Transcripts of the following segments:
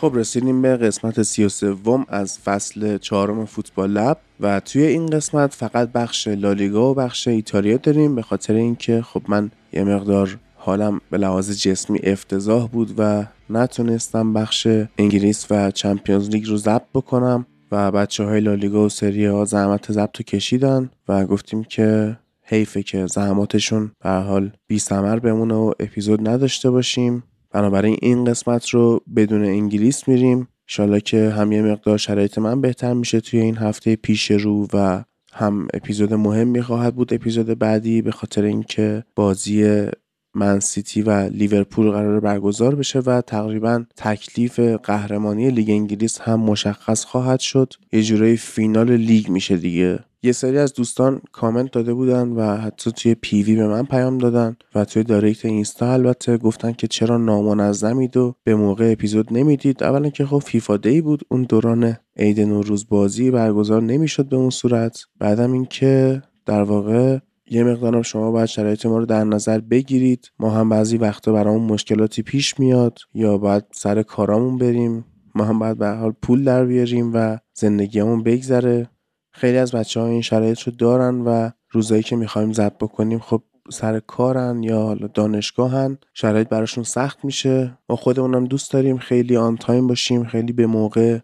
خب رسیدیم به قسمت سی و سوم از فصل چهارم فوتبال لب و توی این قسمت فقط بخش لالیگا و بخش ایتالیا داریم به خاطر اینکه خب من یه مقدار حالم به لحاظ جسمی افتضاح بود و نتونستم بخش انگلیس و چمپیونز لیگ رو ضبط بکنم و بچه های لالیگا و سری ها زحمت ضبط کشیدن و گفتیم که حیفه که زحماتشون به حال بی بمونه و اپیزود نداشته باشیم. بنابراین این قسمت رو بدون انگلیس میریم. انشالله که هم یه مقدار شرایط من بهتر میشه توی این هفته پیش رو و هم اپیزود مهمی خواهد بود اپیزود بعدی به خاطر اینکه بازی من سیتی و لیورپول قرار برگزار بشه و تقریبا تکلیف قهرمانی لیگ انگلیس هم مشخص خواهد شد. یه جورایی فینال لیگ میشه دیگه. یه سری از دوستان کامنت داده بودن و حتی توی پیوی به من پیام دادن و توی دایرکت اینستا البته گفتن که چرا نامنظمید و به موقع اپیزود نمی‌دید. اولا که خب فیفا دی بود اون دوران عید نوروز بازی برگزار نمی‌شد به اون صورت. بعدم اینکه در واقع یه مقدارم شما باید شرایط ما رو در نظر بگیرید. ما هم بعضی وقتا برامون مشکلاتی پیش میاد یا باید سر کارامون بریم. ما هم باید به حال پول در بیاریم و زندگیمون بگذره. خیلی از بچه ها این شرایط رو دارن و روزایی که می‌خوایم ضبط بکنیم خب سر کارن یا دانشگاهن شرایط براشون سخت میشه. ما خودمونم دوست داریم خیلی on time باشیم خیلی به موقع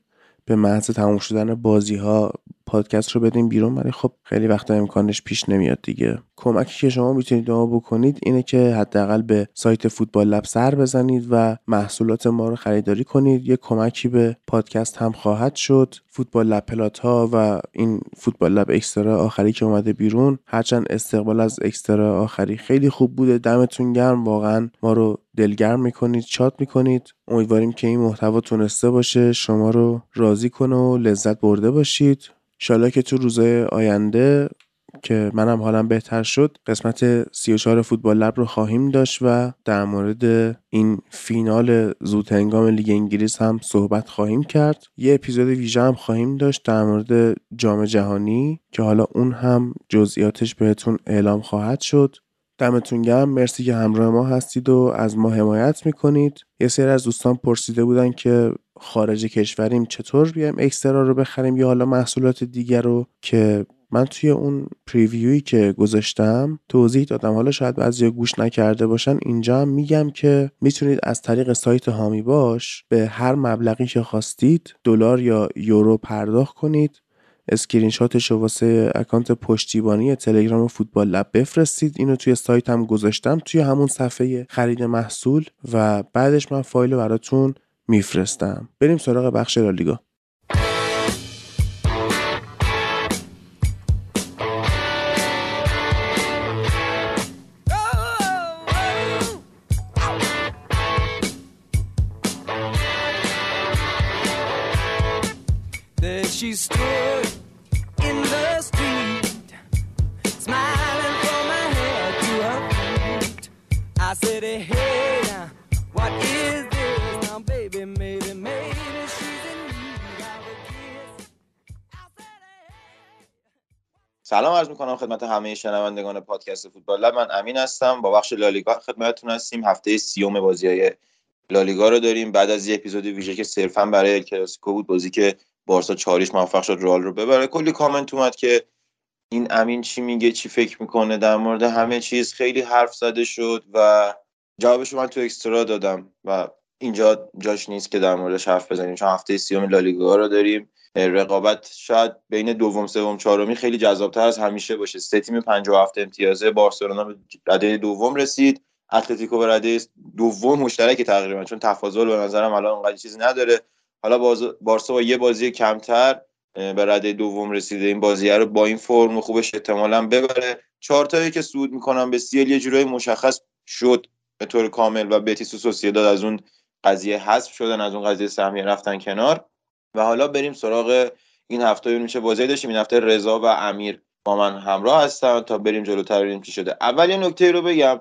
به محض تموم شدن بازی ها پادکست رو بدیم بیرون ولی خب خیلی وقتا امکانش پیش نمیاد دیگه. کمکی که شما می‌تونید به ما بکنید اینه که حداقل به سایت Football Lab سر بزنید و محصولات ما رو خریداری کنید. یه کمکی به پادکست هم خواهد شد. Football Lab پلات ها و این Football Lab extra آخری که اومده بیرون هرچند استقبال از extra آخری خیلی خوب بوده. دمتون گرم. واقعا ما رو دلگرم می‌کنید شاد می‌کنید. امیدواریم که این محتوا تونسته باشه. شما رو راضی کنه و لذت برده باشید. انشالله که تو روزهای آینده که منم حالم بهتر شد قسمت 34 فوتبال لب رو خواهیم داشت و در مورد این فینال زود هنگام لیگ انگلیس هم صحبت خواهیم کرد. یه اپیزود ویژه هم خواهیم داشت در مورد جام جهانی که حالا اون هم جزئیاتش بهتون اعلام خواهد شد. دمتون گرم. مرسی که همراه ما هستید و از ما حمایت می‌کنید. یه سری از دوستان پرسیده بودن که خارج کشوریم چطور بیایم Extra رو بخریم یا حالا محصولات دیگر رو که من توی اون preview ی که گذاشتم توضیح دادم. حالا شاید بعضی گوش نکرده باشن اینجا هم میگم که می‌تونید از طریق سایت حامی باش به هر مبلغی که خواستید دلار یا یورو پرداخت کنید. اسکرین شاتش رو واسه account پشتیبانی تلگرام Football Lab بفرستید. اینو توی سایت هم گذاشتم توی همون صفحه خرید محصول و بعدش من فایل براتون میفرستم. بریم سراغ بخش لالیگا. سلام عرض می‌کنم خدمت همه شنوندگان پادکست Football Lab. من امین هستم با بخش لالیگا خدمتتون هستیم. هفته سی‌ام بازی های لالیگا رو داریم. بعد از یه اپیزود ویژه که صرفا برای کلاسیکو بود بازی که بارسا چهار هیچ موفق شد رئال رو ببره. کلی کامنت اومد که این امین چی میگه چی فکر می‌کنه در مورد همه چیز. خیلی حرف زده شد و جوابش من تو Extra دادم و اینجا جاش نیست که در موردش حرف بزنیم چون هفته سی‌ام لالیگا رو داریم. رقابت شاید بین دوم سوم چهارمی خیلی جذابتر از همیشه باشه. سه تیم 57 امتیازه بارسلونا به رده دوم رسید. اتلتیکو به رده دوم مشترک تقریبا چون تفاضل به نظرم الان اونقدر چیزی نداره. حالا بارسا با یه بازی کمتر به رده دوم رسیده. این بازیه رو با این فرم خوبش احتمالا ببره. چهار که سود می‌کنم به سیل یه جورایی مشخص شد به طور کامل و بتیس و سوسیداد از اون قضیه حذف شدن از اون قضیه سهمیه رفتن کنار. و حالا بریم سراغ این هفته ببینیم چه بازی داشتیم. این هفته رضا و امیر با من همراه هستن تا بریم جلوتر ببینیم چی شده. اول یه نکته رو بگم.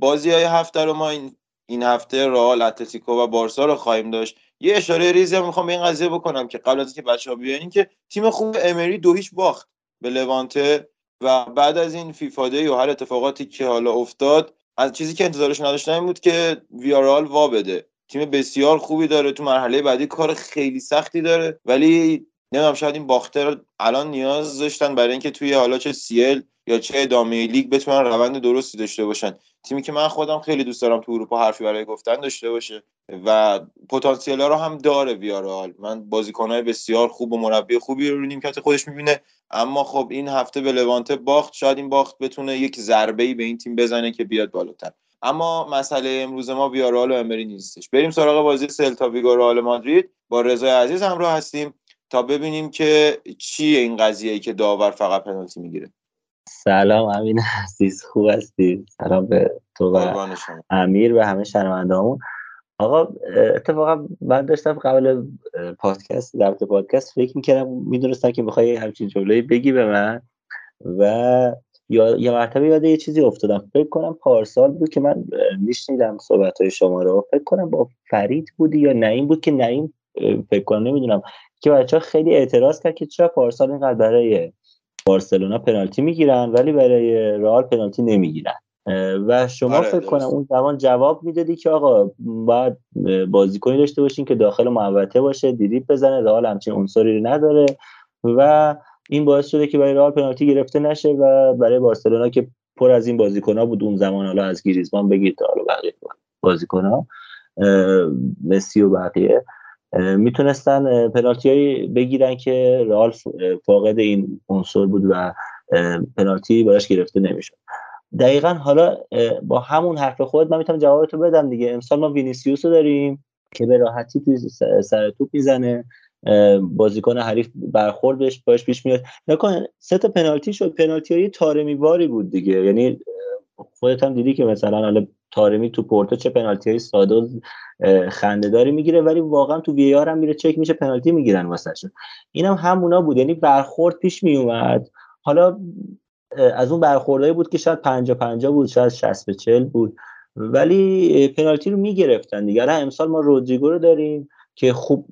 بازی های هفته رو ما این, این هفته رئال اتلتیکو و بارسا رو خواهیم داشت. یه اشاره ریزی هم می‌خوام به این قضیه بکنم که قبل از اینکه بچه‌ها بیان که تیم خوب امری دو هیچ باخت به لوانته و بعد از این فیفا دی و هر اتفاقاتی که حالا افتاد از چیزی که انتظارش نداشتن این بود که ویارال وا بده. تیم بسیار خوبی داره تو مرحله بعدی کار خیلی سختی داره. ولی نمی‌دونم شاید این باختر الان نیاز داشتن برای اینکه توی حالا چه سیل یا چه ادامه لیگ بتونن روند درستی داشته باشن. تیمی که من خودم خیلی دوست دارم تو اروپا حرفی برای گفتن داشته باشه و پتانسیل رو هم داره ویارال من بازیکنهای بسیار خوب و مربی خوبی رو نیمکت خودش می‌بینه. اما خب این هفته به لوانته باخت. شاید این باخت بتونه یک ضربه ای به این تیم بزنه که بیاد بالاتر. اما مسئله امروز ما ویارال و امری نیستش. بریم سراغ بازی سلتا ویگو رئال مادرید. با رضای عزیز همراه هستیم تا ببینیم که چیه این قضیه ای که داور فقط پنالتی می‌گیره. سلام امین عزیز خوب هستی؟ سلام به تو و امیر و همه شنوندهامون آقا اتفاقا من داشتم قبل پادکست در پادکست فکر می‌کردم می‌دونستم که می‌خوای همچین جمله بگی به من و یا یه مرتبه یاد یه چیزی افتادم. فکر کنم پارسال بود که من میشنیدم صحبت های شما رو. فکر کنم با فرید بودی یا نعیم بود که نعیم فکر کنم نمی‌دونم. که بچه ها خیلی اعتراض کرد که چرا پارسال اینقدر برای بارسلونا پنالتی می‌گیرن ولی برای رئال پنالتی نمی‌گیرن. و شما آره، فکر کنم اون زمان جواب می‌دادی که آقا باید بازیکنی داشته باشین که داخل محوطه باشه دیریب بزنه رئال همچین عنصری نداره. و این باعث شده که برای رئال پنالتی گرفته نشه و برای بارسلونا که پر از این بازیکن‌ها بود اون زمان. حالا از گریزمان بگید تا حالا بقیه بازیکن‌ها. مسی و بقیه. می‌تونستن پنالتی بگیرن که رئال فاقد این عنصر بود و پنالتی براش گرفته نمی‌شد. دقیقا حالا با همون حرف خود من می‌تونم جوابتو بدم دیگه. امسال ما وینیسیوس رو داریم که به راحتی سر توپ می‌زنه. بازیکن حریف برخوردش باش پیش میاد. نکن سه تا پنالتی شد. پنالتی های تارمی باری بود دیگه. یعنی خودت هم دیدی که مثلا حالا تارمی تو پورتو چه پنالتی های ساده و خندهداری می‌گیره ولی واقعا تو وی هم میره چک میشه پنالتی می‌گیرن واسه اینم هم همونا بود. یعنی برخورد پیش میومد حالا از اون برخوردهایی بود که شاید 50 50 بود شاید 60 به 40 بود. ولی پنالتی رو می‌گرفتن دیگه. امسال ما رودریگو رو داریم. که خوب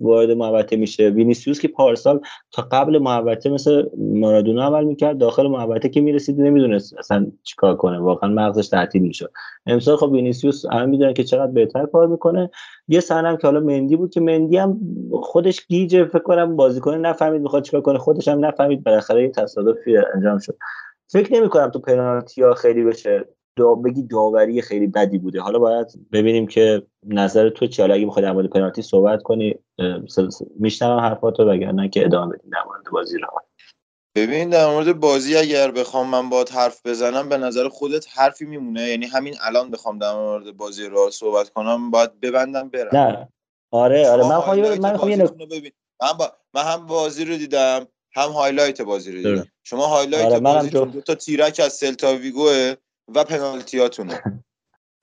وارد محوطه میشه. وینیسیوس که پارسال تا قبل محوطه مثل مارادونا عمل می‌کرد داخل محوطه که می‌رسید نمی‌دونست اصلا چیکار کنه. واقعا مغزش تعطیل می‌شد. امسال خب وینیسیوس همه می‌دونن که چقدر بهتر کار می‌کنه. یه سنم که حالا مندی بود که مندی هم خودش گیجه فکر کنم بازیکن نفهمید می‌خواد چیکار کنه. خودش هم نفهمید بالاخره یه تصادفی انجام شد. فکر نمی کنم تو پنالتی ها خیلی بشه. دا بگی داوری خیلی بدی بوده. حالا باید ببینیم که نظر تو چیه. حالا اگه می‌خوای در مورد پنالتی صحبت کنی میشنوم حرفاتو وگرنه که ادامه بدیم در مورد بازی رو. ببین در مورد بازی اگر بخوام من باید حرف بزنم به نظر خودت حرفی میمونه. یعنی همین الان بخوام در مورد بازی رو صحبت کنم باید ببندم برم. نه. آره آره. من خواهم من خواهم من, با... من هم بازی رو دیدم هم highlight بازی رو دیدم. شما highlight آره بازی دو تا تیرک از سلتا ویگوه. و پنالتیاتونه.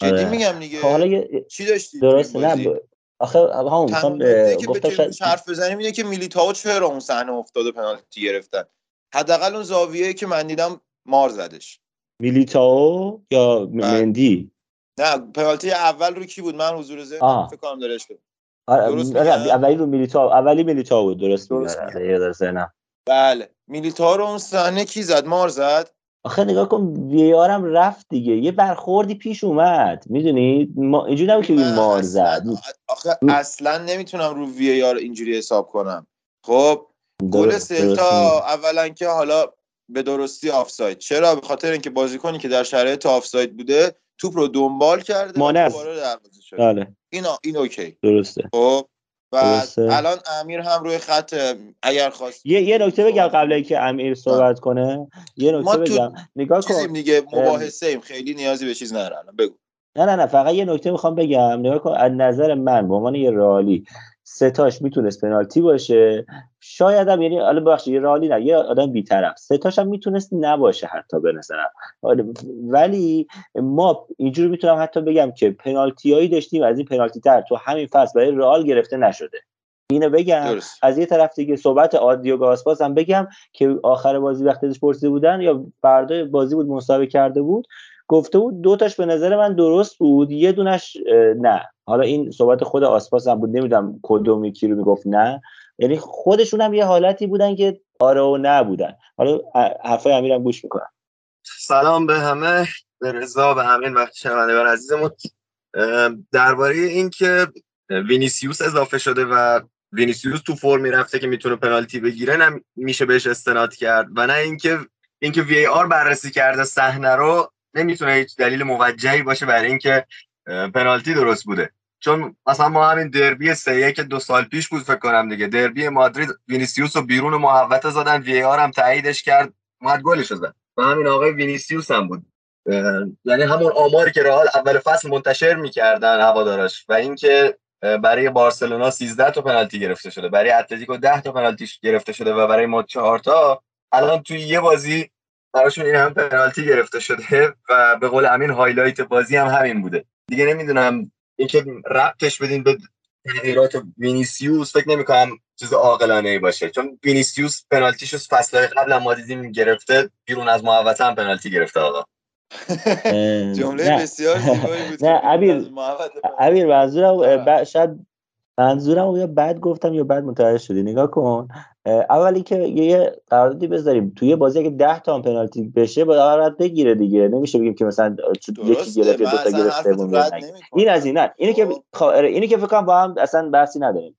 جدی آره. میگم دیگه. خب حالا چی داشتی درست نه آخه همون می‌خوام گفتم شاید... حرف بزنیم اینه که میلیتائو چرا اون صحنه افتاده پنالتی گرفتن؟ حداقل اون زاویه‌ای که من دیدم مار زدش. میلیتائو یا بله. مندی؟ نه پنالتی اول رو کی بود؟ من حضور ذهن فکر کنم بود درست آره اولی رو میلیتائو اولی میلیتائو بود درست, درست میگه بله. میلیتائو رو اون صحنه کی زد؟ مار زد؟ آخه نگاه کن ویارم رفت دیگه. یه برخوردی پیش اومد. می‌دونی؟ ما اینجوری نبود که مار زد. آخه اصلا نمی‌تونم رو وی آر اینجوری حساب کنم. خب گل سلتا اولا که حالا به درستی آفساید. چرا؟ به خاطر اینکه بازیکنی که در شرایط آفساید بوده توپ رو دنبال کرده و دوباره دروازه شده. بله. این این اوکی. درسته. خب و الان امیر هم روی خط اگر خواست یه یه نکته بگم قبل اینکه امیر صحبت کنه. یه نکته بگم. نگاه کن. دیگه مباحثه ایم. خیلی نیازی به چیز نداره. بگو. نه نه نه فقط یه نکته می‌خوام بگم. نگاه کن از نظر من به عنوان یه رالی ستاش می‌تونست پنالتی باشه. شاید هم یعنی حالا بخش یه رالی نه یه آدم بیطرف. ستاش هم می‌تونست نباشه حتی به نظرم. ولی ما اینجوری می‌تونم حتی بگم که پنالتی هایی داشتیم از این پنالتی تر تو همین فصل برای رئال گرفته نشده. اینو بگم از یه طرف دیگه صحبت آدیو گاسپاس هم بگم که آخر بازی وقتی ازش پرسیده بودن یا فردا بازی بود مسابقه کرده بود گفته بود دو تاش به نظر من درست بود یه دونش نه. حالا این صحبت خود آسپاس هم بود نمی‌دونم کدوم یکی رو می‌گفت نه. یعنی خودشون هم یه حالتی بودن که آره و نه بودن. حالا حرفای امیرم گوش می‌کنم. سلام به همه. به رضا به همین وقت شنوندگان عزیزمون. درباره این که وینیسیوس اضافه شده و وینیسیوس تو فرمی رفته که می‌تونه پنالتی بگیره نه میشه بهش استناد کرد و نه اینکه اینکه VAR بررسی کرده صحنه رو نمی‌تونه هیچ دلیل موجهی باشه برای اینکه پنالتی درست بوده. چون مثلا ما همین دربی سه که دو سال پیش بود فکر کنم دیگه. دربی مادرید وینیسیوس رو بیرون محوطه زدن VAR هم تاییدش کرد اومد گلش زد. و همین آقای وینیسیوس هم بود. یعنی همون آماری که رئال اول فصل منتشر می‌کردن هوادارش و اینکه برای بارسلونا 13 تا پنالتی گرفته شده برای اتلتیکو 10 تا پنالتی گرفته شده و برای ما 4 تا الان توی یه بازی براشون این هم پنالتی گرفته شده و به قول امین highlight بازی هم همین بوده. دیگه نمی‌دونم اینکه ربطش بدین به تغییرات وینیسیوس فکر نمی‌کنم چیز عاقلانه ای باشه. چون وینیسیوس پنالتیشو فصل قبل ما دیدیم گرفته بیرون از محوطه هم پنالتی گرفته آقا. جمله بسیار زیبایی بود نه ابیر ابیر منظورم شاید منظورم یا بعد گفتم یا بعد متوجه شدی. نگاه کن. اولی که یه قراردادی بذاریم. توی بازی اگه 10 تا پنالتی بشه با قرارداد بگیره دیگه. نمیشه بگیم که مثلا یکی گرفت دو تا گرفت این از این نه. اینه که خب. آره، اینه که فکر کنم با هم اصلا بحثی نداریم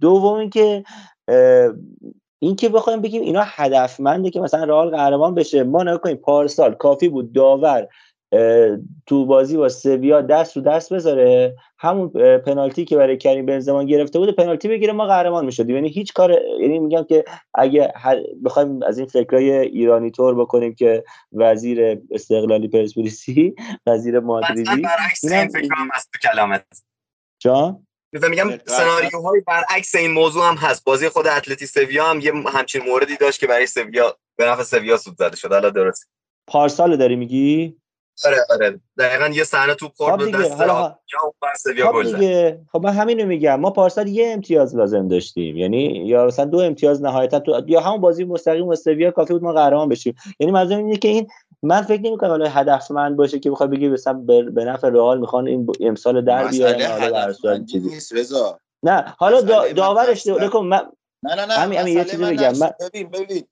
دوم اینکه این که بخوایم بگیم اینا هدفمنده که مثلا رئال قهرمان بشه. ما نگاه کنیم پارسال کافی بود داور تو بازی با سویا دست رو دست بذاره. همون پنالتی که برای کریم بنزما گرفته بود پنالتی بگیره ما قهرمان می‌شدیم. یعنی هیچ کار یعنی میگم که اگه بخوایم از این فکرای ایرانی طور بکنیم که وزیر استقلالی پرسپولیسی وزیر مادریدی اینم فکر هم هست تو کلامت. جان؟ میگم سناریوهای برعکس این موضوع هم هست. بازی خود اتلتی سویا هم یه همچین موردی داشت که برای سویا به نفع سویا سود زده شد. حالا درست. پارسال داری میگی؟ آره آره. دقیقا یه صحنه توپ خورد خب دست حالا خب دیگه. خب من همین رو میگم. ما پارسال یه امتیاز لازم داشتیم. یعنی یا مثلا دو امتیاز نهایتا تو یا همون بازی مستقیم مستویا کافی بود ما قهرمان بشیم. یعنی منظورم اینه که این من فکر نمی کنم حالا هدفمند باشه که بخواد بگی مثلا به نفع رئال می‌خوان این امسال در بیارن حالا نه حالا داورش نکن من نه نه نه همین همین یه چیزی بگم. من ببین ببین.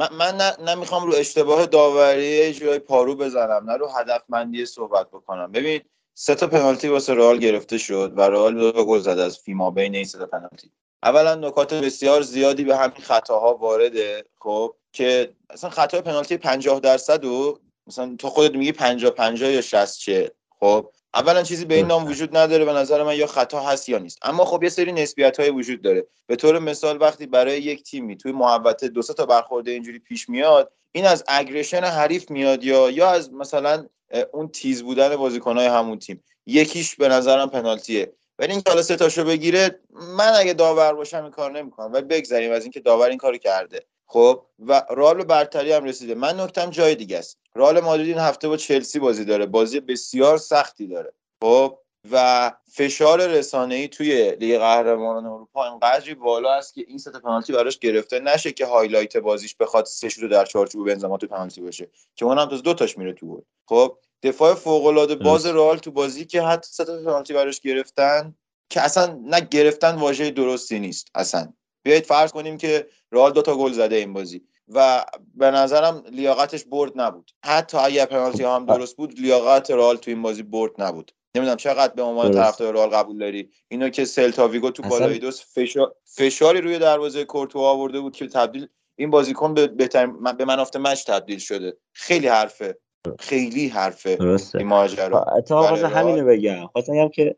من, من نمی‌خوام رو اشتباه داوری جای پارو بزنم نه رو هدفمندی صحبت بکنم. ببین سه تا پنالتی واسه رئال گرفته شد و رئال دو گل زد از فیما. بین این سه تا پنالتی. اولا نکات بسیار زیادی به همین خطاها وارده خب که مثلا خطای پنالتی 50 درصد و مثلا تو خودت میگی 50 50 یا 60 چه خب اولا چیزی به این نام وجود نداره به نظر من یا خطا هست یا نیست. اما خب یه سری نسبیت های وجود داره. به طور مثال وقتی برای یک تیمی توی محوطه دو تا برخورده اینجوری پیش میاد این از اگریشن حریف میاد یا یا از مثلا اون تیز بودن بازیکنهای همون تیم. یکیش به نظرم پنالتیه. ولی این حالا سه تاشو بگیره من اگه داور باشم این کار نمی‌کنم. ولی بگذریم از اینکه داور این کارو کرده. خب و رئال برتری هم رسیده. من نکتم جای دیگه است. رئال مادرید این هفته با چلسی بازی داره. بازی بسیار سختی داره. خب و فشار رسانه ای توی لیگ قهرمانان اروپا اینقدری بالا است که این سه پنالتی براش گرفته نشه که highlight بازیش بخواد سه رو در چارچوب بنزما تو پنالتی باشه که اونم تا دو تاش میره تو گل. خب دفاع فوق العاده باز رئال تو بازی که حتی سه تا پنالتی براش گرفتن که اصلا نه گرفتن واژه درستی نیست اصلا. بیایید فرض کنیم که رئال دو تا گل زده این بازی. و به نظرم لیاقتش برد نبود. حتی اگر پنالتی هم درست بود لیاقت رئال تو این بازی برد نبود. نمی‌دونم چقدر به عنوان طرفدار رئال قبول داری. اینو که سلتا ویگو تو بالای دوست فشار... فشاری روی دروازه کورتو آورده بود که تبدیل این بازیکن به بهتر به منافت مچ تبدیل شده. خیلی حرفه. خیلی حرفه درسته. این ماجرا اتفاقا همینو بگم. خواستم که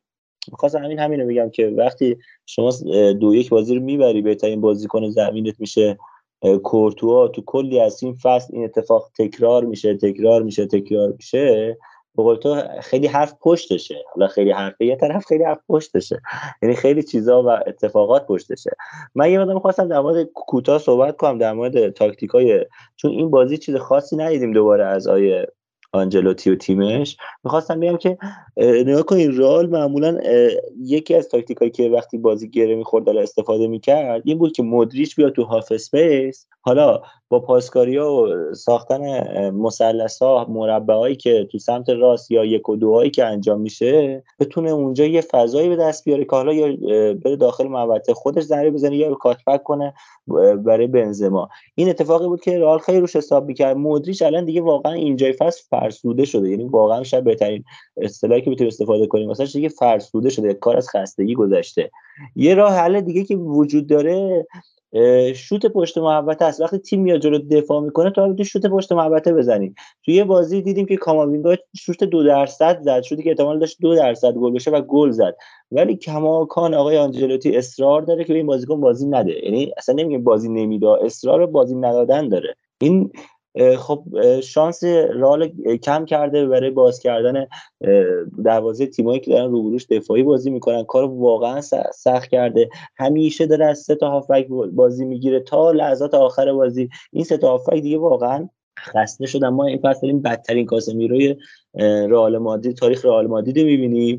می‌خواستم همین همینو بگم که وقتی شما دو یک بازی رو می‌بری بهترین بازیکن زمینت میشه. کورتوا تو کلی از این فصل این اتفاق تکرار میشه تکرار میشه تکرار میشه. بقول تو خیلی حرف پشتشه. حالا خیلی حرفه یه طرف خیلی حرف پشتشه. یعنی خیلی چیزا و اتفاقات پشتشه. من یه مقدار می‌خواستم در مورد کوتاه صحبت کنم در مورد تاکتیکای چون این بازی چیز خاصی ندیدیم دوباره از آقای آنجلوتی و تیمش. می‌خواستم بگم که نگاه کنید رئال معمولا یکی از تاکتیکایی که وقتی بازی گره می‌خورد استفاده می‌کرد این بود که مودریچ بیاد تو half space. حالا با پاسکاری و ساختن مثلث ها مربع که تو سمت راست یا یک و دوهایی که انجام میشه بتونه اونجا یه فضایی به دست بیاره که حالا یا بره داخل محوطه خودش ضربه بزنه یا کاتبک کنه برای بنزما. این اتفاقی بود که رئال خیلی روش حساب می‌کرد. مودریچ الان دیگه واقعا اینجای فصل فرسوده شده. یعنی واقعا شاید بهترین اصطلاحی که بتونه استفاده کنیم مثلا دیگه فرسوده شده. کار از خستگی گذشته. یه راه حل دیگه که وجود داره شوت پشت محوطه است. وقتی تیم میاد جلو دفاع می‌کنه تو شوت پشت محوطه بزنید توی یه بازی دیدیم که کاماوینگا شوت دو درصد زد. شوتی که احتمال داشت دو درصد گل بشه و گل زد. ولی کماکان آقای آنجلوتی اصرار داره که به این بازیکن بازی نده. یعنی اصلا نمیگه بازی نمیده اصرار بازی ندادن داره. این خب شانس رال کم کرده برای باز کردن دروازه تیمایی که دارن روبروش دفاعی بازی می‌کنن. کار واقعا سخت کرده. همیشه داره از سه تا هافک بازی می‌گیره تا لحظات آخر بازی. این سه تا هافک دیگه واقعا خسته شدن. ما این فصل این بدترین کاسمیروی رئال مادرید تاریخ رئال مادرید می‌بینیم.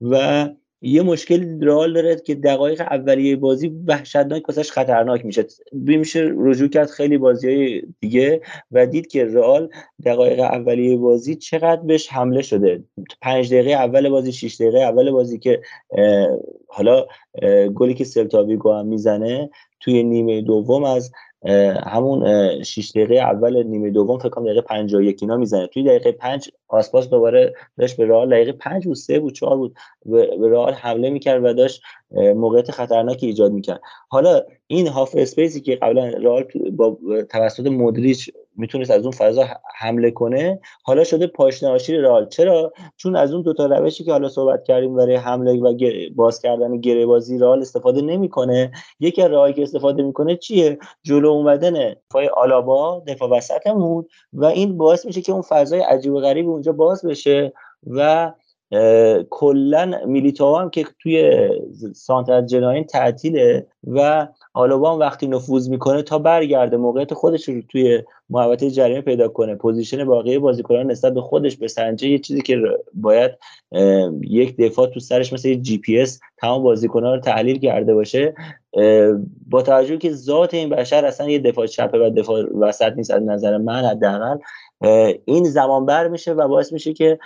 و یه مشکل رئال داره که دقایق اولیه بازی وحشتناک واسش خطرناک میشه. میشه رجوع کرد خیلی بازی های دیگه و دید که رئال دقایق اولیه بازی چقدر بهش حمله شده. پنج دقیقه اول بازی شش دقیقه اول بازی که حالا گلی که سلتاویگو می‌زنه توی نیمه دوم از همون 6 دقیقه اول نیمه دوم فکر کنم دقیقه 51 اینا می‌زنه. توی دقیقه 5 آسپاس دوباره داشت به رئال دقیقه 5 بود 3 بود 4 بود. به رئال حمله می‌کرد و داشت موقعیت خطرناکی ایجاد می‌کرد. حالا این هاف اسپیسی که قبلا رئال با توسط مودریچ می‌تونست از اون فضا حمله کنه. حالا شده پاشنه آشیل رئال. چرا؟ چون از اون دو تا روشی که حالا صحبت کردیم برای حمله و باز کردن گره بازی رئال استفاده نمی‌کنه. یکی از راهایی که استفاده می‌کنه چیه؟ جلو اومدن پای آلابا دفاع وسطمون و این باعث میشه که اون فضای عجیب و غریب اونجا باز بشه و کلا میلیتاو هم که توی سانتر جناحین تعطیله و آلابا وقتی نفوذ می‌کنه تا برگرده موقعیت خودش رو توی محوطه جریمه پیدا کنه. position باقی بازیکنان نسبت به خودش بسنجه یه چیزی که باید یک دفاع تو سرش مثل جی پی اس تمام بازیکنان رو تحلیل کرده باشه. با توجه که ذات این بشر اصلا یه دفاع چپه و دفاع وسط نیست از نظر من حداقل این زمان بر میشه و باعث میشه که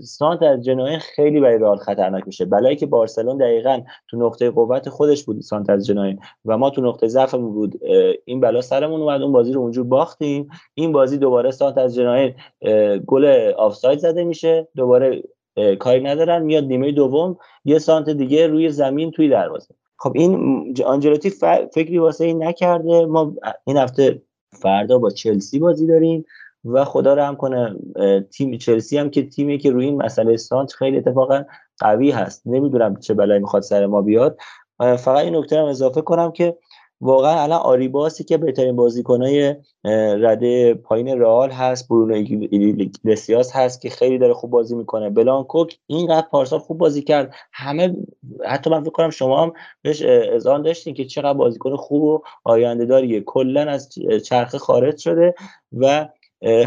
سانتر از جناحین خیلی برای رئال خطرناک میشه. بلایی که بارسلون دقیقا تو نقطه قوت خودش بود سانتر از جناحین و ما تو نقطه ضعفمون بود. این بلا سرمون اومد اون بازی رو اونجور باختیم. این بازی دوباره سانتر از جناحین گل آفساید زده میشه. دوباره کاری ندارن. میاد نیمه دوم یه سانت دیگه روی زمین توی دروازه. خب این آنجلوتی فکری واسه این نکرده. ما این هفته فردا با چلسی بازی داریم. و خدا رحم کنه تیم چلسی هم که تیمی که روی این مسئله سانت خیلی اتفاقا قوی هست. نمی‌دونم چه بلایی می‌خواد سر ما بیاد. فقط این نکته هم اضافه کنم که واقعا الان آریباسی که بهترین بازیکنای رده پایین رئال هست برونو ایگلسیاس هست که خیلی داره خوب بازی می‌کنه. بلانکو که اینقدر پارسال خوب بازی کرد. همه حتی من فکر کنم شما هم بهش اذعان داشتین که چقدر بازیکن خوب و آینده داریه کلا از چرخه خارج شده و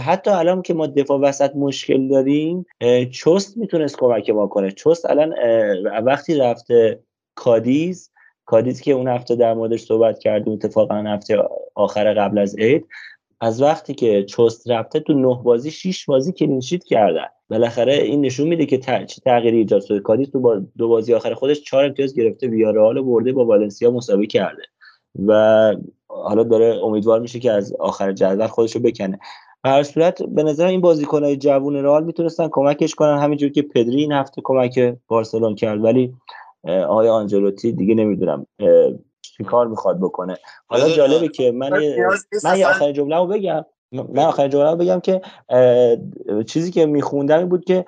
حتی الان که ما دفاع وسط مشکل داریم چوست می‌تونست کمک ما کنه. چوست الان وقتی رفته کادیز کادیز که اون هفته در موردش صحبت کردیم اتفاقا هفته آخر قبل از عید از وقتی که چست رفته تو نه بازی شیش بازی کلینشیت کردن بالاخره این نشون میده که چه تغییری ایجاد شده. کادیز تو با دو بازی آخر خودش چهار امتیاز گرفته ویارال برده با والنسیا مساوی کرده. و حالا داره امیدوار میشه که از آخر جدول خودش رو بکنه. هر صورت به نظر این بازیکنهای جوون رئال می‌تونستن کمکش کنن. همینجور که پدری این هفته کمک بارسلون کرد. ولی آقای آنجلوتی دیگه نمی‌دونم چی کار می‌خواد بکنه. حالا جالبه که من من یه آخرین جمله بگم. من آخرین جمله بگم که چیزی که میخوندم این بود که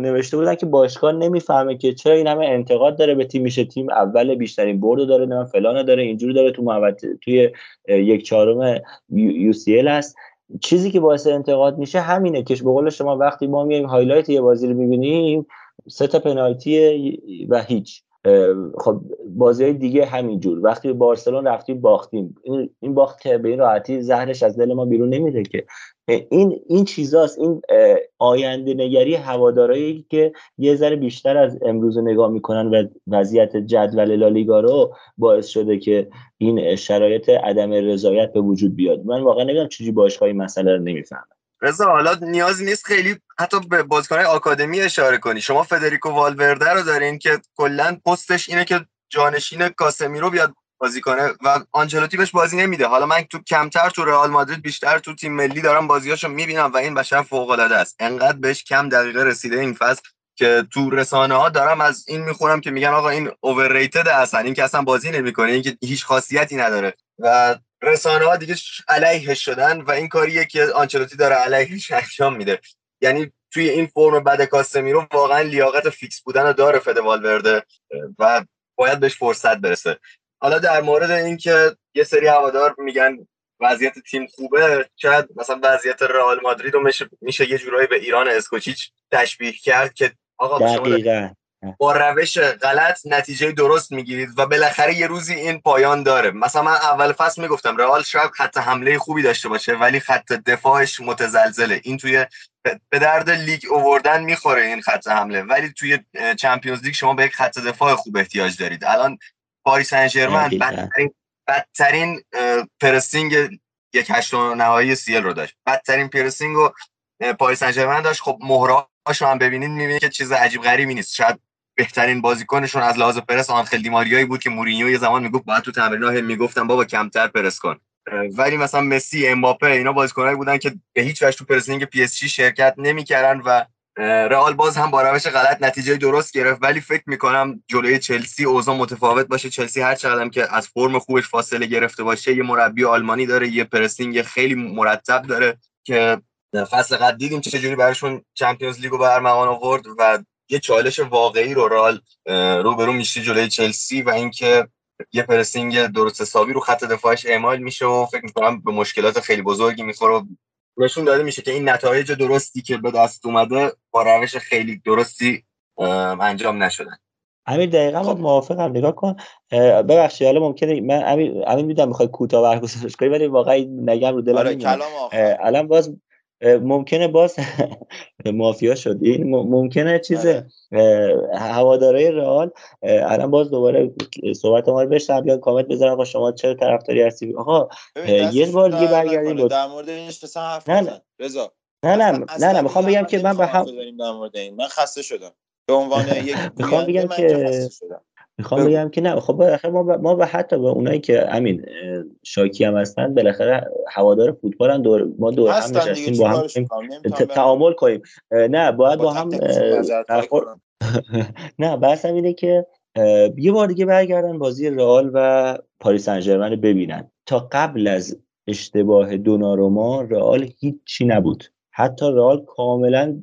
نوشته بودن که باشگاه نمی‌فهمه که چرا این همه انتقاد داره به تیم میشه تیم اول بیشترین برد داره نه فلان داره اینجوری داره تو توی یک چهارم UCL هست. چیزی که باعث انتقاد میشه همینه که به قول شما وقتی ما میایم هایلایت یه بازی رو می‌بینیم سه تا پنالتی و هیچ. خب بازی دیگه همینجور وقتی بارسلون رفتیم باختیم. این باخت که به این راحتی زهرش از دل ما بیرون نمیده که. این این چیزاست. این آینده نگری هوادارایی که یه ذره بیشتر از امروز نگاه می‌کنن و وضعیت جدول لالیگا رو باعث شده که این شرایط عدم رضایت به وجود بیاد. من واقعا نمی‌دونم چجوری باشگاهی مسئله رو نمی‌فهمم. رضا حالا نیازی نیست خیلی حتی به بازیکنهای آکادمی اشاره کنی. شما فدریکو والورده رو دارین که کلا پستش اینه که جانشین کاسمیرو بیاد بازی کنه و آنچلوتی بهش بازی نمیده. حالا من تو کمتر تو رئال مادرید بیشتر تو تیم ملی دارم بازیاشو می‌بینم و این بشر فوق العاده است. انقدر بهش کم دقیقه رسیده این فصل که تو رسانه ها دارم از این می‌خونم که میگن آقا این اوورریتد اصلا این که اصلا بازی نمی‌کنه این که هیچ خاصیتی نداره. و رسانه ها دیگه علیه شدن و این کاریه که آنچلوتی داره علیهش انجام میده. یعنی توی این فرم بعد کاسمیرو واقعا لیاقت فیکس بودن رو داره فد والورده و باید بهش فرصت برسه. حالا در مورد اینکه یه سری هوادار میگن وضعیت تیم خوبه شاید مثلا وضعیت رئال مادرید رو میشه, یه جورایی به ایران اسکوچیچ تشبیه کرد که آقا با روش غلط نتیجه درست می‌گیرید و بالاخره یه روزی این پایان داره. مثلا من اول فصل می‌گفتم رئال شاید خط حمله خوبی داشته باشه ولی خط دفاعش متزلزله. این توی به درد لیگ آوردن می‌خوره این خط حمله. ولی توی چمپیونز لیگ شما به یک خط دفاع خوب احتیاج دارید. الان پاریس سن بدترین بدترین pressing یک هشتم نهایی سی ال رو داشت. بدترین pressing رو پاریس سن داشت. خب مهره‌هاش هم ببینید می‌بینید که چیز عجیب غریبی نیست. شاید بهترین بازیکنشون از لحاظ پرس آنخل دی‌ماریایی بود که مورینیو یه زمان می‌گفت باید تو تمرین‌ها می‌گفتم بابا کمتر پرس کن. ولی مثلا مسی امباپه اینا بازیکنایی بودن که به هیچ وجه تو pressing پی اس جی شرکت نمی‌کردن و رئال باز هم با روش غلط نتیجه درست گرفت. ولی فکر می‌کنم جلوی چلسی اوضاع متفاوت باشه. چلسی هر چقدر که از فرم خوبش فاصله گرفته باشه یه مربی آلمانی داره یه pressing خیلی مرتب داره که فصل قبل دیدیم چجوری براشون چمپیونز لیگو به ارمغان آورد و یه چالش واقعی رو رئال روبرو میشه جلوی چلسی و اینکه یه پرسینگ درست حسابی رو خط دفاعش اعمال میشه و فکر می‌کنم به مشکلات خیلی بزرگی می‌خوره نشون داده میشه که این نتایج درستی که به دست اومده با روش خیلی درستی انجام نشدن. امیر دقیقا خب. موافقم. نگاه کن. ببخشید حالا ممکنه من امیر امیر می‌دونم می‌خوای کوتاه برگزارش کنی ولی واقعا نگم رو دلم آره کلام الان باز ممکنه باز مافیا شد این ممکنه چیز آره. هواداره رئال الان باز دوباره صحبت ما رو بشنم بیان کامنت بذارن با شما چه طرفداری هستی؟ آقا یه بار دیگه برگردیم در مورد اینش حرف نه رضا نه نه نه نه می‌خوام بگم که من به هم من خسته شدم. به عنوان یک می‌خوام بگم که می‌خوام بگم که نه. خب بالاخره ما ب... ما به حتی به اونایی که امین شاکی هم هستن بالاخره هوادار فوتبال هم دور ما دور هم نشستیم با هم تعامل کنیم. نه باید با, هم نه بحث اینه که یه بار دیگه برگردن بازی رئال و پاریس سن ببینن. تا قبل از اشتباه دوناروما رئال هیچی نبود. حتی رئال کاملا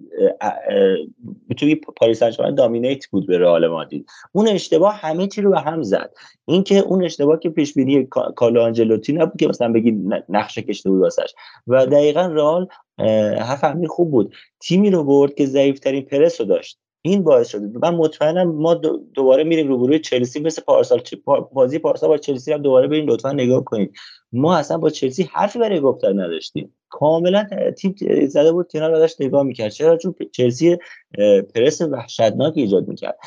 توی پاریس سن دامینیت بود به رئال مادرید اون اشتباه همه چی رو به هم زد. اینکه اون اشتباه که پیش بینی کارلو آنجلوتی نبود که مثلا بگی نقشه کشته بود واسش. و دقیقا رئال امیر خوب بود. تیمی رو برد که ضعیفترین پرس رو داشت. این باعث شده من مطمئنم ما دوباره میریم روبروی چلسی مثل پارسال بازی پارسال با چلسی هم دوباره بریم لطفا نگاه کنید. ما اصلا با چلسی حرفی برای گفتن نداشتیم. کاملا تیم زده بود کنار داشت نگاه می‌کرد. چرا؟ چون چلسی پرس وحشتناک ایجاد می‌کرد.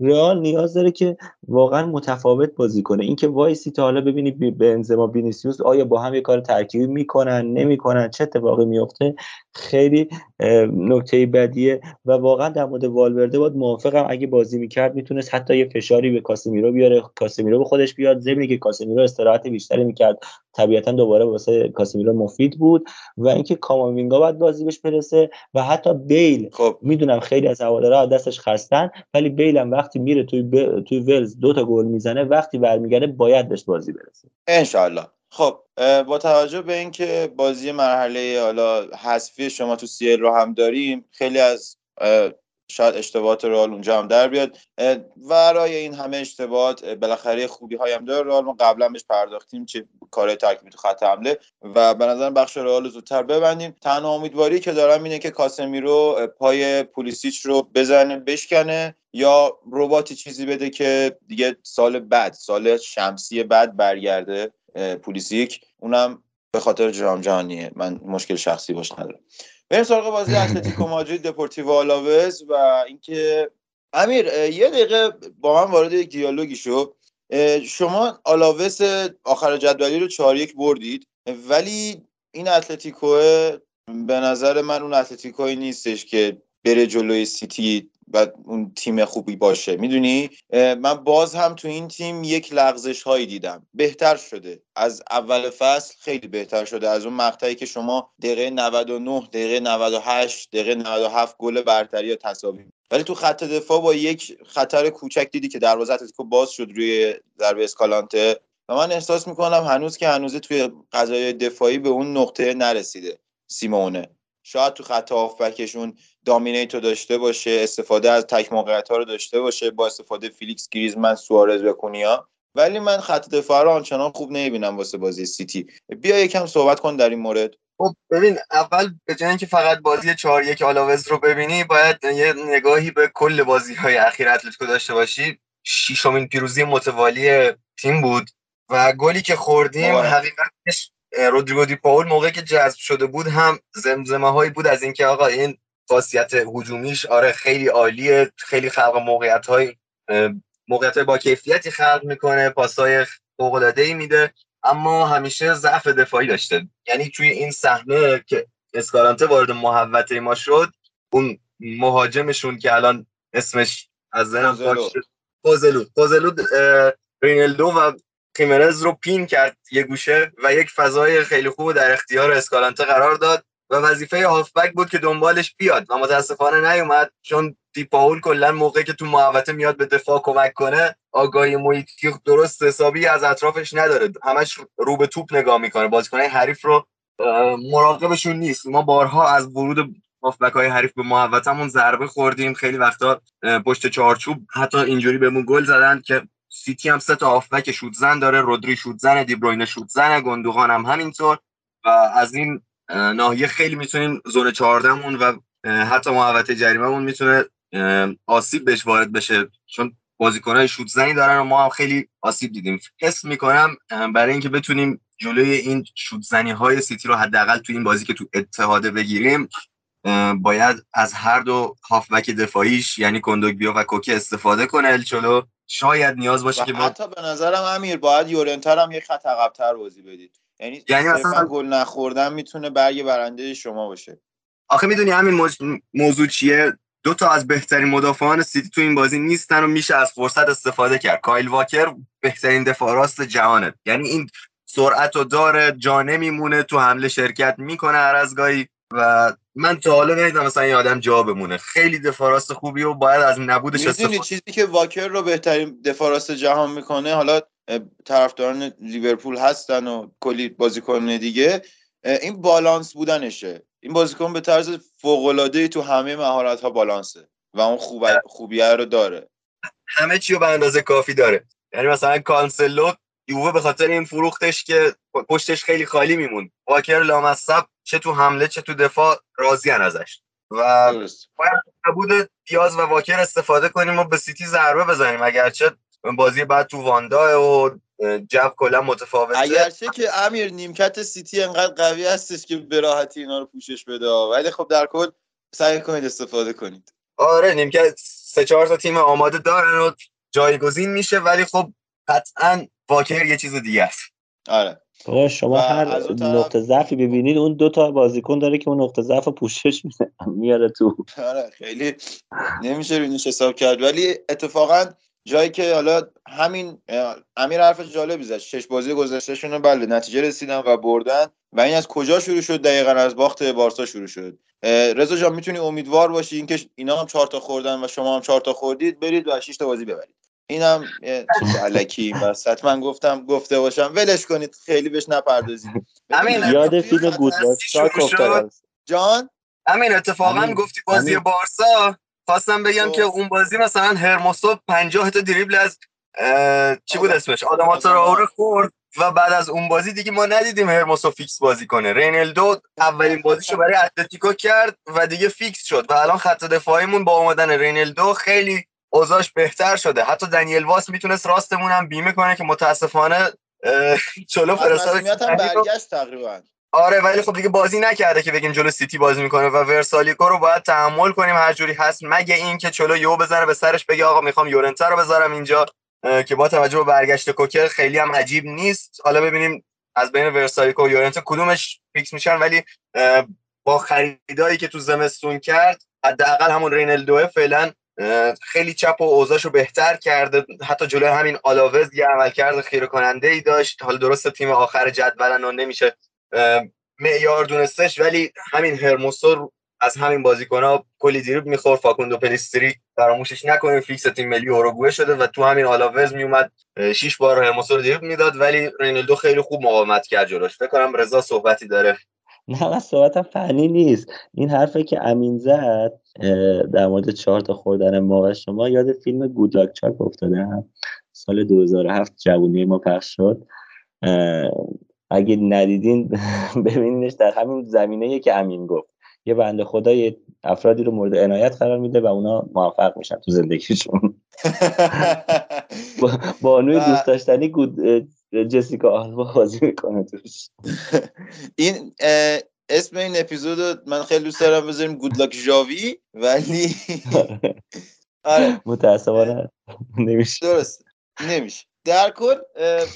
رئال نیاز داره که واقعا متفاوت بازی کنه. اینکه وایسی تا حالا ببینی بنزما بینیسیوس آیا با هم یه کار ترکیبی می‌کنن نمی‌کنن چه اتفاقی میفته خیلی نکته بدیه و واقعا در مورد والورده باید موافقم. اگه بازی می‌کرد می‌تونست حتی یه فشاری به کاسمیرو بیاره. کاسمیرو به خودش بیاد. زمینی که کاسمیرو استراحت بیشتری می‌کرد طبیعتا دوباره واسه کاسمیرو مفید بود و اینکه کاماوینگا باید بازی بهش برسه و حتی بیل خب. می‌دونم خیلی از هوادارا دستش خستن ولی بیل هم وقتی میره توی ب... توی ولز دو تا گل می‌زنه وقتی برمیگرده باید بهش بازی برسه. ان خب با توجه به اینکه بازی مرحله حالا حذفی شما تو سیل رو هم داریم خیلی از شاید اشتباهات رئال اونجا هم در بیاد. ورای این همه اشتباهات بالاخره خوبی هایم داره. رئال ما قبلا بهش پرداختیم چه کار ترکیبی تو خط حمله. و به نظر بخش رئال زودتر ببندیم. تنها امیدواری که دارم اینه که کاسمیرو پای پولیسیچ رو بزنه بشکنه یا رباتی چیزی بده که دیگه سال بعد سال شمسی بعد برگرده. پولیسیک اونم به خاطر جام جهانیه. من مشکل شخصی باش ندارم. بریم سراغ بازی اتلتیکو مادرید دپورتیو آلاوز و اینکه امیر یه دقیقه با من وارد دیالوگی شو. شما آلاوز آخر جدولی رو 4 یک بردید ولی این اتلتیکو به نظر من اون اتلتیکوی نیستش که بره جلوی سیتی و اون تیم خوبی باشه. می‌دونی؟ من باز هم تو این تیم یک لغزش هایی دیدم. بهتر شده. از اول فصل خیلی بهتر شده. از اون مقطعی که شما دقیقه 99 دقیقه 98 دقیقه 97 گل برتری یا تساوی ولی تو خط دفاع با یک خطر کوچک دیدی که دروازه اتلتیکو باز شد روی ضربه اسکالانته. و من احساس می‌کنم هنوز که هنوز توی فاز دفاعی به اون نقطه نرسیده سیمونه. شاید تو خط هافبکشون dominate و داشته باشه استفاده از تک موقعیت ها رو داشته باشه با استفاده فیلیکس گریزمن سوارز و کونیا. ولی من خط دفاع رو آنچنان خوب نمی‌بینم واسه بازی سیتی. بیا یکم صحبت کن در این مورد. خب ببین اول به جای اینکه فقط بازی 4 1 آلاوز رو ببینی باید یه نگاهی به کل بازی های اخیر اتلتیکو داشته باشی. ششمین پیروزی متوالی تیم بود و گلی که خوردیم حقیقتش رودریگو دی پاول موقعی که جذب شده بود هم زمزمه هایی بود از اینکه آقا این خاصیت هجومیش آره خیلی عالیه. خیلی خلق موقعیت های موقعیت با کیفیتی خلق می‌کنه پاسای فوق العاده ای میده اما همیشه ضعف دفاعی داشته. یعنی توی این صحنه که اسکارانته وارد محوطه ما شد اون مهاجمشون که الان اسمش از ذهنم خوزلو خوزلو رینالدو و خیمرز رو پین کرد یه گوشه و یک فضای خیلی خوب در اختیار اسکالانته قرار داد. و وظیفه هافبک بود که دنبالش بیاد. و متاسفانه نیومد چون دیپاول کلا موقعی که تو محوطه میاد به دفاع کمک کنه آگاهی محیطی درست حسابی از اطرافش نداره. همش رو به توپ نگاه می‌کنه. بازیکنای حریف رو مراقبشون نیست. ما بارها از ورود هافبک های حریف به محوطهمون ضربه خوردیم. خیلی وقتا پشت چارچوب حتی اینجوری بهمون گل زدن که سیتی هم سه تا هافبک شوت زن داره. رودری شوت زن دیبروینه شوت زن گندوغان هم همینطور. و از این ناحیه خیلی می‌تونیم زون 14 مون و حتی محوطه جریمه مون می‌تونه آسیب بهش وارد بشه. چون بازیکنهای شوت زنی دارن و ما هم خیلی آسیب دیدیم. حس می‌کنم برای اینکه بتونیم جلوی این شوت زنی های سیتی رو حداقل تو این بازی که تو اتحاده بگیریم باید از هر دو هافبک دفاعیش یعنی کندوگبیا و کوکی استفاده کنه الچولو شاید نیاز باشه که حتی به نظرم امیر باید یورنتر هم یه خط عقب‌تر بازی بدید. یعنی یعنی مثلا گل نخوردن می‌تونه برگ برنده شما باشه. آخه می‌دونی همین موضوع چیه؟ دو تا از بهترین مدافعان سیتی تو این بازی نیستن و میشه از فرصت استفاده کرد. کایل واکر بهترین دفاع راست جهانه. یعنی این سرعت و داره جا نمیمونه تو حمله شرکت می‌کنه هر از گاهی و من تا حالا ندیدم مثلا یه آدم جا بمونه. خیلی دفاع خوبی و باید از نبودش استفاده چیزی که واکر رو بهترین دفاع راست جهان می‌کنه؟ حالا طرفداران لیورپول هستن و کلی بازیکن دیگه این بالانس بودنشه. این بازیکن به طرز فوق العاده تو همه مهارت ها بالانسه و اون خوب خوبیه رو داره. همه چی رو به اندازه کافی داره. یعنی مثلا کانسلو یووه به خاطر این فروختش که پشتش خیلی خالی می‌موند. واکر لامصب چه تو حمله چه تو دفاع راضی‌ان ازش. و باید نبود پی از واکر استفاده کنیم و به سیتی ضربه بزنیم. اگرچه بازی بعد تو واندا و جو کلا متفاوته. اگرچه که امیر نیمکت سیتی انقدر قوی هستش که به راحتی اینا رو پوشش بده ولی خب در کل سعی کنید استفاده کنید. آره نیمکت سه چهار تا تیم آماده دارن و جایگزین میشه ولی خب قطعا واکر یه چیز دیگه است. آره. آقا شما هر نقطه ضعفی ببینید اون دو تا بازیکن داره که اون نقطه ضعف پوشش میاره تو. آره خیلی نمیشه روینش حساب کرد ولی اتفاقا جایی که حالا همین امیر حرف جالبی زد. شش بازی گذشتهشون رو بله نتیجه رسیدن و بردن. و این از کجا شروع شد؟ دقیقا از باخت بارسا شروع شد. رضا جان می‌تونی امیدوار باشی اینکه اینا هم چهار تا خوردن و شما هم چهار تا خوردید برید و 6 تا بازی ببرید. اینم چیز علکی وسط. من گفتم گفته باشم. ولش کنید خیلی بهش نپردازید. همین یاد فیلم گود جان؟ همین اتفاقا گفتی بازی بارسا. خواستم بگم که اون بازی مثلا هرموسو 50 تا دریبل از چی بود اسمش؟ آدمات رو خورد و بعد از اون بازی دیگه ما ندیدیم هرموسو fix بازی کنه. رینالدو اولین بازیشو برای اتلتیکو کرد و دیگه fix شد و الان خط دفاعیمون با اومدن رینالدو خیلی اوضاعش بهتر شده. حتی دنیل وس می‌تونست راستمون هم بیمه کنه که متاسفانه چولو فرستاد برگشت تقریبا. آره ولی خب دیگه بازی نکرده که بگیم جلو سیتی بازی می‌کنه و ورسالیکو رو باید تحمل کنیم. هر جوری هست مگه این که چولو یهو بزنه به سرش بگه آقا می‌خوام یورنته رو بذارم اینجا که با توجه به برگشت کوکه خیلی هم عجیب نیست. حالا ببینیم از بین ورسالیکو و یورنته کدومش fix میشن ولی با خریدایی که تو زمستون کرد حداقل همون رینالدو فعلا خیلی چپ و اوضاعشو بهتر کرده. حتی جلوی همین آلاوز یه عملکرد خیره کننده ای داشت. حالا درسته تیم آخر جدولن و نمیشه معیار دونستش ولی همین هرموسو از همین بازیکن‌ها کلی دریبل می‌خورد فاکوندو پلیستری فراموشش نکنیم fix تیم ملی اوروگوئه شده و تو همین آلاوز میومد شش بار هرموسو رو دیروب می‌داد ولی رینالدو خیلی خوب مقاومت کرد جلوش. فکر کنم رضا صحبتی داره. نه من صحبتم فنی نیست. این حرفی که امین زد در مورد چهار تا خوردن ما و شما یاد فیلم گودلاک چاک افتاده هم سال 2007 جوونی ما پخش شد. اگه ندیدین ببینینش در همین زمینه که امین گفت. یه بنده خدا یه افرادی رو مورد عنایت قرار میده و اونا موفق میشن تو زندگیشون. بانوی دوست داشتنی جسیکا آلبا بازی می‌کنه توش. این اسم این اپیزود من خیلی دوست دارم بذاریم گودلاک جاوی ولی آره. متاسفانه نمیشه. درست نمیشه. در کل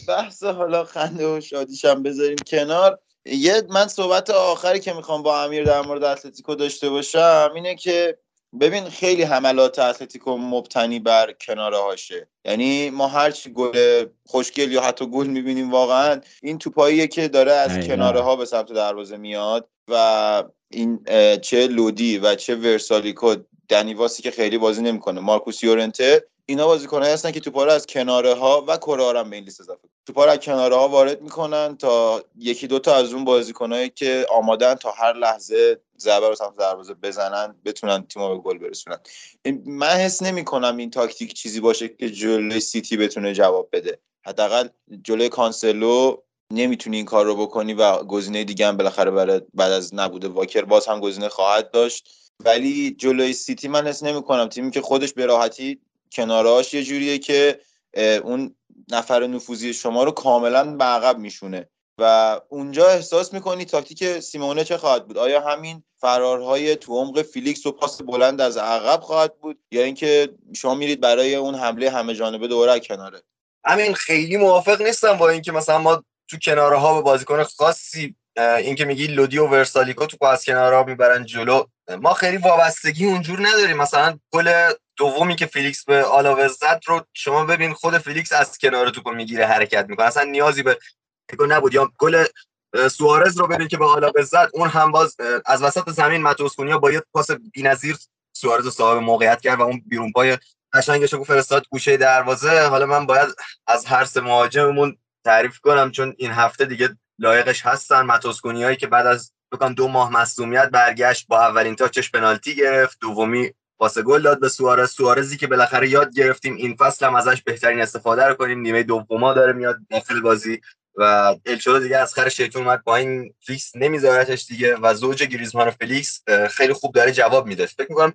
بحث حالا خنده و شادیشم بذاریم کنار. یه من صحبت آخری که می‌خوام با امیر در مورد اتلتیکو داشته باشم اینه که ببین خیلی حملات اتلتیکو مبتنی بر کناره هاشه. یعنی ما هر چی گل خوشگل یا حتی گل می‌بینیم واقعا این توپاییه که داره از کناره ها به سمت دروازه میاد و این چه لودی و چه ورسالیکو دنیواسی که خیلی بازی نمی‌کنه مارکوس یورنته اینا بازیکنایی هستن که توپا رو از کناره ها و کره ها به این لیست اضافه توپا رو از کناره ها وارد می‌کنن تا یکی دوتا از اون بازیکنایی که آمادن تا هر لحظه ضربه رو سمت دروازه بزنن بتونن تیم به گل برسونن. من حس نمی کنم این تاکتیک چیزی باشه که جلوی سیتی بتونه جواب بده. حداقل جلوی کانسلو نمی‌تونی این کار رو بکنی و گزینه دیگه هم بالاخره بعد از نبود واکر باز هم گزینه خواهد داشت. ولی جلوی سیتی من حس نمی کنم تیمی که خودش به راحتی کناراش یه جوریه که اون نفر نفوذی شما رو کاملا به عقب میشونه. و اونجا احساس می‌کنی تاکتیک سیمونه چه خواهد بود؟ آیا همین فرارهای تو عمق فیلیکس و پاس بلند از عقب خواهد بود؟ یا اینکه شما میرید برای اون حمله همه جانبه دو کناره؟ همین خیلی موافق نیستم با اینکه مثلا ما تو کناره ها به بازیکن خاصی اینکه میگی لودی و ورسالیکو تو از کنارها می‌برن جلو ما خیلی وابستگی اونجور نداریم. مثلا گل دومی که فیلیکس به آلاوز زد رو شما ببین خود فیلیکس از کنار توپ می‌گیره حرکت می‌کنه. اصلا نیازی به نبود. یا گل سوارز رو ببین که به آلاوز زد اون هم باز از وسط زمین متئوس کونیا با یه پاس بی‌نظیر سوارز رو صاحب موقعیت کرد و اون بیرون پای قشنگش رو فرستاد گوشه دروازه. حالا من باید از هر سه مهاجممون تعریف کنم چون این هفته دیگه لایقش هستن. متئوس کونیایی که بعد از بکنم دو ماه مصدومیت برگشت با اولین touch ش پنالتی گرفت. دومی پاس گل داد به سوارز. سوارزی که بالاخره یاد گرفتیم این فصل هم ازش بهترین استفاده رو کنیم. نیمه دوما داره میاد داخل بازی و ال چولو دیگه از خر شیطون اومد پایین. fix نمیذارتش دیگه و زوج گریزمان و فلیکس خیلی خوب داره جواب میده. فکر می‌کنم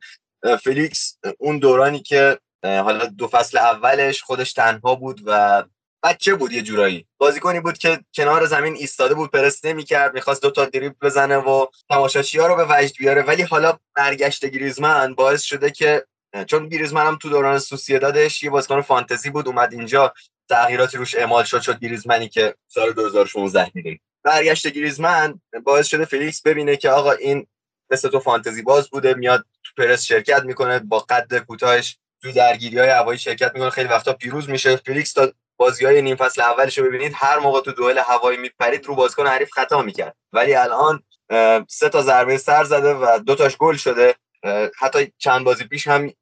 فلیکس اون دورانی که حالا دو فصل اولش خودش تنها بود و بچه بود یه جورایی؟ بازیکنی بود که کنار زمین ایستاده بود پرس نمی‌کرد می‌خواست دو تا دریبل بزنه و تماشاچی ها رو به وجد بیاره. ولی حالا برگشت گریزمن باعث شده که چون گریزمن هم تو دوران سوسیدادش یه بازیکن فانتزی بود اومد اینجا تغییراتی روش اعمال شد شد گریزمنی که سال 2016 دیدیم برگشت گریزمن باعث شده فلیکس ببینه که آقا این مثل تو فانتزی باز بوده میاد تو پرس شرکت می‌کنه با قد کوتاهش تو درگیری های هوایی شرکت می‌کنه خیلی وقتا پیروز میشه. فلیکس تا بازی های نیم فصل اولش رو ببینید هر موقع تو دوئل هوایی میپرید رو بازیکن حریف خطا می‌کرد. ولی الان سه تا ضربه سر زده و دو تاش گل شده. حتی چند بازی پیش هم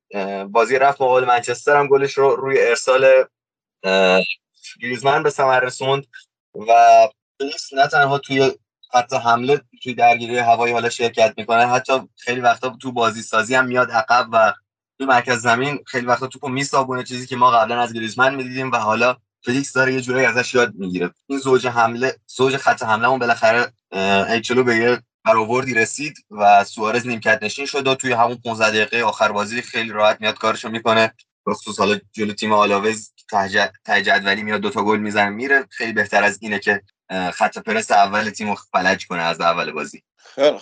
بازی رفت مقابل منچستر هم گلش رو روی ارسال گریزمن به ثمر رسوند و نه تنها توی حتی حمله توی درگیری هوایی حالا شرکت می‌کنه حتی خیلی وقتا تو بازی سازی هم میاد عقب و تو مرکز زمین خیلی وقتا توپو میسابونه چیزی که ما قبلا از گریزمن می‌دیدیم و حالا فلیکس داره یه جورایی ازش یاد می‌گیره. این زوج حمله زوج خط حمله بالاخره ایچلو به یه برآوردی رسید و سوارز نیمکت نشین شد و توی همون 15 دقیقه آخر بازی خیلی راحت میاد کارشو می‌کنه. خصوص حالا جلو تیم آلاوز ته جدولی میاد دوتا گل می‌زنه میره. خیلی بهتر از اینه که خط پرس اول تیم فلج کنه از اول بازی. خیلی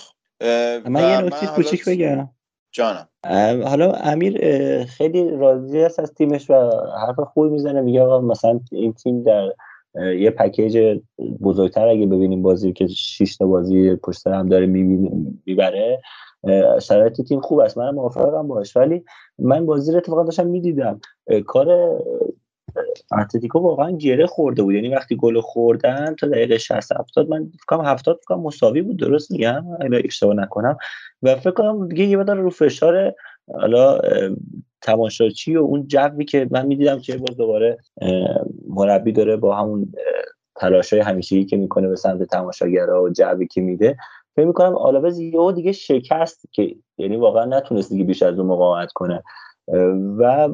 من یه نکته کوچیک بگم. جانم. حالا امیر خیلی راضی است از تیمش و حرف خوبی می‌زنه. میگه آقا مثلا این تیم در یه پکیج بزرگتر اگه ببینیم بازی که 6 تا بازی پشت هم داره می‌بره شرایط تیم خوب است. من موافقم باش. ولی من بازی رو اتفاقا داشتم می‌دیدم. کار اتلتیکو واقعا گره خورده بود. یعنی وقتی گل خوردن تا دقیقه 60 70 من فکر کنم 70 فکر مساوی بود درست میگم؟ اگه اشتباه نکنم. و فکر کنم دیگه یه مقدار رو فشار حالا تماشاچی و اون جوی که من می‌دیدم که باز دوباره مربی داره با همون تلاشای همیشگی که می‌کنه به سمت تماشاگرها و جوی که میده. فکر می‌کنم آلاوز یهو دیگه شکست که یعنی واقعا نتونست دیگه بیش از اون مقاومت کنه. و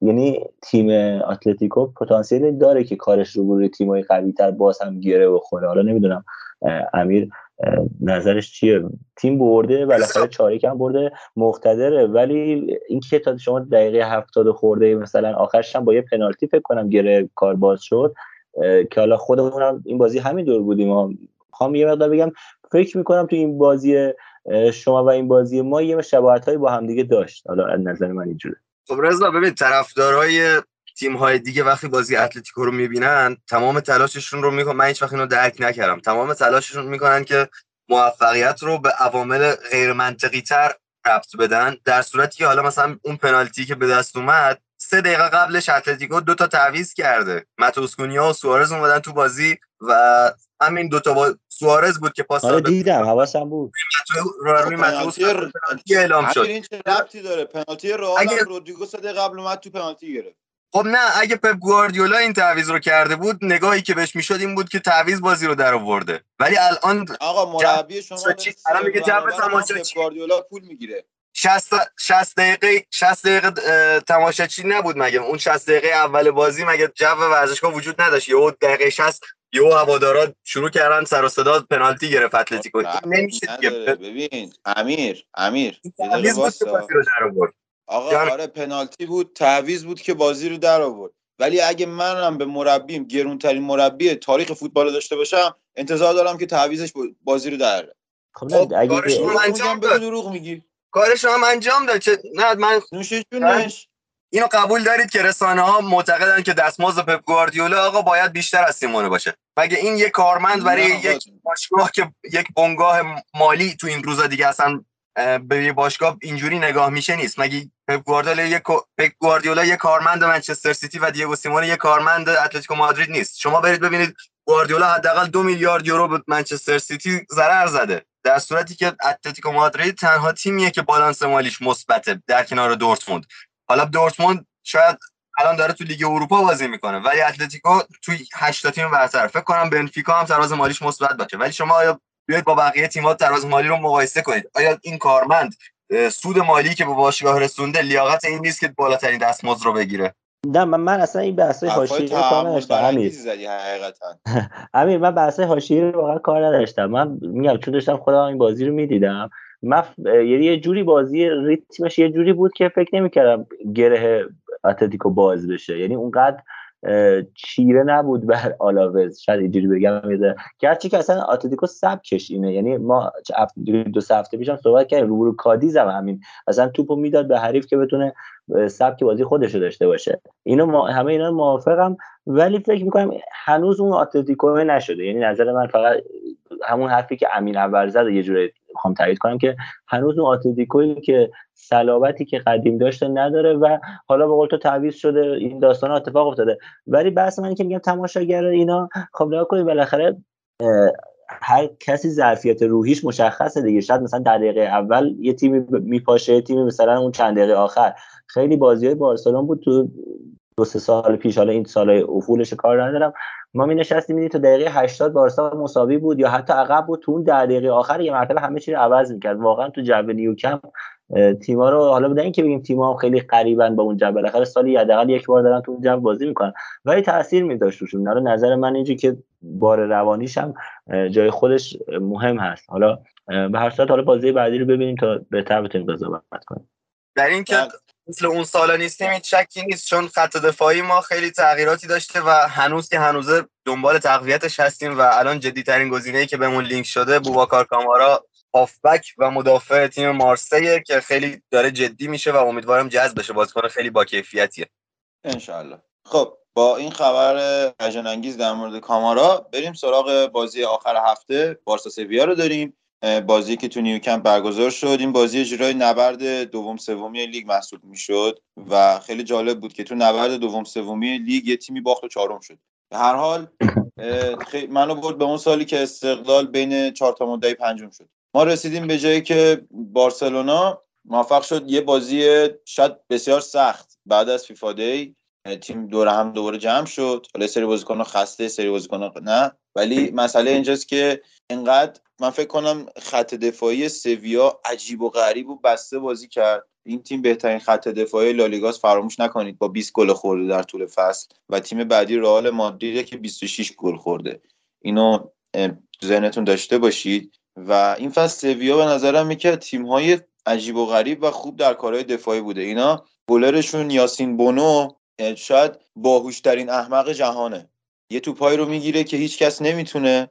یعنی تیم اتلتیکو پتانسیل داره که کارش رو روی تیمای قوی تر باز هم گیره بخوره حالا نمی‌دونم امیر نظرش چیه؟ تیم برده بالاخره چاری کم برده مقتدره. ولی اینکه تا شما دقیقه هفتاد خورده مثلا آخرش هم با یه پنالتی فکر کنم گره کار باز شد که حالا خودمون هم این بازی همین دور بودیم می‌خوام یه مقدار بگم فکر می‌کنم تو این بازی شما و این بازی ما یه شباهت هایی با همدیگه داشت. حالا از نظر من اینجوره. خب رضا ببین طرفدارای تیم های دیگه وقتی بازی اتلتیکو رو می‌بینن تمام تلاششون رو می‌کنن من هیچ وقت اینو درک نکردم. تمام تلاششون می‌کنن که موفقیت رو به عوامل غیر منطقی تر ربط بدن. در صورتی که حالا مثلا اون پنالتی که به دست اومد سه دقیقه قبلش اتلتیکو دو تا تعویض کرده. ماتوسکونیا و سوارز اومدن تو بازی و همین دوتا با سوارز بود که پاس آره دیدم حواسم بود. روی پنالتی اعلام شد. این چه ربطی داره؟ پنالتی رئال اگه... رودریگو سده قبل اومد تو پنالتی گرفت. خب نه اگه پپ گواردیولا این تعویض رو کرده بود نگاهی که بهش می‌شد این بود که تعویض بازی رو در آورده. ولی الان آقا مربی شما الان میگه جو تماشاچی گواردیولا پول می‌گیره. 60 60 دقیقه 60 دقیقه تماشاچی نبود مگه؟ اون 60 دقیقه اول بازی مگه جو ورزشگاه وجود نداشت؟ یهو دقیقه 60 یهو هوادارا شروع کردن سر و صدا پنالتی گرفت اتلتیکو. نمیشه ببین امیر امیر آقا جان. آره پنالتی بود تعویض بود که بازی رو در آورد. ولی اگه منم به مربیم گرونترین مربی تاریخ فوتبال داشته باشم انتظار دارم که تعویزش بازی رو در خب, خب اگه انجام بده دروغ میگی. کارش هم انجام داد. چه نه من نوش جونش اینو قبول دارید که رسانه ها معتقدن که دستمزد پپ گواردیولا آقا باید بیشتر از سیمونه باشه. مگه این یک کارمند برای یک باشگاه که یک بنگاه مالی تو این روزا دیگه اصلا به یه باشگاه اینجوری نگاه میشه نیست. مگه پپ گواردیولا یک پپ گواردیولا یک کارمند منچستر سیتی و دیگو سیمونه یک کارمند اتلتیکو مادرید نیست. شما برید ببینید گواردیولا حداقل دو میلیارد یورو به منچستر سیتی ضرر زده. در صورتی که اتلتیکو مادرید تنها تیمیه که بالانس مالیش مثبته در کنار دورتموند. حالا دورتموند شاید الان داره تو لیگ اروپا بازی می‌کنه ولی اتلتیکو توی 8 تیم برتر. فکر کنم بنفیکا هم تراز مالیش مثبت باشه. ولی شما آیا بیاید با بقیه تیم‌ها تراز مالی رو مقایسه کنید؟ آیا این کارمند سود مالی که به باشگاه رسونده لیاقت این نیست که بالاترین دستمزد رو بگیره؟ نه من, من اصلا این بحث حاشیه کار نداشتم امیر. امیر من بحث حاشیه رو واقعا کار نداشتم. من میگم چون داشتم خودم این بازی رو می‌دیدم من یعنی یه جوری بازی ریتمش یه جوری بود که فکر نمی‌کردم گره اتلتیکو باز بشه. یعنی اونقدر چیره نبود بر آلاوز. شاید اینجوری بگم گرچه که اصلا آتلتیکو سبکش اینه. یعنی ما دو سه هفته پیشم صحبت کردیم. رو کادیز هم همین. اصلا توپو می‌داد به حریف که بتونه سبک بازی خودش رو داشته باشه. اینو ما همه اینا موافقم. ولی فکر می‌کنم هنوز اون آتلتیکو نشده. یعنی نظر من فقط همون حرفی که امین اول زد یه جوری می‌خوام تایید کنم که هنوز اون آتلتیکویی که صلابتی که قدیم داشته نداره و حالا به قول تو تعویض شده این داستان اتفاق افتاده. ولی بحث من که میگم تماشاگر اینا خب نگاه کنید بالاخره هر کسی ظرفیت روحیش مشخصه دیگه. شاید مثلا در دقیقه اول یه تیمی میپاشه تیمی مثلا اون چند دقیقه آخر. خیلی بازی های بارسلون بود تو دو سه سال پیش حالا این سال افولش کار ندارم. ما می نشستیم می‌دید تو دقیقه 80 بارسا مساوی بود یا حتی عقب بود. تو اون 10 دقیقه آخر یه مرتبه همه چی رو عوض می‌کرد. واقعا تو جو نیوکم تیما رو حالا بدن که بگیم تیما خیلی قریبن با اون جو بالاخره سالی حداقل یک بار دارن تو اون جو بازی می‌کنن. ولی تاثیر میذاشت روشون. نظر من اینجا که بار روانیش هم جای خودش مهم هست. حالا به هر صورت حالا بازی بعدی رو ببینیم تا بهتر بتونیم قضاوت کنیم. در اینکه مثل اون سالا نیستیم هیچ شکی نیست. چون خط دفاعی ما خیلی تغییراتی داشته و هنوز که هنوزه دنبال تقویتش هستیم و الان جدی ترین گزینه‌ای که بهمون لینک شده بوباکار کامارا هافبک و مدافع تیم مارسیه که خیلی داره جدی میشه و امیدوارم جذب بشه. بازیکن خیلی با کیفیتیه. انشالله خب با این خبر هیجان انگیز در مورد کامارا بریم سراغ بازی آخر هفته. بارسا سویا رو داریم. بازی که تو نیوکمپ برگزار شد این بازی اجرای نبرد دوم سومی لیگ محسوب می‌شد و خیلی جالب بود که تو نبرد دوم سومی لیگ یه تیمی باخت و چهارم شد. به هر حال منو برد به اون سالی که استقلال بین چهار تا مدعی پنجم شد. ما رسیدیم به جایی که بارسلونا موفق شد. یه بازی شاید بسیار سخت بعد از فیفا دی تیم دور هم دوباره جمع شد. حالا سری بازیکن خسته سری بازیکن نه. ولی مسئله اینجاست که اینقدر من فکر کنم خط دفاعی سویا عجیب و غریب و بسته بازی کرد. این تیم بهترین خط دفاعی لالیگاس فراموش نکنید. با 20 گل خورده در طول فصل و تیم بعدی رئال مادرید که 26 گل خورده. اینو ذهنتون داشته باشید. و این فصل سویا به نظرم یکی تیم های عجیب و غریب و خوب در کارهای دفاعی بوده. اینا گلرشون یاسین بونو شاید باهوشترین احمق جهانه. یه توپایی رو می‌گیره که هیچ کس نمی‌تونه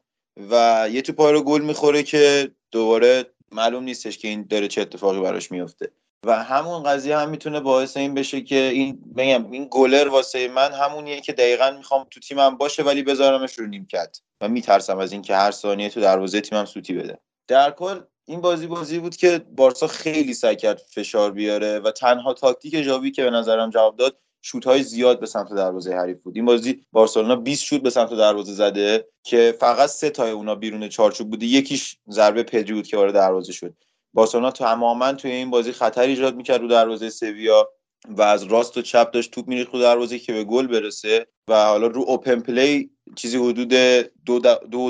و یه توپایی رو گل می‌خوره که دوباره معلوم نیستش که این داره چه اتفاقی براش میفته و همون قضیه هم می‌تونه باعث این بشه که این بگم این گلر واسه من همونیه که دقیقا می‌خوام تو تیمم باشه ولی بذارمش رو نیمکت. و میترسم از اینکه هر ثانیه تو دروازه تیمم سوتی بده. در کل این بازی بازی بود که بارسا خیلی سعی کرد فشار بیاره و تنها تاکتیک جاوی که به نظرم جواب داد شوت های زیاد به سمت دروازه حریف بود. این بازی بارسلونا 20 شوت به سمت دروازه زده که فقط سه تای اونا بیرون چارچوب بوده یکیش ضربه پدری بود که وارد دروازه شد. بارسلونا تماما توی این بازی خطر ایجاد می‌کرد رو دروازه سویا و از راست و چپ داشت توپ میریخت رو دروازه که به گل برسه و حالا رو open play چیزی حدود دو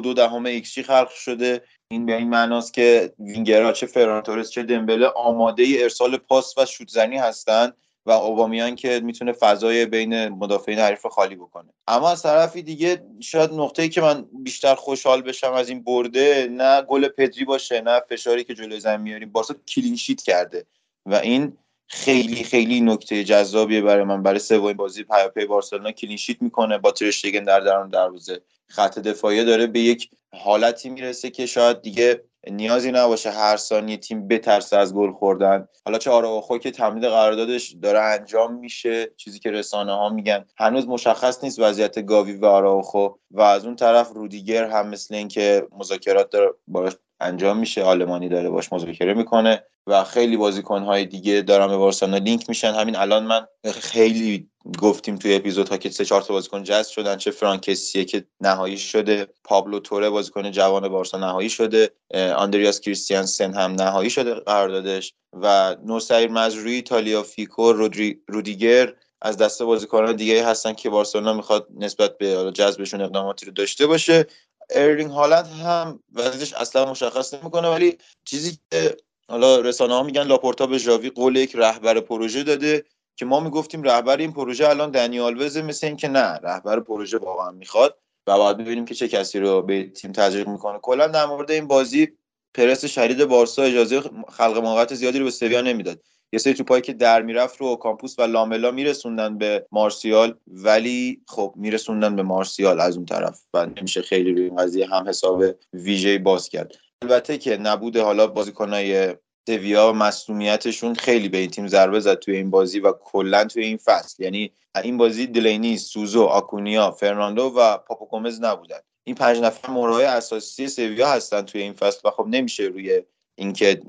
دو, دهم ایکس خلق شده. این به این معناست که وینگرها چه فران چه دمبله آماده ای ارسال پاس و شوت زنی هستند و اوبامیان که می‌تونه فضای بین مدافعین حریف خالی بکنه. اما از طرفی دیگه شاید نکته‌ای که من بیشتر خوشحال بشم از این برد نه گل پدری باشه نه فشاری که جلوی زمین میاریم. بارسا clean sheet کرده و این خیلی خیلی نکته جذابیه برای من. برای سومین بازی پیاپی بارسلونا clean sheet می‌کنه. با ترشتگن در درون دروازه خط دفاعی داره. به یک حالتی می‌رسه که شاید دیگه نیازی نباشه هر ثانیه تیم بترسه از گل خوردن. حالا چه آراوخو که تمدید قراردادش داره انجام میشه. چیزی که رسانه ها میگن. هنوز مشخص نیست وضعیت گاوی و آراوخو و از اون طرف رودیگر هم مثل اینکه مذاکرات داره باش انجام میشه. آلمانی داره باش مذاکره می‌کنه و خیلی بازیکنهای دیگه دارن به بارسلونا لینک میشن. همین الان من خیلی گفتیم توی اپیزودها که سه چهار تا بازیکن جذب شدن چه فرانک کسیه که نهایی شده پابلو توره بازیکن جوان بارسا نهایی شده آندریاس کریستیانسن هم نهایی شده قراردادش و نصیر مزراوی تالیافیکو رودری، رودیگر از دسته بازیکنان دیگه هستن که بارسلونا می‌خواد نسبت به جذبشون اقداماتی رو داشته باشه. ارلینگ هالند هم وضعش اصلا مشخص نمی‌کنه ولی چیزی که حالا رسانه ها میگن لاپورتا به ژاوی قول یک رهبر پروژه داده که ما می‌گفتیم رهبر این پروژه الان دنیال وزه مثل اینکه نه رهبر پروژه واقعا می‌خواد و باید ببینیم که چه کسی رو به تیم تزریق می‌کنه. کلا در مورد این بازی پرس شدید بارسا اجازه خلق موقعیت زیادی رو به سویا نمی‌داد. یه سری توپایی که در می‌رفت رو کامپوس و لاملا میرسوندن به مارسیال ولی خب میرسوندن به مارسیال از اون طرف و نمیشه خیلی روی قضیه هم حساب ویژه باز کرد. البته که نبود حالا بازیکنای سویا مصومیتشون خیلی به این تیم ضربه زد توی این بازی و کلا توی این فصل. یعنی این بازی دلینی سوزو آکونیا فرناندو و پاپوکومز نبودن. این پنج نفر مورای اساسی سویا هستن توی این فصل و خب نمیشه روی اینکه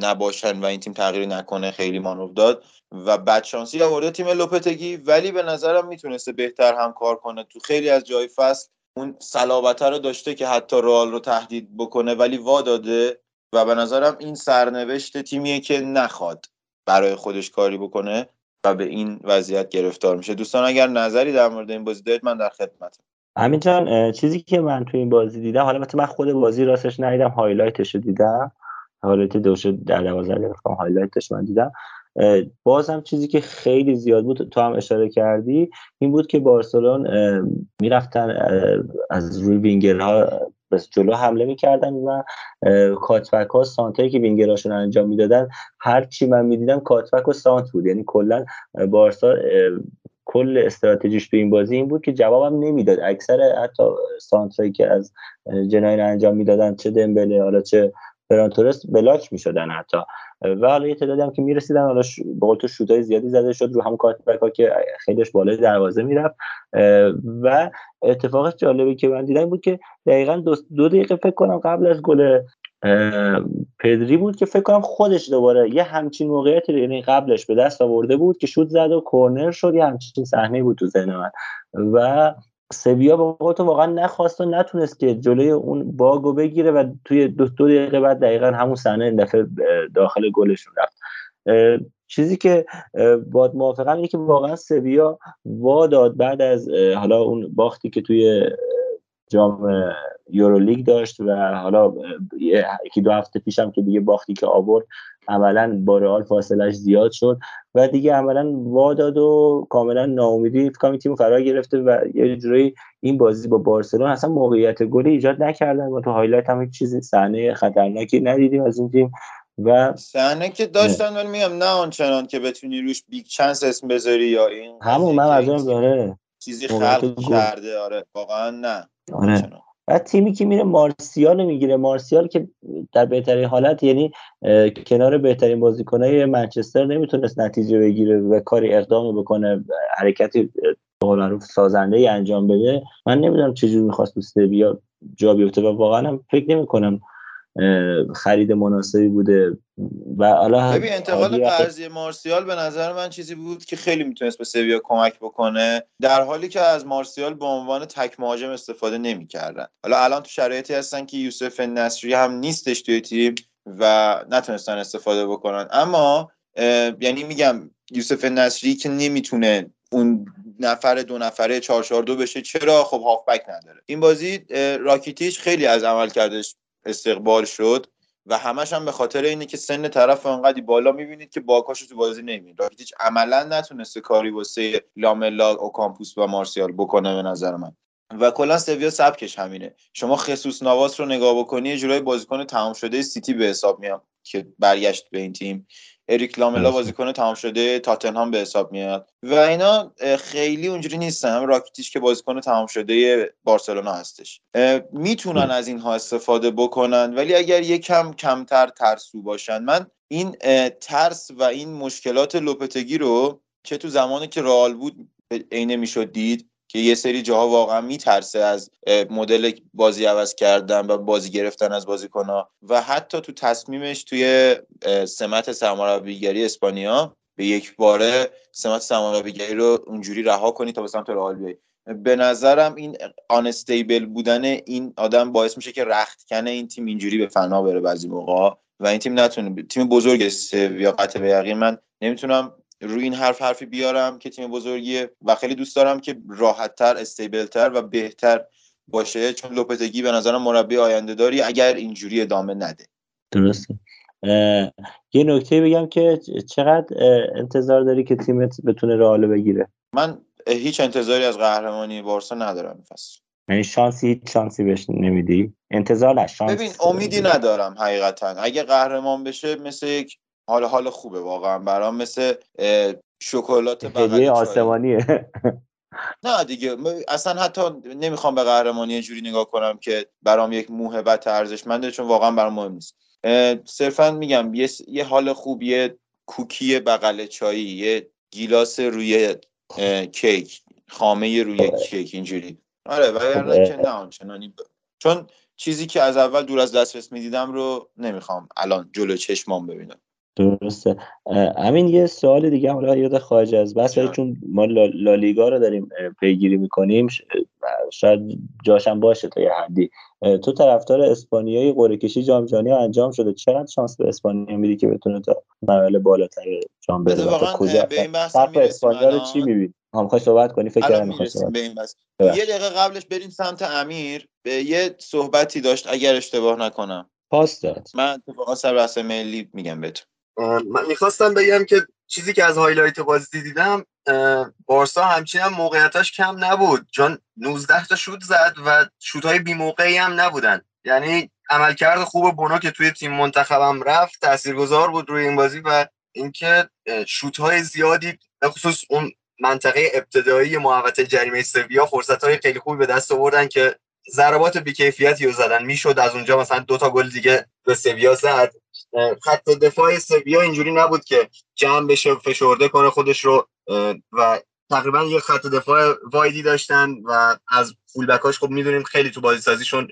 نباشن و این تیم تغییر نکنه خیلی مانور داد و بدشانسی آورده تیم لوپتگی. ولی به نظرم می‌تونسته بهتر هم کار کنه. تو خیلی از جای فصل اون صلابته رو داشته که حتی رئال رو تهدید بکنه ولی وا داده و به نظرم این سرنوشت تیمیه که نخواد برای خودش کاری بکنه و به این وضعیت گرفتار میشه. دوستان اگر نظری در مورد این بازی دارید من در خدمتم. جان چیزی که من تو این بازی دیدم حالا من خود بازی راستش ندیدم highlight ش رو دیدم. highlight دوشو در 12 دقیقه highlight ش من دیدم. باز هم چیزی که خیلی زیاد بود تو هم اشاره کردی این بود که بارسلون می‌رفتن از روی وینگرها بس جلو حمله می‌کردن و کاتفک ها که وینگراشون انجام می‌دادن هر چی من می‌دیدم کاتفک و سانت بود. یعنی کلا بارسا کل استراتژیش تو این بازی این بود که جوابم نمی‌داد. اکثر حتی سانتری که از جناین انجام می‌دادن چه دمبله حالا چه فرانتورس بلاک می‌شدن حتی. و حالا یه تعدادی هم که می‌رسیدن حالا ش... بقول تو شوتای زیادی زده شد رو هم کاتبک که خیلیش بالای دروازه می‌رفت. و اتفاق جالبی که من دیدم بود که دقیقا دو, دو دقیقه فکر کنم قبل از گل پدری بود که فکر کنم خودش دوباره یه همچین موقعیتی یعنی قبلش به دست آورده بود که شوت زد و کورنر شد یه همچین صحنه بود تو ذهن من. و سویا به تو واقعا نخواست و نتونست که جلوی اون باگو بگیره و توی دو, دو دقیقه بعد دقیقا همون صحنه دفعه داخل گلشون رفت. چیزی که باهات موافقم اینه که واقعا سویا وا داد بعد از حالا اون باختی که توی جام یورولیگ داشت و حالا یکی دو هفته پیشم که دیگه باختی که آورد عملا با رئال فاصلش زیاد شد و دیگه عملا واداد و کاملا ناامیدی فکر تیم فرا گرفته و یه جوری این بازی با بارسلون اصلا موقعیت گلی ایجاد نکردن و تو highlight هم چیزی صحنه خطرناکی ندیدیم از این تیم و صحنه که داشتن ولی میگم نه آنچنان که بتونی روش بیگ چانس اسم بذاری یا این همون من از داره چیزی خلق کرده آره واقعا نه آره. و تیمی که میره مارسیال می‌گیره. مارسیال که در بهترین حالت یعنی کنار بهترین بازیکنای منچستر نمی‌تونست نتیجه بگیره و کاری اقدام بکنه حرکتی معروف سازنده ای انجام بده. من نمی‌دونم چجوری می‌خواست تو سویا جا بیفته و واقعا هم فکر نمی کنم خرید مناسبی بوده. و حالا ببین انتقال قرضی مارسیال به نظر من چیزی بود که خیلی می‌تونست به سویا کمک بکنه در حالی که از مارسیال به عنوان تک مهاجم استفاده نمی‌کردن. حالا الان تو شرایطی هستن که یوسف نصری هم نیستش توی تیم و نتونستن استفاده بکنن. اما یعنی میگم یوسف نصری که نمی‌تونه اون نفر دو نفره چهار دو بشه چرا خب هافبک نداره؟ این بازی راکیتیچ خیلی از عمل کردش استقبال شد و همش هم به خاطر اینه که سن طرف انقدی بالا می‌بینید که باکاشو تو بازی نمی‌بینید. راکیتیچ عملا نتونسته کاری واسه لاملا کامپوس و مارسیال بکنه به نظر من. و کلا سویا سبکش همینه. شما خصوص ناواس رو نگاه بکنی یه جورایی بازیکن تمام شده سیتی به حساب میاد که برگشت به این تیم. اریک لاملا بازیکن تمام شده تاتنهام به حساب میاد. و اینا خیلی اونجوری نیستن. هم راکیتیش که بازیکن تمام شده بارسلونا هستش. می‌تونن از اینها استفاده بکنن ولی اگر یکم کمتر ترسو باشن. من این ترس و این مشکلات لوپتگی رو که تو زمانی که رئال بود عینه می‌شد دید. که یه سری جاها واقعا میترسه از مدل بازی عوض کردن و بازی گرفتن از بازیکنها. و حتی تو تصمیمش توی سمت سرمربیگری اسپانیا به یک باره سمت سرمربیگری رو اونجوری رها کنی تا به سمت رئال بیای. به نظرم این آنستیبل بودن این آدم باعث میشه که رخت کنه این تیم اینجوری به فنا بره بعضی موقع و این تیم نتونه تیم بزرگ یا قطع به یقین من نمی‌تونم روی این حرف حرفی بیارم که تیم بزرگیه و خیلی دوست دارم که راحتتر استیبلتر و بهتر باشه. چون لوپتگی به نظرم مربی آینده داری اگر اینجوری ادامه نده. درسته. یه نکته بگم که چقدر انتظار داری که تیمت بتونه رئال بگیره؟ من هیچ انتظاری از قهرمانی بارسا ندارم فصل یعنی شانسی هیچ شانسی بهش نمیدی؟ انتظار نه شانس ببین امیدی ندارم حقیقتا. اگه قهرمان بشه مثل یک حال حال خوبه واقعا. برام مثل شکلات بغل آسمانیه. نه دیگه اصلا حتی نمی‌خوام به قهرمانی جوری نگاه کنم که برام یک موهبت ارزشمنده چون واقعا برام مهم نیست. صرفا میگم یه, یه حال خوب یه کوکی بغل چایی یه گیلاس روی کیک خامه روی کیک اینجوری. آره وگرنه که نه آنچنانی چون چیزی که از اول دور از دسترس می‌دیدم رو نمی‌خوام الان جلو چشمام ببینم. درسته. همین یه سوال دیگه حالا یاد خارج از بس ولی چون ما لالیگا رو داریم پیگیری می‌کنیم شاید جاشم باشه تا یه حدی. تو طرفدار اسپانیایی قرعه کشی جام جهانی انجام شده. چقدر شانس به اسپانیا میدی که بتونه تا مراحل بالاتر جام بره کجا؟ به این بحث اسپانیا رو چی می‌بینی؟ هم صحبت کنی؟ فکر کنم به این بحث. یه دقیقه قبلش بریم سمت امیر. به یه صحبتی داشت اگر اشتباه نکنم. پاس داد. من اتفاقا سر بحث ملی میگم بهتون. من می‌خواستم بگم که چیزی که از highlight بازی دیدم بارسا همچین هم موقعیتاش کم نبود. چون 19 تا شوت زد و شوت های بی موقعی هم نبودن. یعنی عملکرد خوب بونو که توی تیم منتخبم رفت تاثیرگذار بود روی این بازی و اینکه شوت های زیادی به خصوص اون منطقه ابتدایی محوطه جریمه سویا فرصت های خیلی خوبی به دست آوردن که ضربات بیکیفیتی رو زدن. می‌شد از اونجا مثلا دو تا گل دیگه به سویا زد. خط دفاع سویا اینجوری نبود که جمع بشه فشرده کنه خودش رو و تقریبا یه خط دفاع وایدی داشتن و از فولبکاش خب می‌دونیم خیلی تو بازی سازیشون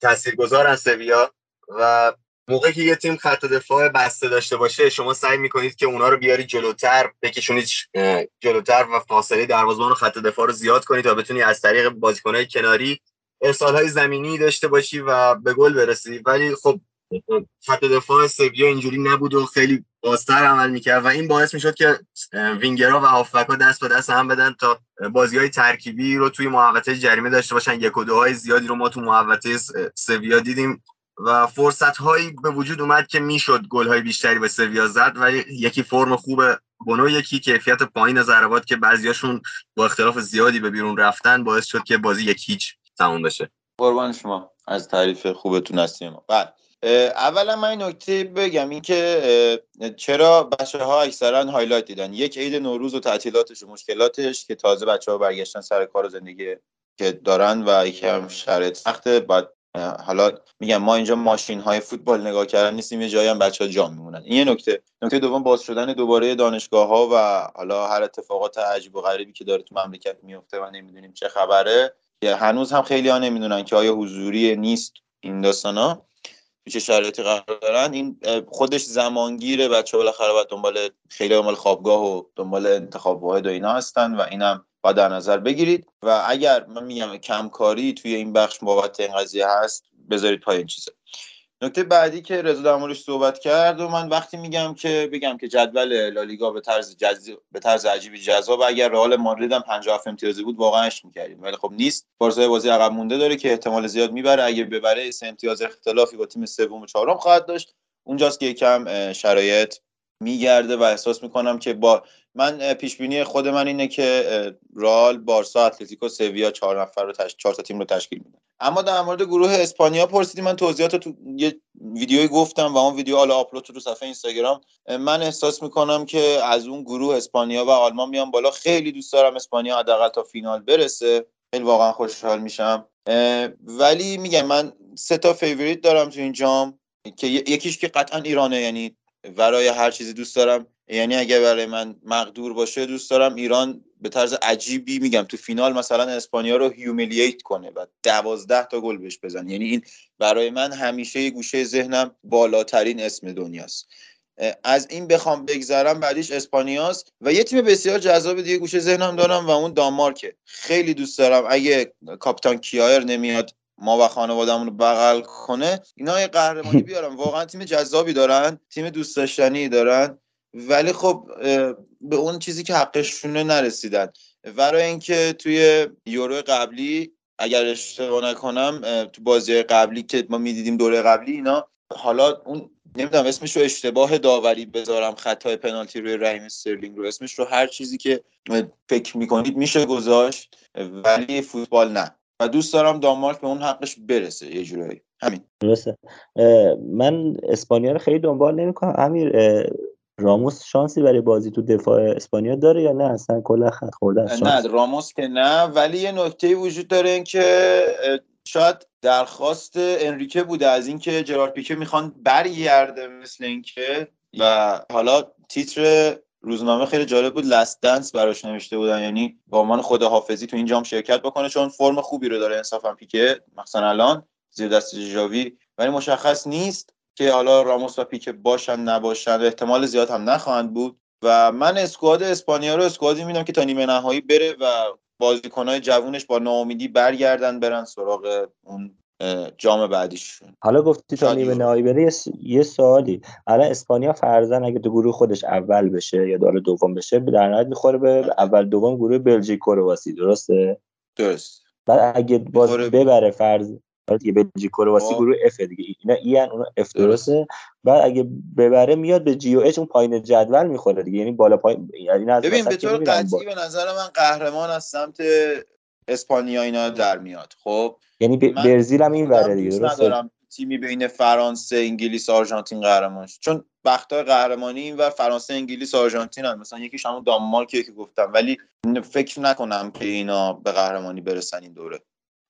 تاثیرگذارن سویا و موقعی که یه تیم خط دفاع بسته داشته باشه شما سعی می‌کنید که اونا رو بیاری جلوتر بکشونید جلوتر و فاصله دروازه‌بان و خط دفاع رو زیاد کنید تا بتونی از طریق بازیکنهای کناری ارسال های زمینی داشته باشی و به گل برسی. ولی خب خط دفاع سویا اینجوری نبود و خیلی بازتر عمل می‌کرد و این باعث می‌شد که وینگرها و هافبک دست به دست هم بدن تا بازی های ترکیبی رو توی محوطه جریمه داشته باشن. یک و دوهای زیادی رو ما تو محوطه سویا دیدیم و فرصت هایی به وجود اومد که می‌شد گل های بیشتری به سویا زد ولی یکی فرم خوب بونو یکی کیفیت پایین ضربات که بعضیاشون با اختلاف زیادی به بیرون رفتن باعث شد که بازی یک هیچ تموم بشه. قربان شما. از تعریف خوبتون هستیم. بعد اولا من این نکته بگم اینکه چرا بچه ها اکثرا highlight دیدن؟ یک عید نوروز و تعطیلاتش و مشکلاتش که تازه بچه ها برگشتن سر کار و زندگی که دارن و یکم شرایط سخته باید حالا میگم ما اینجا ماشین های فوتبال نگاه کردن نیستیم یه جایی هم بچه ها جا میمونن. این یه نکته. نکته دوم باز شدن دوباره دانشگاه ها و حالا هر اتفاقات عجیب و غریبی که داره تو مملکت میفته و نمی‌دونیم چه خبره که هنوز هم خیلی ها نمی‌دونن که آیا حضوری نیست این داستان ها چه شرایطی قرار دارن. این خودش زمانگیره. بچه بالاخره باید دنبال خیلی دنبال خوابگاه و دنبال انتخاب واحد و اینا هستن و اینم با در نظر بگیرید. و اگر من میگم کمکاری توی این بخش بابت این قضیه هست بذارید پای این چیزه نکته بعدی که رضا در صحبت کرد و من وقتی میگم که بگم که جدول لالیگا به طرز جز... به طرز عجیبی جذاب اگر رئال مادرید هم 57 امتیازی بود واقعا اش می‌کردیم. ولی خب نیست. بارسا بازی عقب مونده داره که احتمال زیاد می‌بره. اگه ببره سه امتیاز اختلافی با تیم سوم و چهارم خواهد داشت. اونجاست که یکم شرایط میگرده و احساس می‌کنم که با من پیش بینی خود من اینه که رال بارسا اتلتیکو سویا چهار نفر رو تش... چهار تا تیم رو تشکیل میده. اما در مورد گروه اسپانیا پرسیدی من توضیحات تو یه ویدیویی گفتم و اون ویدیو حالا آپلود تو صفحه اینستاگرام. من احساس می‌کنم که از اون گروه اسپانیا و آلمان میان بالا. خیلی دوست دارم اسپانیا حداقل تا فینال برسه. خیلی واقعا خوشحال میشم. ولی میگم من سه تا favorite دارم تو این جام. که یکیش که قطعا ایرانه یعنی ورای هر چیزی دوست دارم. یعنی اگه برای من مقدور باشه دوست دارم ایران به طرز عجیبی میگم تو فینال مثلا اسپانیا رو humiliate کنه و دوازده تا گل بهش بزن یعنی این برای من همیشه گوشه ذهنم بالاترین اسم دنیاست. از این بخوام بگذرم بعدیش اسپانیاست و یه تیم بسیار جذاب دیگه گوشه ذهنم دارم و اون دانمارکه. خیلی دوست دارم اگه کاپیتان کیایر نمیاد ما و خانوادهمون رو بغل کنه اینا یه قهرمانی بیارن واقعا تیم جذابی دارن تیم دوست داشتنی دارن. ولی خب به اون چیزی که حقشونه نرسیدن. برای اینکه توی یورو قبلی اگر اشتباه نکنم تو بازی قبلی که ما می‌دیدیم دوره قبلی اینا حالا اون نمی‌دونم اسمش رو اشتباه داوری بذارم خطای پنالتی روی رحیم استرلینگ رو. اسمش رو هر چیزی که فکر می‌کنید میشه گذاشت ولی فوتبال نه. و دوست دارم دانمارک به اون حقش برسه یه جورایی. همین. درسته. من اسپانیا رو خیلی دنبال نمی‌کنم. امیر راموس شانسی برای بازی تو دفاع اسپانیا داره یا نه؟ اصلا کلا خط خورده نه راموس که نه ولی یه نکته وجود داره این که شاید درخواست انریکه بوده از اینکه جرارد پیکه می‌خوان برگرده مثل اینکه و حالا تیتر روزنامه خیلی جالب بود لست دنس براش نوشته بودن. یعنی با عنوان خود حافظی تو این جام شرکت بکنه چون فرم خوبی رو داره انصافا پیکه مثلا الان زیر دست جاوی ولی مشخص نیست که حالا راموس و پیکه باشن نباشن احتمال زیاد هم نخواهند بود. و من اسکواد اسپانیا رو اسکوادی میدم که تا نیمه نهایی بره و بازیکنهای جوونش با ناامیدی برگردن برن سراغ اون جام بعدیشون. حالا گفتی تا نیمه نهایی بره یه سوالی. الان اسپانیا فرزن اگه تو گروه خودش اول بشه یا داره دوم بشه در نهایت می‌خوره به اول دوم گروه بلژیک کرواسی درسته؟ درست. بعد اگه باز ببره فرض دیگه بلژیک کرواسی. گروه اف دیگه. اینا این اون اف درسته. بعد اگه ببره میاد به جی او اچ اون پایین جدول می‌خوره دیگه. یعنی بالا پایین یعنی ببین به طور قطعی به نظر من قهرمان از سمت اسپانیا اینا در میاد. خب یعنی برزیل هم این وره دیگه درسته؟ تیمی بین فرانسه انگلیس آرژانتین قهرمان چون بختا قهرمانی این و فرانسه انگلیس آرژانتین هم. مثلا یکیش همون دانمارکیه که گفتم. ولی فکر نکنم که اینا به قهرمانی برسن این دوره.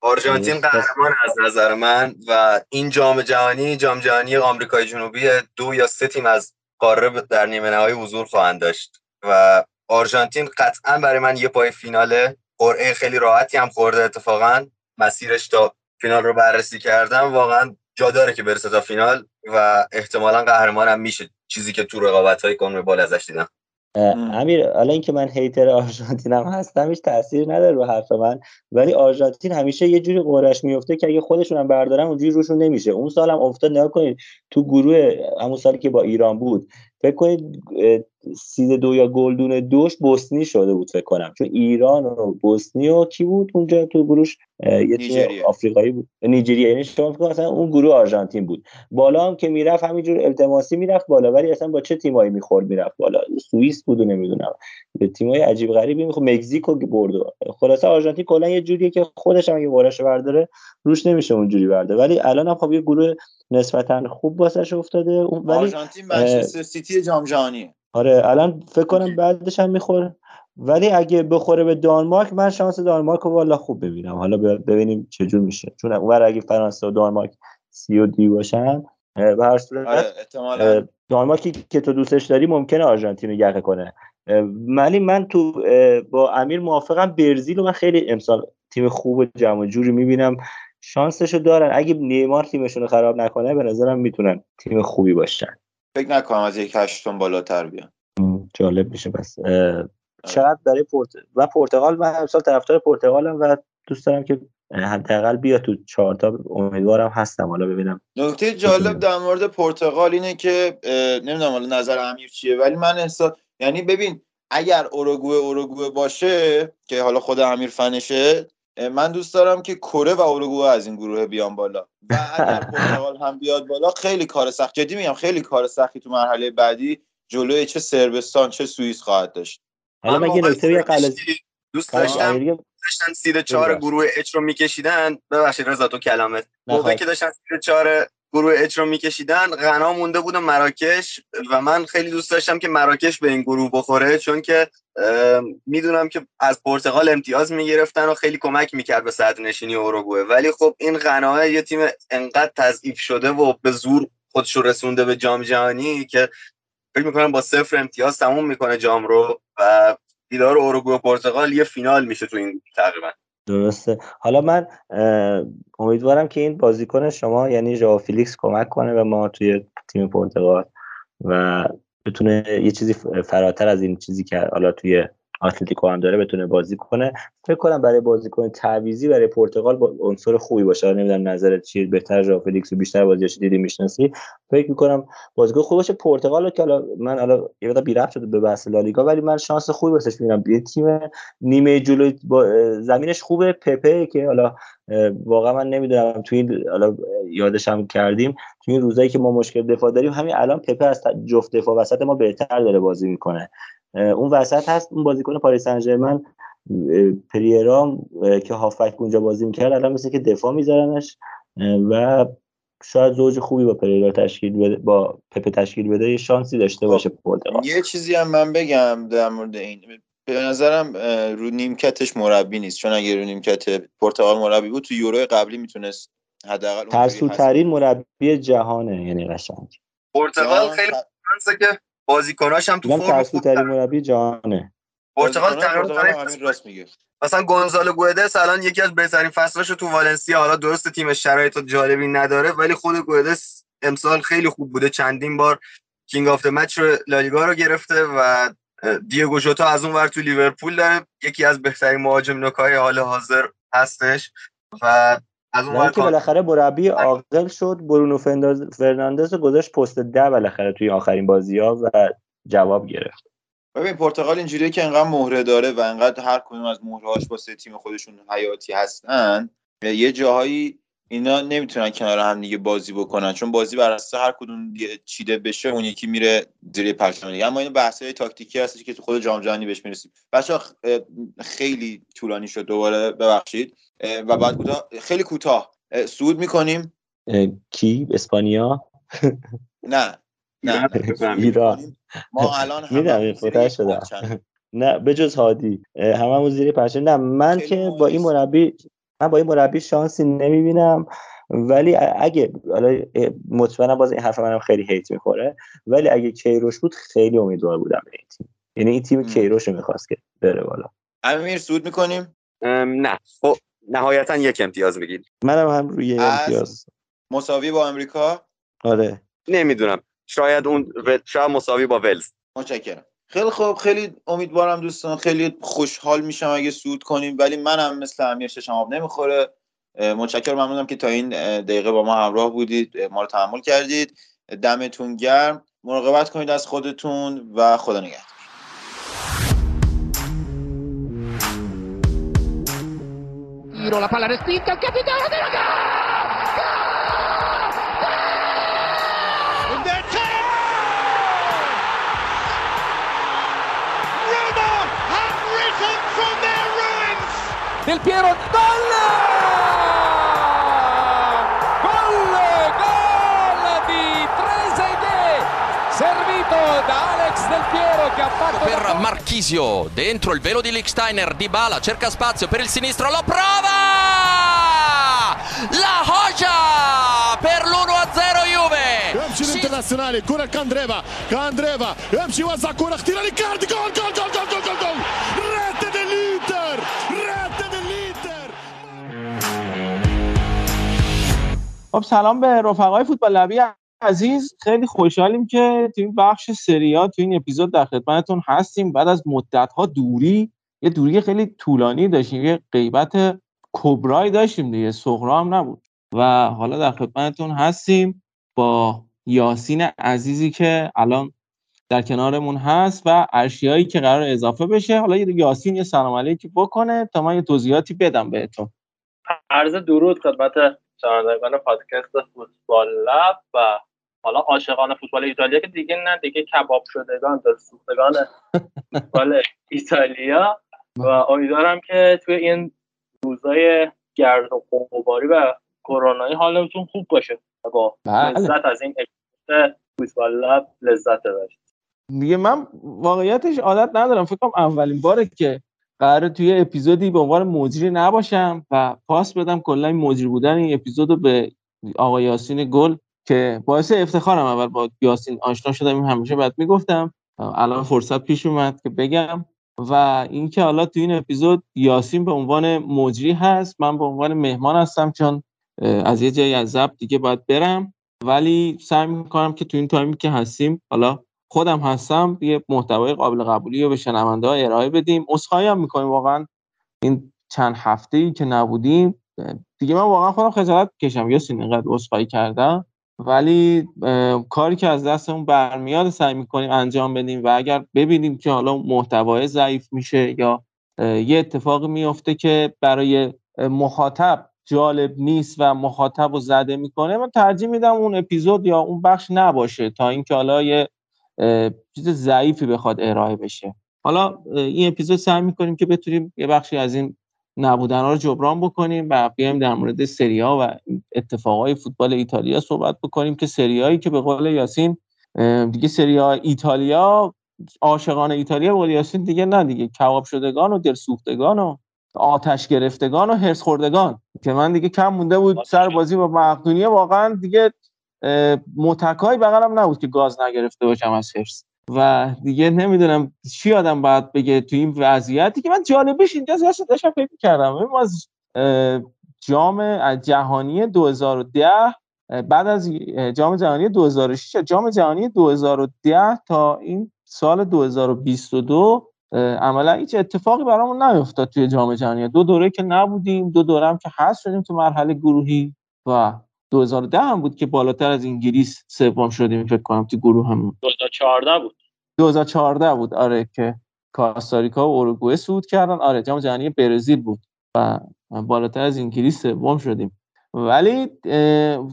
آرژانتین قهرمان از نظر من و این جام جهانی جام جهانی آمریکای جنوبی دو یا سه تیم از قاره در نیمه نهایی حضور خواهند داشت و آرژانتین قطعا برای من یه پای فیناله. قرعه خیلی راحتی هم خورده اتفاقا. مسیرش تا فینال رو بررسی کردم. واقعا جا داره که برسه تا فینال و احتمالا قهرمان هم میشه. چیزی که تو رقابت های بال ازش دیدم. امیر الان اینکه من هیتر آرژانتین هم هستم هیچ تاثیر نداره رو حرف من. ولی آرژانتین همیشه یه جوری قرش میفته که اگه خودشون هم بردارن اونجوری روشون نمیشه. اون سال هم افتاد نگاه کنید تو گروه همون سالی که با ایران بود فکر کنید سید دو یا گلدون دوش بوسنی شده بود فکر کنم. چون ایران و بوسنی و کی بود اونجا تو گروش؟ یه تیم آفریقایی بود. نیجریه. یعنی شما فکر مثلا اون گروه آرژانتین بود. بالا هم که می‌رفت همینجور التماسی می‌رفت بالا. ولی اصلا با چه تیمایی می‌خورد می‌رفت بالا؟ سوئیس بود و نمی‌دونم. به تیمای عجیب غریبی می‌خورد. مکزیکو برد. خلاصه آرژانتین کلا یه جوریه که خودش هم اگه قرش برداره روش نمیشه اونجوری برده ولی الان هم خب یه گروه نسبتا خوب واسش افتاده. ولی آرژانتین منچستر سیتی جام جهانی آره الان فکر کنم بعدش هم می‌خوره. ولی اگه بخوره به دانمارک من شانس دانمارک رو والا خوب ببینم. حالا ببینیم چه جور میشه. چون اون اگه فرانسه و دانمارک سی و دی باشن به هر صورت آره دانمارکی که تو دوستش داری ممکنه آرژانتین رو یقه کنه. ولی من تو با امیر موافقم برزیل و من خیلی امسال تیم خوب جمع جوری می‌بینم. شانسشو دارن. اگه نیمار تیمشون رو خراب نکنه به نظرم می‌تونن تیم خوبی باشن. فکر نکنم از یک هشتم بالاتر بیان. جالب میشه بس. چقدر برای پورت و پرتغال من امسال طرفدار پرتغالم و دوست دارم که حداقل بیا تو چهار تا امیدوارم هستم. حالا ببینم. نکته جالب در مورد پرتغال اینه که نمی‌دونم حالا نظر امیر چیه ولی من احساس یعنی ببین اگر اوروگوئه اوروگوئه باشه که حالا خود امیر فنشه من دوست دارم که کره و اروگوئه از این گروه بیان بالا. و اگر پرتغال هم بیاد بالا خیلی کار سخت. جدی میگم خیلی کار سختی تو مرحله بعدی جلوی چه سربستان چه سوئیس خواهد داشت. حالا من یه نکته دوست داشتم. داشتن سید چهار گروه اچ رو میکشیدن. ببخشید رضا تو کلامت موقعی که داشتن سید چهار گروه اچ رو میکشیدن غنا مونده بود مراکش. و من خیلی دوست داشتم که مراکش به این گروه بخوره چون که می‌دونم که از پرتغال امتیاز می‌گرفتن و خیلی کمک می‌کرد به صدر نشینی اوروگوئه. ولی خب این غنا یه تیم انقدر تضعیف شده و به زور خودش رسونده به جام جهانی که فکر می‌کنم با صفر امتیاز تموم می‌کنه جام رو و دیدار اوروگوئه پرتغال یه فینال میشه تو این تقریبا. درسته. حالا من امیدوارم که این بازیکن شما یعنی ژائو فیلیکس کمک کنه به ما توی تیم پرتغال و بتونه یه چیزی فراتر از این چیزی که حالا توی اتلتیکو هم داره بتونه بازی کنه. فکر کنم برای بازیکن تعویضی برای پرتغال با عنصر خوبی باشه. نمی‌دونم نظرت چیه بهتر ژائو فلیکس بیشتر بازیش دیدی می‌شناسی. فکر می‌کنم بازیکن خوب باشه. پرتغال که حالا من حالا یه مقدار بی شده به بحث لالیگا ولی من شانس خوبی واسش می‌بینم. یه تیم نیمه جلوی با زمینش خوبه. پپه که حالا واقعا من نمی‌دونم. توی حالا یادش هم کردیم. توی روزایی که ما مشکل دفاع داریم همین الان پپه از جفت دفاع وسط ما بهتر داره بازی می‌کنه. اون وسط هست. اون بازیکن پاریس سن ژرمن پریرام که هافک اونجا بازی می‌کرد الان مثل که دفاع میذارنش. و شاید زوج خوبی با پریرا تشکیل بده با پپ تشکیل بده یه شانسی داشته باشه خب، پرتغال یه چیزی هم من بگم در مورد این. به نظرم رو نیمکتش مربی نیست. چون اگه رو نیمکت پرتغال مربی بود تو یورو قبلی می‌تونست حداقل ترسوترین مربی جهانه یعنی قشنگ. پرتغال خیلی که بازیکناش هم تو فرم خوب مربی جهانه. پرتغال تقریبا راست میگه. مثلا گونزالو گوئدس الان یکی از بهترین فصلاشو تو والنسیا حالا درست تیم شرایط جالبی نداره ولی خود گوئدس امسال خیلی خوب بوده. چندین بار King of Match رو لالیگا رو گرفته و دیگو ژوتا از اون ور تو لیورپول داره. یکی از بهترین مهاجم نوکای حال حاضر هستش و از اون که بالاخره مربی عاقل شد برونو فرناندز رو گذاشت پست ده بالاخره توی آخرین بازی ها و جواب گرفت. ببین پرتغال اینجوریه که انقدر مهره داره و انقدر هر کدوم از مهرهاش واسه تیم خودشون حیاتی هستن یه جاهایی اینا نمی‌تونن کنار هم دیگه بازی بکنن. چون بازی بر اساس هر کدوم چیده بشه اون یکی میره زیر پرچم دیگه. اما این بحث های تاکتیکی هستی که تو خود جام جهانی بهش می‌رسیم. بچا خیلی طولانی شد دوباره. ببخشید. و بعد کوتاه خیلی کوتاه. سود می‌کنیم. کی؟ اسپانیا؟ نه نه. ایران. ما الان هم شده. نه به جز هادی. هممون زیر پرچم. نه من که با این مربی من با این مربی شانسی نمی‌بینم. ولی اگه حالا مطمئنم باز این حرف منم خیلی هیت می‌خوره. ولی اگه کیروش بود خیلی امیدوار بودم به این تیم. یعنی این تیم کیروش رو می‌خواست که بره بالا. امیر سود می‌کنیم؟ نه. خب نهایتا یک امتیاز بگید منم هم روی امتیاز. مساوی با امریکا؟ آره. نمی‌دونم. شاید اون شاید مساوی با ولز. متشکرم. خیلی خوب. خیلی امیدوارم دوستان. خیلی خوشحال میشم اگه سود کنیم. ولی منم مثل امیر ششم آب نمی‌خوره. متشکرم. ممنونم که تا این دقیقه با ما همراه بودید. ما رو تحمل کردید. دمتون گرم. مراقبت کنید از خودتون و خدا نگهدار. tiro, la palla es pica, el capitán, la tira, ¡gol! ¡Gol! ¡Gol! Risen from ruins. Del Piero, ¡gol! Per da... Marchisio, dentro il velo di Licksteiner, Di Bala cerca spazio per il sinistro, lo prova! La Hoja per l'1-0 Juve! يمشي الانترناسيونالي كرة كاندريفا كاندريفا يمشي يوزع كرة خطيرة لكارد جول جول جول جول جول جول جول ريت دell'Inter ريت خب سلام به رفقای فوتبال لبی عزیز خیلی خوشحالیم که تو این بخش سریا تو این اپیزود در خدمتتون هستیم. بعد از مدت ها دوری یه دوری خیلی طولانی داشتیم یه غیبت کبرایی داشتیم دیگه سغرا هم نبود. و حالا در خدمتتون هستیم با یاسین عزیزی که الان در کنارمون هست و ارشیایی که قرار اضافه بشه. حالا یاسین یه سلام علیکی بکنه تا من یه توضیحاتی بدم بهتون. عرض درود خدمت شنوندگان پادکست فوتبال لب و حالا عاشقان فوتبال ایتالیا که دیگه نه دیگه کباب شدگان در سوختگان فوتبال ایتالیا. و امیدوارم که توی این روزای گرد و غباری و کرونایی حالتون خوب باشه با بله. لذت از این فوتبال لب لذت ببرید. دیگه من واقعیتش عادت ندارم. فکر کنم اولین باره که قراره توی اپیزودی به عنوان مجری نباشم و پاس بدم کلا این مجری بودن این اپیزودو به آقای یاسین گل که باعث افتخارم اول با یاسین آشنا شدم این همیشه بعد می‌گفتم. الان فرصت پیش اومد که بگم. و اینکه حالا تو این اپیزود یاسین به عنوان مجری هست من به عنوان مهمان هستم چون از یه جایی از ضبط دیگه باید برم. ولی سعی می‌کنم که تو این تایمی که هستیم حالا خودم هستم یه محتوای قابل قبولی رو به شنونده ها ارائه بدیم. اصخایی هم می‌کنیم واقعا. این چند هفته ای که نبودیم دیگه من واقعا خودم خجالت کشم. یا اینقدر اصخایی کردم ولی کاری که از دستمون برمیاد سعی می‌کنیم انجام بدیم و اگر ببینیم که حالا محتوای ضعیف میشه یا یه اتفاقی میفته که برای مخاطب جالب نیست و مخاطب رو زده می‌کنه من ترجیح میدم اون اپیزود یا اون بخش نباشه تا اینکه حالا یه چیز ضعیفی بخواد ارائه بشه. حالا این اپیزود سعی می‌کنیم که بتونیم یه بخشی از این نبودن رو جبران بکنیم و بیایم در مورد سری ها و اتفاقای فوتبال ایتالیا صحبت بکنیم که سریایی که به قول یاسین دیگه سری ها ایتالیا عاشقان ایتالیا به قول یاسین دیگه نه دیگه. کباب شدگان و دل سوختگان و آتش گرفتگان و هرس خوردگان که من دیگه کم مونده بود سر بازی با مقدونیه واقعا دیگه متکای بغلم نبود که گاز نگرفته باشم از حرس و دیگه نمی‌دونم چی آدم باید بگه تو این وضعیتی که من جالبش اینجا داشتم فکر کردم از جام جهانی 2010 بعد از جام جهانی 2006 جام جهانی 2010 تا این سال 2022 عملا هیچ اتفاقی برامون نیفتاد توی جام جهانی. دو دوره که نبودیم دو دوره هم که هست شدیم تو مرحله گروهی و 2010 هم بود که بالاتر از انگلیس سوم شدیم فکر کنم تو گروه هم 2014 بود. 2014 بود آره که کاستاریکا و اوروگوئه صعود کردن. آره جام جهانی برزیل بود و بالاتر از انگلیس سوم شدیم. ولی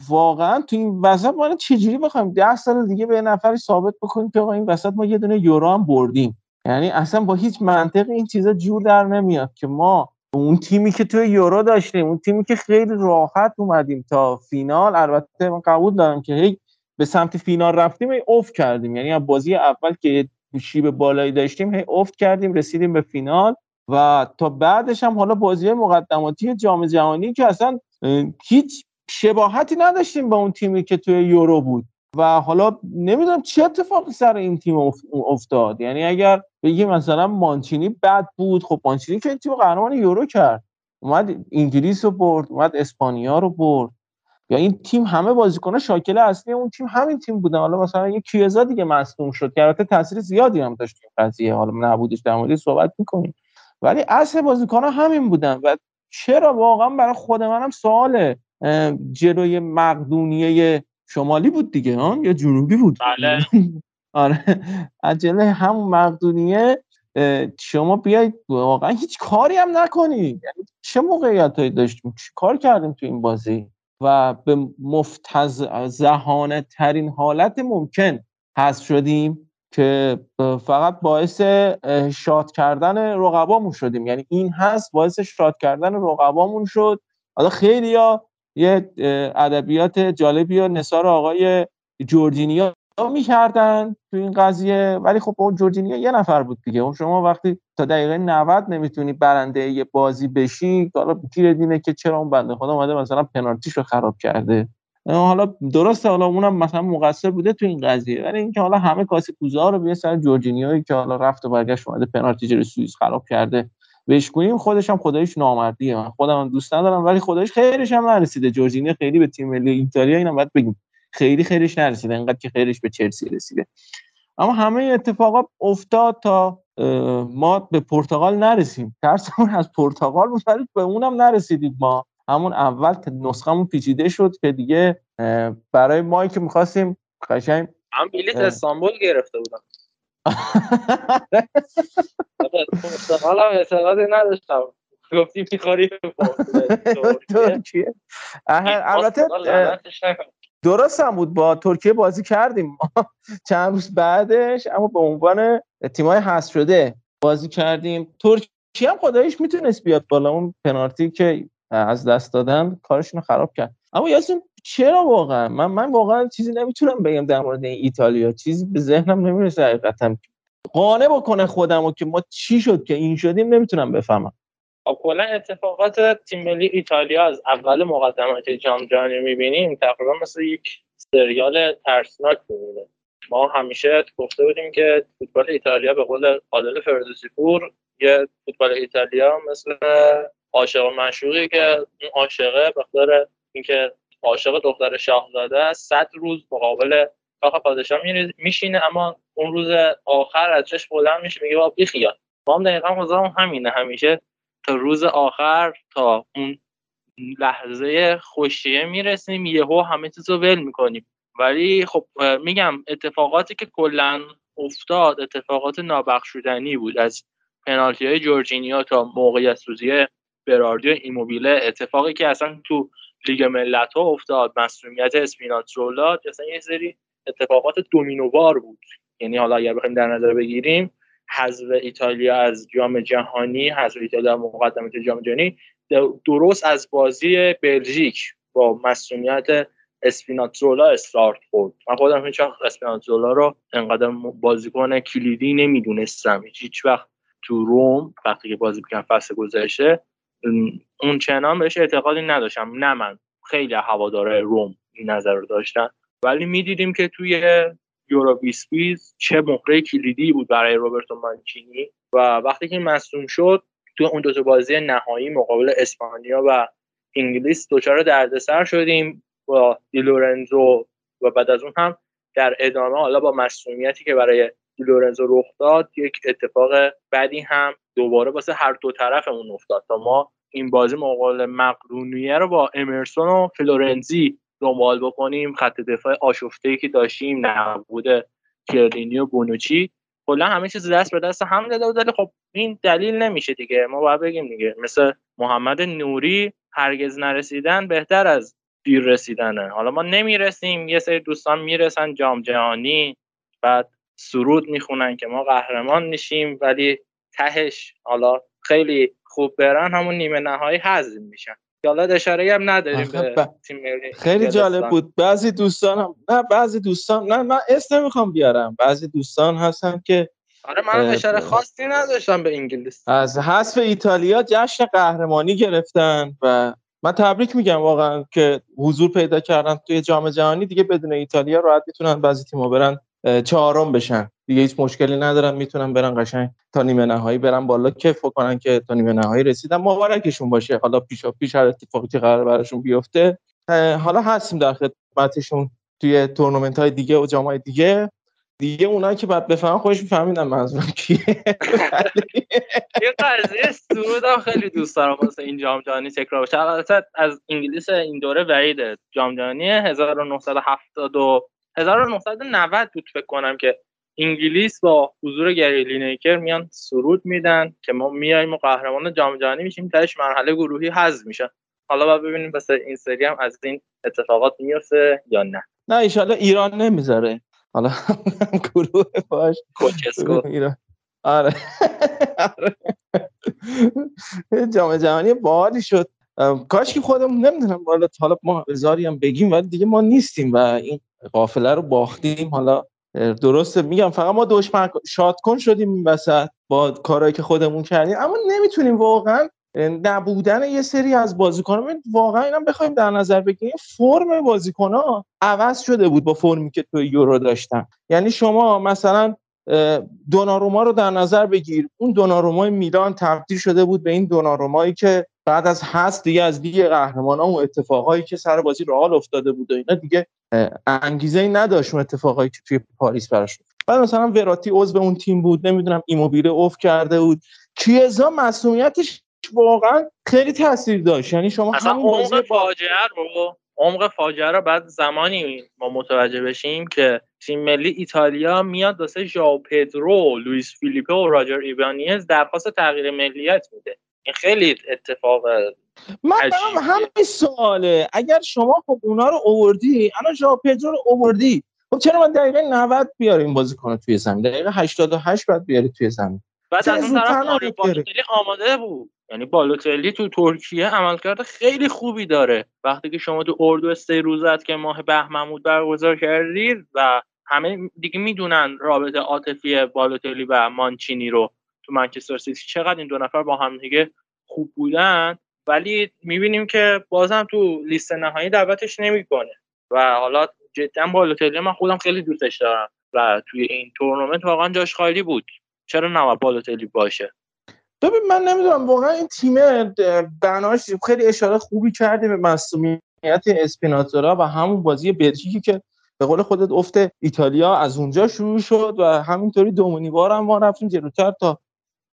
واقعا تو این وسط ما چجوری بخوایم ده سال دیگه به نفری ثابت بکنیم که این وسط ما یه دونه یورو هم بردیم؟ یعنی اصلا با هیچ منطق این چیزا جور در نمیاد که ما اون تیمی که توی یورو داشتیم اون تیمی که خیلی راحت اومدیم تا فینال. البته من قبول دارم که هی به سمت فینال رفتیم هی افت کردیم. یعنی از بازی اول که شیب بالایی داشتیم هی افت کردیم رسیدیم به فینال. و تا بعدش هم حالا بازی مقدماتی جام جهانی که اصلا هیچ شباهتی نداشتیم با اون تیمی که توی یورو بود. و حالا نمی‌دونم چه اتفاقی سر این تیم افتاد. یعنی اگر بگی مثلا مانچینی بد بود خب مانچینی که این تیم قهرمان یورو کرد. اومد انگلیس رو برد اومد اسپانیا رو برد. یا این تیم همه بازیکن شاکل اصلی اون تیم همین تیم بودن. حالا مثلا یه کیزا دیگه مصدوم شد که البته تاثیر زیادی هم داشت این قضیه. حالا نبودش در مورد صحبت می‌کنیم. ولی اصل بازیکن همین بودن و چرا واقعا برای خود منم سواله جلوی مقدونیه شمالی بود دیگه ها یا جنوبی بود؟ بله. آره. عجله همون مقدونیه. شما بیاید واقعا هیچ کاری هم نکنی. یعنی چه موقعیت هایی داشتیم؟ چه کار کردیم تو این بازی؟ و به مفتزهانه ترین حالت ممکن هست شدیم که فقط باعث شاد کردن رقبامون شدیم. یعنی این هست باعث شاد کردن رقبامون شد. حالا خیلی ها یه ادبیات جالبی و نصار آقای جورجینیا می‌کردن تو این قضیه. ولی خب اون جورجینیا یه نفر بود دیگه. اون شما وقتی تا دقیقه 90 نمی‌تونی برنده یه بازی بشی حالا گیر دینه که چرا اون بنده خدا اومده مثلا پنالتیشو خراب کرده. حالا درسته حالا اونم مثلا مقصر بوده تو این قضیه. ولی اینکه حالا همه کاسه کوزا رو به سر جورجینیایی که حالا رفت و برگشت اومده پنالتی جلوی سوئیس خراب کرده. بهش گوییم خودش هم خدایش نامردیه. من خودم هم دوست ندارم ولی خدایش خیرش هم نرسیده. جورجینیا خیلی به تیم ملی ایتالیا اینم باید بگیم. خیلی خیرش نرسیده انقدر که خیرش به چلسی رسیده. اما همه اتفاقات افتاد تا ما به پرتغال نرسیم. ترسمون از پرتغال بود ولی به اونم نرسیدیم ما. همون اول نسخهمون پیچیده شد که دیگه برای ما که می‌خواستیم قشنگ من بلیت استانبول گرفته بودم. پرتغال هم اعتقادی نداشتم. گفتی می‌خوری ترکیه البته درست هم بود. با ترکیه بازی کردیم. چند روز بعدش اما به عنوان تیمای حذف شده بازی کردیم. ترکیه هم خدایش می‌تونست بیاد بالا. اون پنالتی که از دست دادن کارشون رو خراب کرد. اما یاسین چرا واقعا؟ من من واقعا چیزی نمی‌تونم بگم در مورد این ایتالیا. چیزی به ذهنم نمی‌رسه حقیقتا. قانع بکنه خودم که ما چی شد که این شدیم نمی‌تونم بفهمم. خب کلا اتفاقات تیم ملی ایتالیا از اول مقدمات جام جهانی می‌بینیم تقریبا مثل یک سریال ترسناک میمونه ما همیشه گفته بودیم که فوتبال ایتالیا به قول عادل فردوسی پور یه فوتبال ایتالیا مثل عاشق و که اون عاشقه به اینکه عاشق دختر شاهزاده است صد روز مقابل کاخ پادشاه میشینه اما اون روز آخر از جاش بلند میشه میگه با بیخیال ما هم دقیقا همینه همیشه تا روز آخر تا اون لحظه خوشیه می‌رسیم یهو همه چیز رو ول می‌کنیم. ولی خب میگم اتفاقاتی که کلا افتاد اتفاقات نابخشودنی بود. از پنالتی های جورجینیا تا موقعیت سوزی براردی و ایموبیله اتفاقی که اصلا تو لیگ ملت ها افتاد مسئولیت اسپیناتزولا اصلا یه سری اتفاقات دومینووار بود. یعنی حالا اگر بخوایم در نظر بگیریم حذف ایتالیا از جام جهانی حذف ایتالیا مقدمه جام جهانی درست از بازی بلژیک با مسئولیت اسپیناتزولا استارت خورد. من خودم هیچ وقت اسپیناتزولا رو انقدر بازیکن کلیدی نمی‌دونستم. هیچ وقت تو روم وقتی که بازی می‌کنم فصل گذشته اون چنان بهش اعتقادی نداشتم. نه من خیلی هواداره روم این نظر رو داشتن ولی می‌دیدیم که توی یورو 2020 چه مهره کلیدی بود برای روبرتو مانچینی و وقتی که مصدوم شد تو اون دو بازی نهایی مقابل اسپانیا و انگلیس دچار دردسر شدیم با دیلورنزو و بعد از اون هم در ادامه حالا با مسئولیتی که برای دیلورنزو رخ داد یک اتفاق بعدی هم دوباره واسه هر دو طرفمون افتاد تا ما این بازی مقابل مقدونیه رو با امرسون و فلورنزی دنبال بکنیم. خط دفاع آشفته که داشتیم نبود کردینی و بونوچی. کلا همه چیز دست به دست هم داده بود ولی خب این دلیل نمیشه دیگه. ما باید بگیم دیگه مثل محمد نوری هرگز نرسیدن بهتر از دیر رسیدنه. حالا ما نمی‌رسیم یه سری دوستان می‌رسن جام جهانی بعد سرود می‌خونن که ما قهرمان میشیم ولی تهش. حالا خیلی خوب برن همون نیمه نهایی حذف میشن. حالا اشاره هم نداریم به تیم ملی خیلی جالب بود. بعضی دوستان هم... نه بعضی دوستان نه من اسم نمی‌خوام بیارم. بعضی دوستان هستن که آره من اشاره خاصی نداشتم به انگلیس. از حذف ایتالیا جشن قهرمانی گرفتن و من تبریک میگم واقعا که حضور پیدا کردن توی جام جهانی. دیگه بدون ایتالیا راحت می‌تونن بعضی تیم‌ها برن چهارم بشن. دیگه هیچ مشکلی ندارن می‌تونن برن قشنگ تا نیمه نهایی برن بالا کیف کنن که تا نیمه نهایی رسیدن مبارکشون باشه. حالا پیش پیش هر اتفاقی که قرار براشون بیفته. حالا هستیم در خدمتشون توی تورنمنت های دیگه و جام های دیگه. دیگه اونایی که بعد بفهمن خودش فهمیدن منظورم کیه. یه قضیه سرود خیلی دوست دارم واسه این جام جهانی تکرار بشه. البته از انگلیس این دوره وعیده. جام جهانی 1970 1990 بود فکر کنم که انگلیس با حضور گری لینیکر میان سرود میدن که ما میایم و قهرمان جام جهانی میشیم. تاش مرحله گروهی حذف میشه. حالا باید ببینیم پس این سری هم از این اتفاقات میفته یا نه. نه ایشالا ایران نمی‌ذاره. حالا گروه باش. ایران. آره. آره. جام جهانی باحالی شد. کاش که خودمون نمی‌دونم. حالا حالا ما هزاری هم بگیم ولی دیگه ما نیستیم و این قافله رو باختیم. حالا درسته میگم فقط ما دشمن شاد کن شدیم این وسط با کارهایی که خودمون کردیم اما نمی‌تونیم واقعا نبودن یه سری از بازیکنان واقعا اینم بخوایم در نظر بگیریم فرم بازیکنان عوض شده بود با فرمی که تو یورو داشتن. یعنی شما مثلا دوناروما رو در نظر بگیر. اون دونارومای میلان تبدیل شده بود به این دونارومایی که بعد از هست دیگه از دیگه قهرمان ها و اتفاقایی که سر بازی رئال افتاده بود و اینا دیگه انگیزه ای نداشت اون اتفاقایی که توی پاریس براش بعد مثلا وراتی عضو اون تیم بود نمی‌دونم ایموبیله اوف کرده بود. کیزا مسئولیتش واقعا خیلی تاثیر داشت. یعنی شما همین بازی فاجعه رو عمق فاجعه رو بعد زمانی ما متوجه بشیم که تیم ملی ایتالیا میاد واسه ژائو پدرو، لوئیس فیلیپه و راجر ایبانیز درخواست تغییر ملیت میده. این خیلی اتفاق من همین سواله. اگر شما خب اونا رو اووردی الان ژائو پدرو رو اووردی. خب چرا من دقیقه 90 بیاریم بازیکن توی زمین؟ دقیقه 88 بعد بیاری توی زمین. بعد از اون طرف آماده بود. یعنی بالوتلی تو ترکیه عملکرد خیلی خوبی داره. وقتی که شما تو اردو سه روزت که ماه بهمن بود برگزار کردید و همه دیگه می‌دونن رابطه عاطفی بالوتلی و مانچینی رو تو منچستر سیتی. چقدر این دو نفر با هم دیگه خوب بودن؟ ولی می‌بینیم که بازم تو لیست نهایی دعوتش نمی‌کنه. و حالا جدا بالوتلی من خودم خیلی دوستش دارم. و توی این تورنمنت واقعا جاش خالی بود. چرا نباید بالوتلی باشه؟ ببین من نمی‌دونم واقعا این تیم بناش خیلی اشاره خوبی کرده به مسئولیت اسپیناتورا و همون بازی بلژیکی که به قول خودت افت ایتالیا از اونجا شروع شد و همینطوری دومونی بار هم ما رفتیم جلوتر تا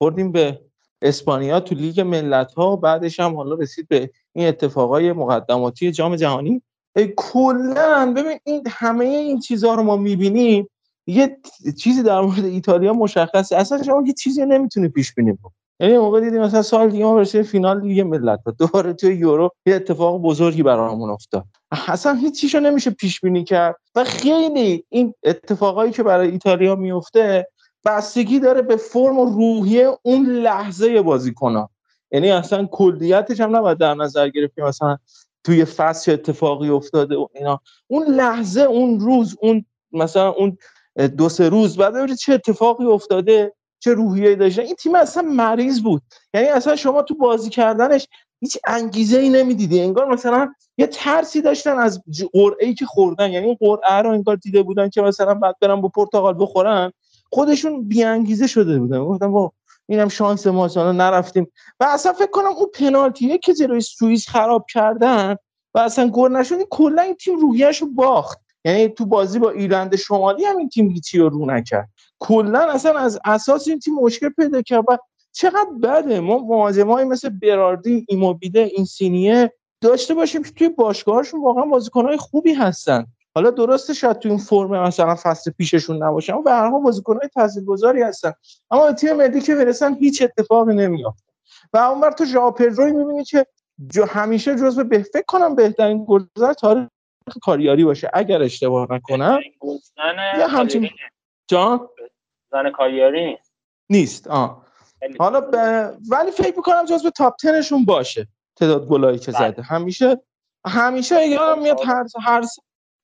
بردیم به اسپانیا تو لیگ ملت ها بعدش هم حالا رسید به این اتفاقای مقدماتی جام جهانی. کلا ببین این همه این چیزها رو ما می‌بینیم یه چیزی در مورد ایتالیا مشخصه. اصلا شما یه چیزی نمی‌تونی پیش بینی یعنی موقع دیدیم مثلا سال دیگه ما برسیم فینال لیگ ملت دوباره توی یورو یه اتفاق بزرگی برامون افتاد. اصلا هیچ چیشو نمیشه پیش بینی کرد. و خیلی این اتفاقایی که برای ایتالیا میفته بستگی داره به فرم و روحیه اون لحظه بازیکنان یعنی اصلا کلیتش هم نباید در نظر گرفتیم. مثلا توی فصل اتفاقی افتاده و اینا. اون لحظه اون روز اون مثلا اون دو سه روز بعد چه اتفاقی افتاده چه روحیه داشتن این تیم اصلا مریض بود. یعنی اصلا شما تو بازی کردنش هیچ انگیزه ای نمی‌دیدی. انگار مثلا یه ترسی داشتن از قرعه ای که خوردن. یعنی قرعه رو انگار دیده بودن که مثلا بعد برن با پرتغال بخورن. خودشون بی انگیزه شده بودن. گفتم با اینم شانس ما مثلا نرفتیم. و اصلا فکر کنم اون پنالتیه که جلوی سوئیس خراب کردن و اصلا گل نشد کلا این تیم روحیه‌شو رو باخت. یعنی تو بازی با ایرلند شمالی هم این تیم هیچی رو رو نکرد. کلا اصلا از اساس این تیم مشکل پیدا کرد و چقدر بده؟ ما مهاجمایی مثل براردی این سینیه داشته باشیم که توی باشگاهشون واقعا بازیکنهای خوبی هستن. حالا درسته شاید تو این فرم مثلا فصل پیششون نباشن و به هر حال بازیکن‌های تاثیرگذاری هستن. اما تیم ملی که برسن هیچ اتفاقی نمیافته. و اونور تو ژائو پدروی می‌بینی که جو همیشه جزو به فکر کنم بهترین گلزن تاریخ کاریاری باشه اگر اشتباه نکنم. یا همچین جان؟ زن کاریاری نیست. آه. حالا ب... ولی فکر می‌کنم جزو تاپ 10 شون باشه تعداد گلایی که بله. زده. همیشه همیشه یادم میاد هر هر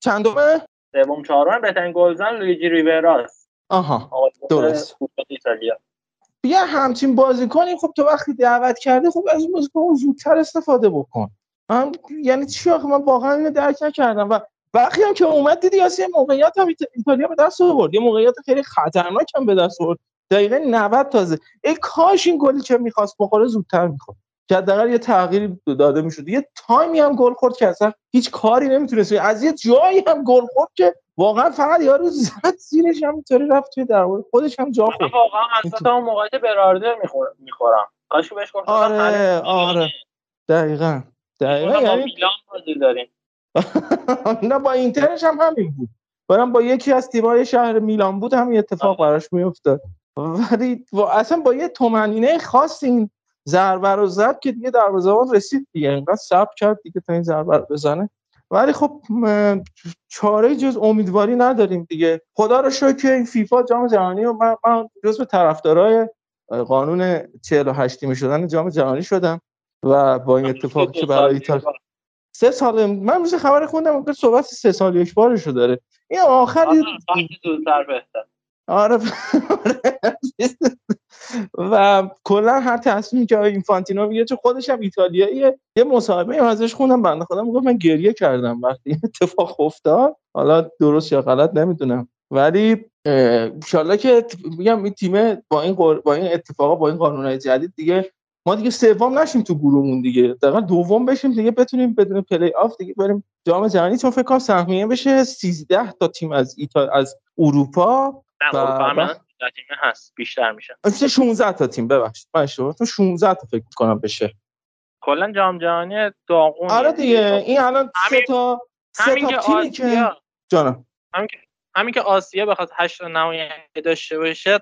چندمه؟ سوم چهارم بهترین گلزن لویجی ریوراست آها درست. ایتالیا. بیا همچین بازیکنی خب تو وقتی دعوت کردی خب از بازیکن زودتر استفاده بکن. من یعنی چی آخه؟ من واقعا اینو درک نکردم. و وقتی هم که اومد دیدی یه موقعیت هم ایتالیا به دست آورد. یه موقعیت خیلی خطرناک هم به دست آورد. دقیقه 90 تازه. ای کاش این گلی که می‌خواست بخوره زودتر می‌خورد که حداقل یه تغییری داده می‌شد. یه تایمی هم گل خورد که اصلا هیچ کاری نمی‌تونست. از یه جایی هم گل خورد که واقعا فقط یارو زد زیرش همینطوری رفت توی دروازه. خودش هم جا خورد. واقعا اصلا اون موقعیت براردر می‌خورم. کاش بهش گفتم آره آره. دقیقاً. دقیقاً. یعنی میلان داریم. نه با اینترش هم همین بود. برام با یکی از تیم‌های شهر میلان بود همین اتفاق آره. براش میافتاد. ولی اصلا با یه تومنینه خاص این ضربه رو زد که دیگه دروازه‌بان رسید دیگه. اینقدر صبر کرد دیگه تا این ضربه بزنه. ولی خب چاره جز امیدواری نداریم دیگه. خدا رو شکر که این فیفا جام جهانی و من, من جزو طرفدارای قانون 48 تیمه شدن جام جهانی شدم و با این اتفاقی که برای ایتالیا سه سال من روز خبر خوندم که صحبت سه سال یک بارشو داره. این آخر آره. و کلا هر تصمیمی که اینفانتینو میگه چون خودش هم ایتالیاییه یه مصاحبه ازش خوندم بنده خودم می‌گفت من گریه کردم وقتی اتفاق افتاد. حالا درست یا غلط نمی‌دونم. ولی ان که میگم این تیم با این با این اتفاقا با این قانونهای جدید دیگه ما دیگه سوم نشیم تو گروهمون دیگه. دقیقا دوم بشیم دیگه بتونیم بدون پلی آف دیگه بریم جام جهانی. چون فکر کنم سهمیه بشه 13 تا تیم از ایتا... از اروپا. نه اروپا تیم هست. بیشتر میشه. 16 تا تیم؟ ببخشید. من اشتباه تو 16 تا فکر کنم بشه. کلا جام جهانی داغون آره دیگه. این الان سه تا سه تا تیمی که جانم. همین که همین که آسیا بخواد 8 نماینده داشته باشه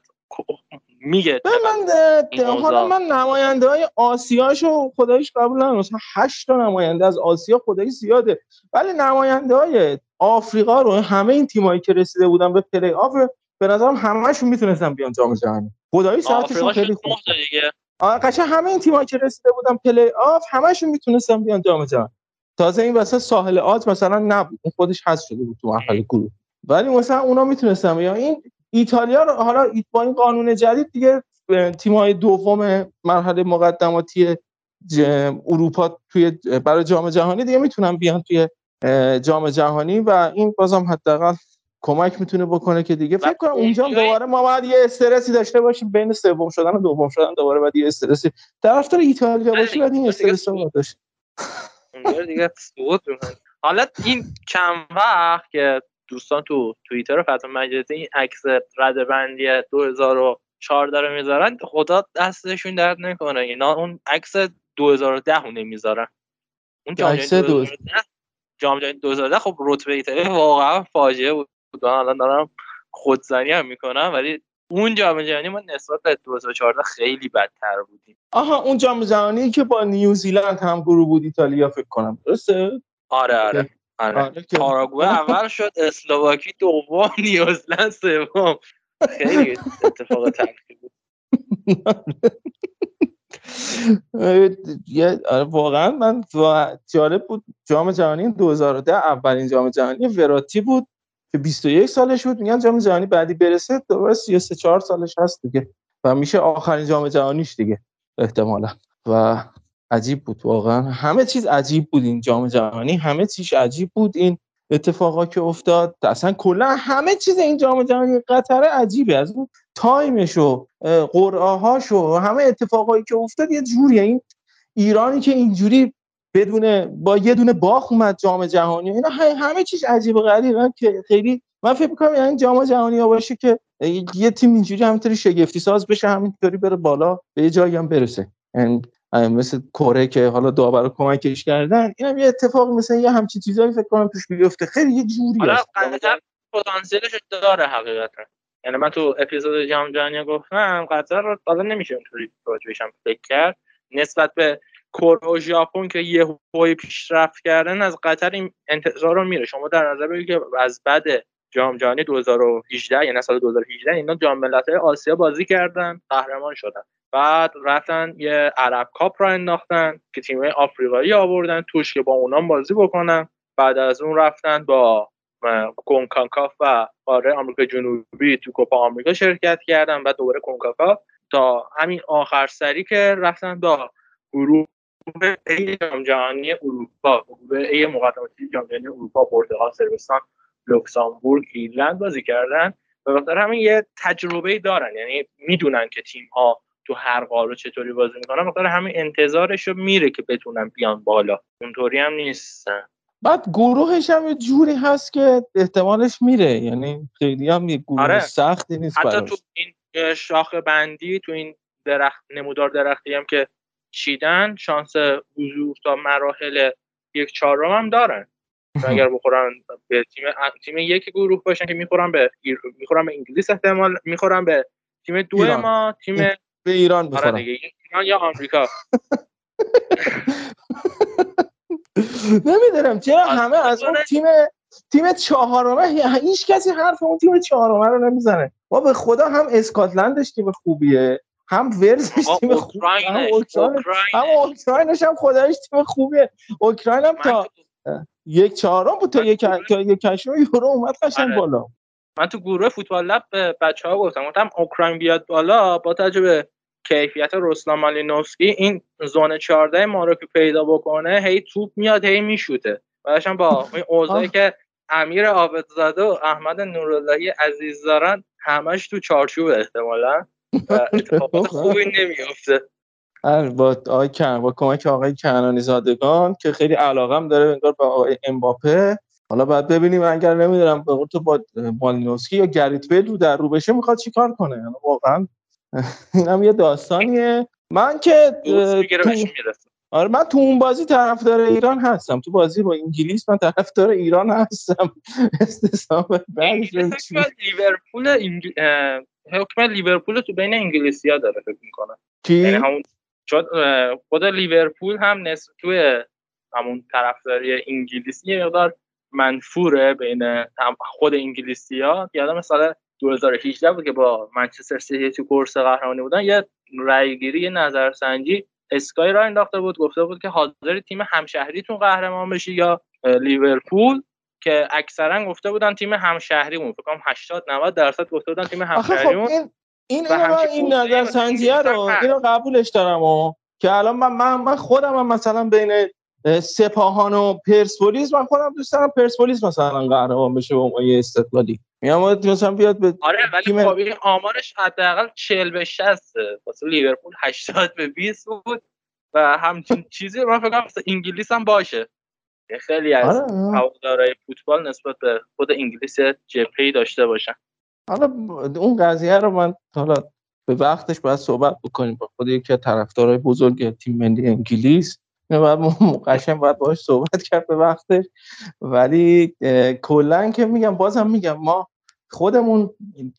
میگه من حالا من نماینده های آسیاشو خدایش قبول ندارم. مثلا 8 تا نماینده از آسیا خدایی زیاده. ولی نماینده های آفریقا رو همه این تیمایی که رسیده بودن به پلی آف به نظرم همهشون می‌تونستن بیان جام جهانی. خدایی سطحشون خیلی خوب دیگه. قشنگ همه این تیمایی که رسیده بودن پلی آف همهشون می‌تونستن بیان جام جهانی. تازه این واسه ساحل عاج مثلا نبود اون خودش حذف شده بود تو مرحله گروه. ولی مثلا اونا می‌تونستن بیان. این ایتالیا رو حالا با این قانون جدید دیگه تیم‌های دوم مرحله مقدماتی اروپا توی برای جام جهانی دیگه می‌تونن بیان توی جام جهانی و این بازم حداقل کمک می‌تونه بکنه که دیگه. فکر کنم اونجا دوباره ما باید یه استرسی داشته باشیم بین سوم شدن و دوم شدن دوباره باید یه استرسی. طرفدار ایتالیا باشی بعد این استرس رو داشت دیگه حالا این چند وقت که دوستان تو توییتر فتح مجلسی این عکس رده بندی 2014 رو می‌ذارن خدا دستشون درد نکنه. اینا اون عکس 2010 رو نمی‌ذارن. اون جام جهانی جام جهانی 2010 خب رتبه ایتالیا واقعا فاجعه بود. الان دارم خودزنی هم می‌کنم ولی اون جام جهانی ما نسبت به 2014 خیلی بدتر بودیم. آها اون جام جهانی که با نیوزیلند هم گروه بود ایتالیا فکر کنم. درسته؟ آره آره. آره, آره پاراگوئه اول شد اسلواکی دوم نیوزلند سوم. خیلی اتفاق تلخی بود. آره واقعا من جالب بود. جام جهانی 2010 اولین جام جهانی وراتی بود. که 21 سالش بود میگن جام جهانی بعدی برسه دوباره 33 4 سالش هست دیگه و میشه آخرین جام جهانیش دیگه احتمالا و عجیب بود واقعا. همه چیز عجیب بود این جام جهانی همه چیز عجیب بود. این اتفاقا که افتاد اصلا کلا همه چیز این جام جهانی قطر عجیبه. از اون تایمش و قرعه و همه اتفاقایی که افتاد یه جوریه. این ایرانی که اینجوری بدون با یه دونه باخ اومد جام جهانی. اینا همه چیز عجیب و غریبه که خیلی من فکر می‌کنم یعنی جام جهانی ها باشه که یه تیم اینجوری همینطوری شگفتی ساز بشه همینطوری بره بالا به یه جایی هم برسه. یعنی مثل کره که حالا داور کمکش کردن. اینم یه اتفاق مثل یه همچین چیزایی فکر کنم توش بیفته. خیلی یه جوری است پتانسیلش داره حقیقتا. یعنی من تو اپیزود جام جهانی گفتم قطر رو حالا نمیشه اونطوری راجبش فکر کرد. نسبت به کره و ژاپن که یه هوی پیشرفت کردن از قطر این انتظار رو میره. شما در نظر بگیرید که از بعد جام جهانی 2018 یعنی سال 2018 اینا جام ملت‌های آسیا بازی کردن قهرمان شدن. بعد رفتن یه عرب کاپ رو انداختن که تیم آفریقایی آوردن توش که با اونام بازی بکنن. بعد از اون رفتن با کنکاکاف و قاره آمریکا جنوبی تو کوپا آمریکا شرکت کردن و دوباره کنکاکاف. تا همین آخر سری که رفتن با گروه ای جام جهانی اروپا گروه ای مقدماتی جام جهانی اروپا پرتغال صربستان لوکزامبورگ ایرلند بازی کردن و بخاطر همین یه تجربه دارن. یعنی می‌دونن که تیم ها تو هر قاره چطوری بازی می‌کنن. بخاطر همین انتظارش رو میره که بتونن بیان بالا. اونطوری هم نیستن. بعد گروهش هم یه جوری هست که احتمالش میره. یعنی خیلی هم یه گروه آره. سختی نیست حتی تو این شاخ بندی تو این درخت نمودار درختی هم که چیدن شانس حضور تا مراحل یک چهارم هم دارن. اگر بخورن به تیم تیم یک گروه باشن که می‌خورن به می‌خورن به انگلیس احتمال می‌خورن به تیم دو ایران. ما تیم به ایران بخورن. آره ایران یا آمریکا. نمی‌دونم چرا همه از اون تیم تیم چهارمه هیچ کسی حرف اون تیم چهارمه رو نمی‌زنه. ما به خدا هم اسکاتلندش تیم خوبیه. هم ورزش تیم خوبیه هم اوکراین هم اوکراینش هم خدایش تیم خوبیه. اوکراین هم تا یک چهارم بود تا یک تا یک یورو اومد قشنگ آره. بالا. من تو گروه فوتبال لب به بچه ها گفتم گفتم اوکراین بیاد بالا با توجه کیفیت رسلان مالینوفسکی این زون 14 ما رو که پیدا بکنه هی توپ میاد هی میشوته. بعدش با این اوضاعی که امیر عابدزاده و احمد نوراللهی عزیز دارن همش تو چارچوب احتمالا. اتفاقات خوبی نمیافته. آره، با آقای کن با کمک آقای کنانی زادگان که خیلی علاقم داره انگار با آقای امباپه. حالا باید ببینیم اگر نمی‌دونم به تو با مالینوسکی یا گریت بیل رو در رو بشه می‌خواد چیکار کنه؟ یعنی واقعا اینم یه داستانیه. من که آره من تو اون بازی طرفدار ایران هستم. تو بازی با انگلیس من طرفدار ایران هستم. استثنا لیورپول انگل... حکم لیورپول تو بین انگلیسی ها داره فکر می‌کنم؟ یعنی همون خود لیورپول هم نسبت توی همون طرفداری انگلیسی یه مقدار منفوره بین خود انگلیسی ها یادم مثلا 2018 بود که با منچستر سیتی تو کورس قهرمانی بودن یه رأیگیری یه نظرسنجی اسکای را انداخته بود گفته بود که حاضر تیم همشهریتون قهرمان بشی یا لیورپول که اکثرا گفته بودن تیم همشهریمون. فکر کنم 80 90 درصد گفته بودن تیم همشهریمون خب این این این نظر سنجیه رو اینو قبولش دارم و که الان من من, من خودم هم مثلا بین سپاهان و پرسپولیس. من خودم دوست دارم پرسپولیس مثلا قهرمان بشه با یه استقلالی. میام مثلا بیاد به آره ولی تیم... خب آمارش حداقل 40 به 60 واسه لیورپول 80 به 20 بود و همچین چیزی. من فکر کنم انگلیس هم باشه. خیلی از آره. هوادارهای فوتبال نسبت به خود انگلیس جپی داشته باشن. حالا اون قضیه رو من حالا به وقتش باید صحبت بکنیم. با خود یکی از طرفدارای بزرگ تیم ملی انگلیس. باید قشنگ باید باش صحبت کرد به وقتش. ولی کلا که میگم بازم میگم ما خودمون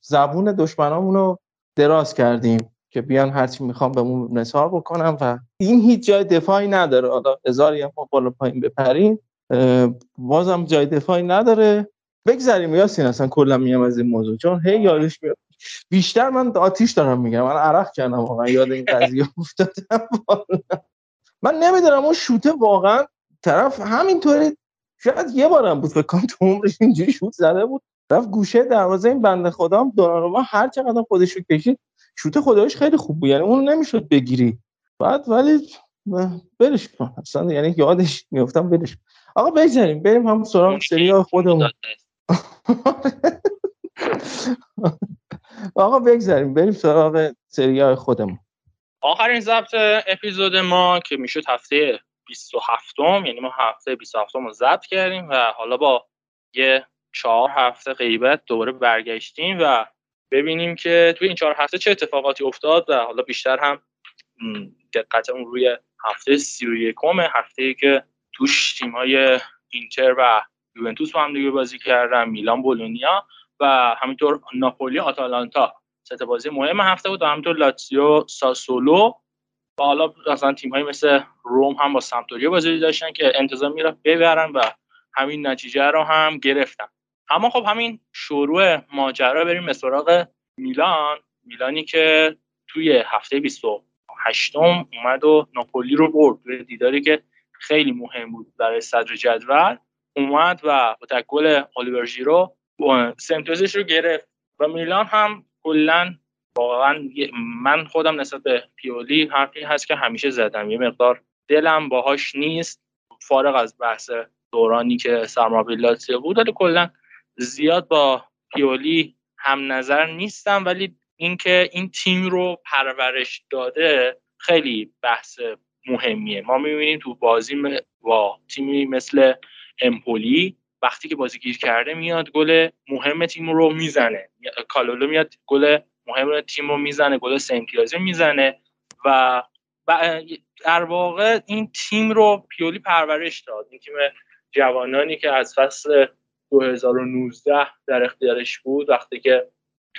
زبون دشمنامون رو دراز کردیم که بیان هرچی می‌خوام بهمون نثار بکنم و این هیچ جای دفاعی نداره. حالا هزاری هم بالا پایین بپریم بازم جای دفاعی نداره. بگذاریم یاسین اصلا کلا میام از این موضوع. چون هی یادش میاد. بیشتر من آتیش دارم میگم. من عرق کردم واقعا. یاد این قضیه افتادم. من نمی‌دونم اون شوته واقعا طرف همینطوری شاید یه بارم بود فکر کنم تو عمرش اینجوری شوت زده بود. رفت گوشه دروازه این بنده خدا دوناروما هر چقدر خودش رو کشید شوت خدایش خیلی خوب بود. یعنی اون نمی‌شد بگیری. بعد ولی برش کن. اصلا یعنی یادش میفتم برش آقا بگذاریم بریم هم سراغ سری خودمون. آقا بگذاریم بریم سراغ سری خودمون. آخرین ضبط اپیزود ما که می‌شد هفته 27 م یعنی ما هفته 27 رو ضبط کردیم و حالا با یه چهار هفته غیبت دوباره برگشتیم و ببینیم که توی این چهار هفته چه اتفاقاتی افتاد و حالا بیشتر هم قطعا روی هفته سی و یکم هفته ای که توش تیم های اینتر و یوونتوس با هم دیگه بازی کردن میلان بولونیا و همینطور ناپولی آتالانتا. سه بازی مهم هفته بود و همینطور لاتزیو ساسولو. و حالا مثلا تیم های مثل روم هم با سمتوریا بازی داشتن که انتظار می‌رفت ببرن و همین نتیجه رو هم گرفتن. اما خب همین شروع ماجرا بریم به سراغ میلان. میلانی که توی هفته 28 اومد و ناپولی رو برد. به دیداری که خیلی مهم بود برای صدر جدول اومد و با گل الیور ژیرو سمتوزش رو گرفت. و میلان هم کلا واقعا من خودم نسبت به پیولی حرفی هست که همیشه زدم. یه مقدار دلم باهاش نیست. فارغ از بحث دورانی که سرمربی بود ولی کلا زیاد با پیولی هم نظر نیستم. ولی اینکه این تیم رو پرورش داده خیلی بحث مهمیه. ما می‌بینیم تو بازی با تیمی مثل امپولی وقتی که بازی گیر کرده میاد گل مهم تیم رو می‌زنه. کالولو میاد گل مهم تیم رو می‌زنه گل سنتیازی می‌زنه و در واقع این تیم رو پیولی پرورش داد. این تیم جوانانی که از فصل 2019 در اختیارش بود وقتی که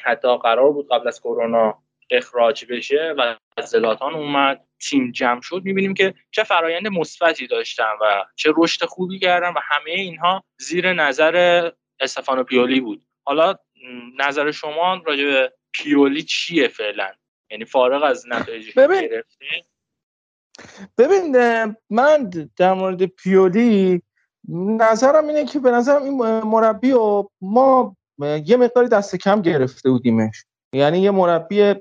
حتی قرار بود قبل از کرونا اخراج بشه و زلاتان اومد تیم جمع شد. می‌بینیم که چه فرایند مثبتی داشتن و چه رشد خوبی کردن و همه اینها زیر نظر استفانو پیولی بود. حالا نظر شما راجع به پیولی چیه فعلا؟ یعنی فارغ از نتایجی ببین ببین من در مورد پیولی نظرم اینه که به نظرم این مربی و ما یه مقداری دست کم گرفته بودیمش. یعنی یه مربی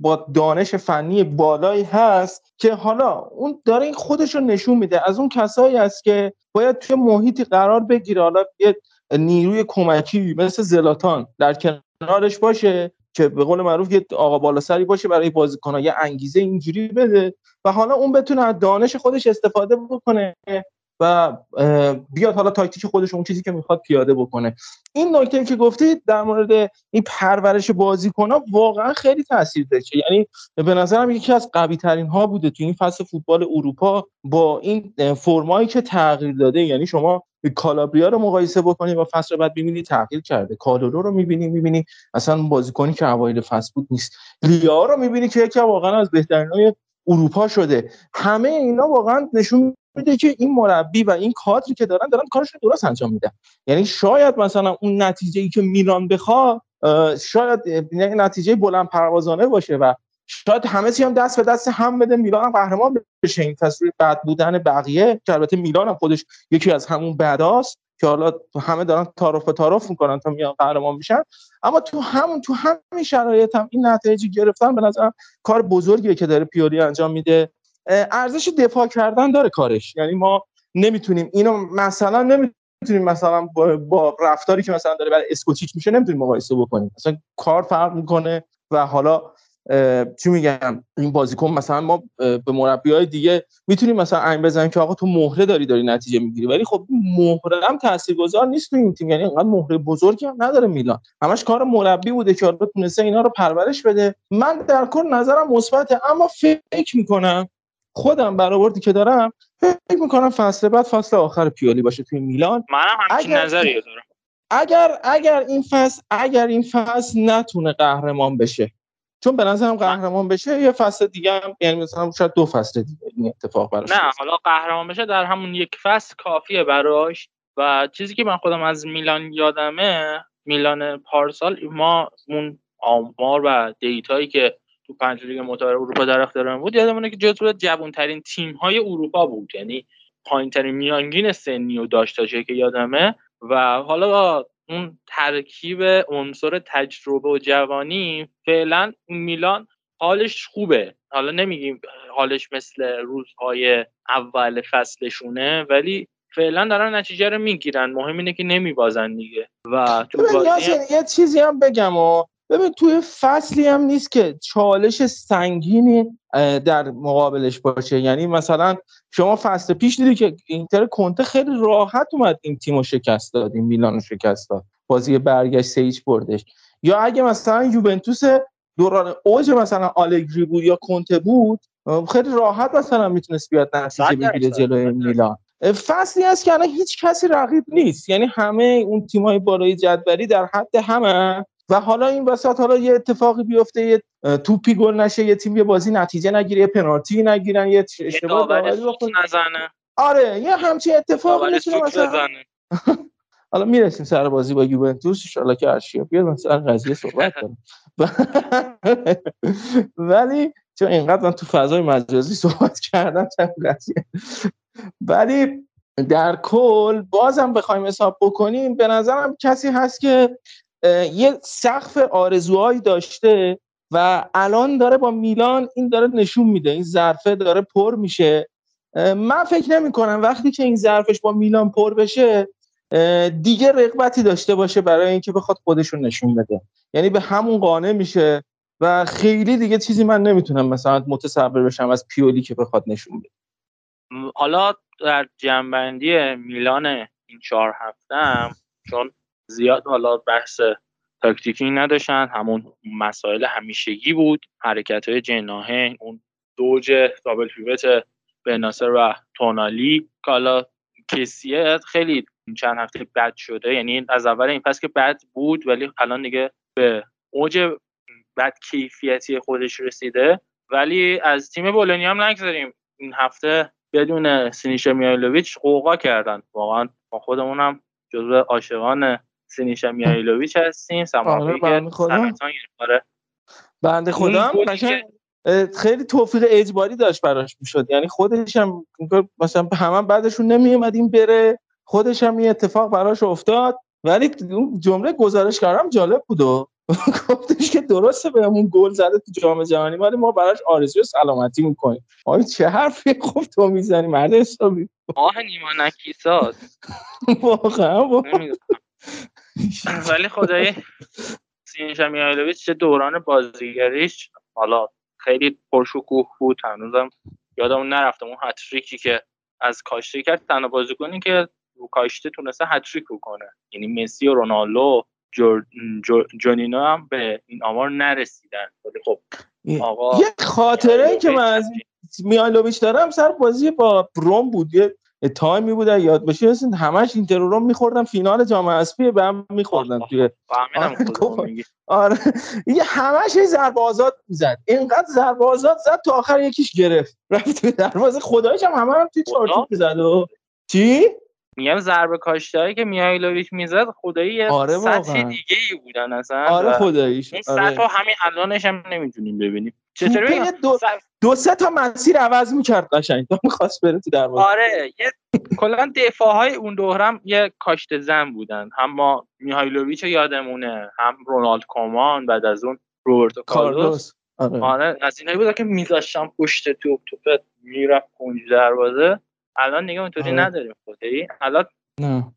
با دانش فنی بالایی هست که حالا اون داره این خودش رو نشون میده. از اون کسایی است که باید توی محیطی قرار بگیره. حالا یه نیروی کمکی مثل زلاتان در کنارش باشه که به قول معروف یه آقا بالا سری باشه برای بازیکن‌ها. یه انگیزه اینجوری بده و حالا اون بتونه از دانش خودش استفاده بکنه. و بیاد حالا تاکتیک خودش اون چیزی که می‌خواد پیاده بکنه. این نکته که گفتید در مورد این پرورش بازیکن‌ها واقعا خیلی تاثیر داشته. یعنی به نظرم یکی از قوی ترین ها بوده تو این فصل فوتبال اروپا با این فرمایی که تغییر داده. یعنی شما کالابریا رو مقایسه بکنید و فصل بعد ببینید تغییر کرده. کالولو رو می‌بینی می‌بینی اصلا بازیکنی که اوایل فصل بود نیست. لیا رو می‌بینی که یکی واقعا از بهترین اروپا شده. همه اینا واقعا نشون میده که این مربی و این کادری که دارن دارن کارشون درست انجام میدن. یعنی شاید مثلا اون نتیجه ای که میلان بخواد شاید یعنی نتیجه بلند پروازانه باشه و شاید همه چی هم دست به دست هم بده میلان هم قهرمان بشه. این تصویر بد بودن بقیه که البته میلان هم خودش یکی از همون بداست که حالا همه دارن تعارف و تعارف می‌کنن تا میان قهرمان میشن. اما تو همون تو همین شرایط هم این نتایجی گرفتن به نظرم کار بزرگیه که داره پیولی انجام میده. ارزش دفاع کردن داره کارش. یعنی ما نمی‌تونیم اینو مثلا نمی‌تونیم مثلا با, رفتاری که مثلا داره برای اسکوچیچ میشه نمی‌تونیم مقایسه بکنیم. مثلا کار فرق می‌کنه و حالا چی میگم؟ این بازیکن مثلا ما به مربی های دیگه می‌تونیم مثلا عین بزنیم که آقا تو مهره داری داری نتیجه می‌گیری. ولی خب مهره هم تاثیرگذار نیست تو این تیم. یعنی اینقدر مهره بزرگی هم نداره میلان. همش کار مربی بوده که حالا تونسته اینا رو پرورش بده. من در کل نظرم مثبته اما فکر می‌کنم خودم برآوردی که دارم فکر می‌کنم فصل بعد فصل آخر پیولی باشه توی میلان. منم همچین نظری دارم. اگر اگر این فصل اگر این فصل نتونه قهرمان بشه. چون به نظرم قهرمان بشه یه فصل دیگه هم یعنی مثلا شاید دو فصل دیگه این اتفاق براش نه حالا قهرمان بشه در همون یک فصل کافیه براش. و چیزی که من خودم از میلان یادمه میلان پارسال ما اون آمار و دیتایی که تو پنج لیگ معتبر اروپا در اختیارمون بود یادمونه که جزو جوانترین تیم های اروپا بود یعنی پایین ترین میانگین سنی و داشت که یادمه. و حالا با اون ترکیب عنصر تجربه و جوانی فعلا میلان حالش خوبه. حالا نمیگیم حالش مثل روزهای اول فصلشونه ولی فعلا دارن نتیجه رو می‌گیرن. مهم اینه که نمیبازن دیگه. و تو بازی یه چیزی هم بگم و ببین توی فصلی هم نیست که چالش سنگینی در مقابلش باشه. یعنی مثلا شما فصل پیش دیدی که اینتر کنته خیلی راحت اومد این تیم رو شکست داد این میلان رو شکست داد. بازی برگشت سه بردش. یا اگه مثلا یوونتوس دوران اوج مثلا آلگری بود یا کنته بود خیلی راحت مثلا می‌تونست بیاد نتیجه بگیره جلوی میلان. فصلی هست که الان هیچ کسی رقیب نیست. یعنی همه اون تیمای بالای جدولی در حد همه و حالا این وسط حالا یه اتفاقی بیفته یه توپی گل نشه یه تیم یه بازی نتیجه نگیره یه پنالتی نگیرن یه اشتباه نزنه. آره یه همچین اتفاقی می‌تونه مثلا حالا می‌رسیم سر بازی با یوونتوس ان که ارشیا بیاد مثلا قضیه صحبت کنیم. ولی چون اینقدر من تو فضای مجازی صحبت کردم قضیه. ولی در کل بازم بخوایم حساب بکنیم به نظرم کسی هست که یه سقف آرزوهایی داشته و الان داره با میلان این داره نشون میده این ظرفه داره پر میشه. من فکر نمی کنم وقتی که این ظرفش با میلان پر بشه دیگه رقبتی داشته باشه برای اینکه بخواد خودشون نشون بده. یعنی به همون قانع میشه و خیلی دیگه چیزی من نمی‌تونم مثلا متصور بشم از پیولی که بخواد نشون بده. حالا در جنبندی میلان این چهار هفتم چون زیاد حالا بحث تاکتیکی نداشتن همون مسائل همیشگی بود حرکت های جناهه اون دوج دابل پیوت بناصر و تونالی که حالا کسیه خیلی چند هفته بد شده یعنی از اول این پس که بد بود ولی الان دیگه به اوج بد کیفیتی خودش رسیده. ولی از تیم بولونی هم نگذاریم این هفته بدون سینیشا میایلوویچ قوقا کردن. واقعا ما خودمون هم جزو عاشقان سینیشا میایلوویچ هستیم سماقی آره سرطان آره بنده خدا خیلی توفیق اجباری داشت براش می‌شد. یعنی خودش هم مثلا همه بعدشون نمیومد این بره خودش هم این اتفاق براش افتاد. ولی اون جمله گزارش کردم جالب بود و گفتش که درسته بهمون گل زده تو جام جهانی ولی ما براش آرزوی سلامتی می‌کنیم. آیا چه حرفی خوب تو می‌زنی مرد حسابی. آه نیما نکیسات واقعا ولی خدای سین شمیایلویچ چه دوران بازیگریش حالا خیلی پرشکوه بود هنوزم یادمون نرفتم اون هتریکی که از کاشته کرد تنها بازیکنی که رو کاشته تونسته هتریک کنه. یعنی مسی و رونالدو جونینو هم به این آمار نرسیدن. ولی خب آقا یه خاطره ای که من از میالوویچ دارم سر بازی با روم بود. یه تایمی بود یاد بشه همش اینتر روم میخوردن فینال جام اسپی به هم میخوردن توی آره, آره. یه همش ضربه آزاد می‌زد. اینقدر ضربه آزاد زد تا آخر یکیش گرفت. رفت توی دروازه. خدایش هم همه هم توی چارچوب می‌زد و چی؟ میگم ضربه کاشتهایی که میایلوویچ می‌زد خدایی یه آره سطح دیگه ای بودن اصلا آره خداییش این آره. سطح همین الانش هم نمی‌تونیم ببینیم. چطوری دو, دو سه تا مسیر عوض می‌کرد قشنگ. تو می‌خواست بره تو دروازه. آره یه کلا دفاع های اون دورم یه کاشت زن بودن. هم ما میهایلوویچ یادمونه هم رونالد کومان بعد از اون روبرتو کارلوس. آره. آره از اینایی بود که میذاشتم پشت توپ. توپ می‌رفت کنج دروازه. الان دیگه اونطوری آره. نداریم خودی الان نه.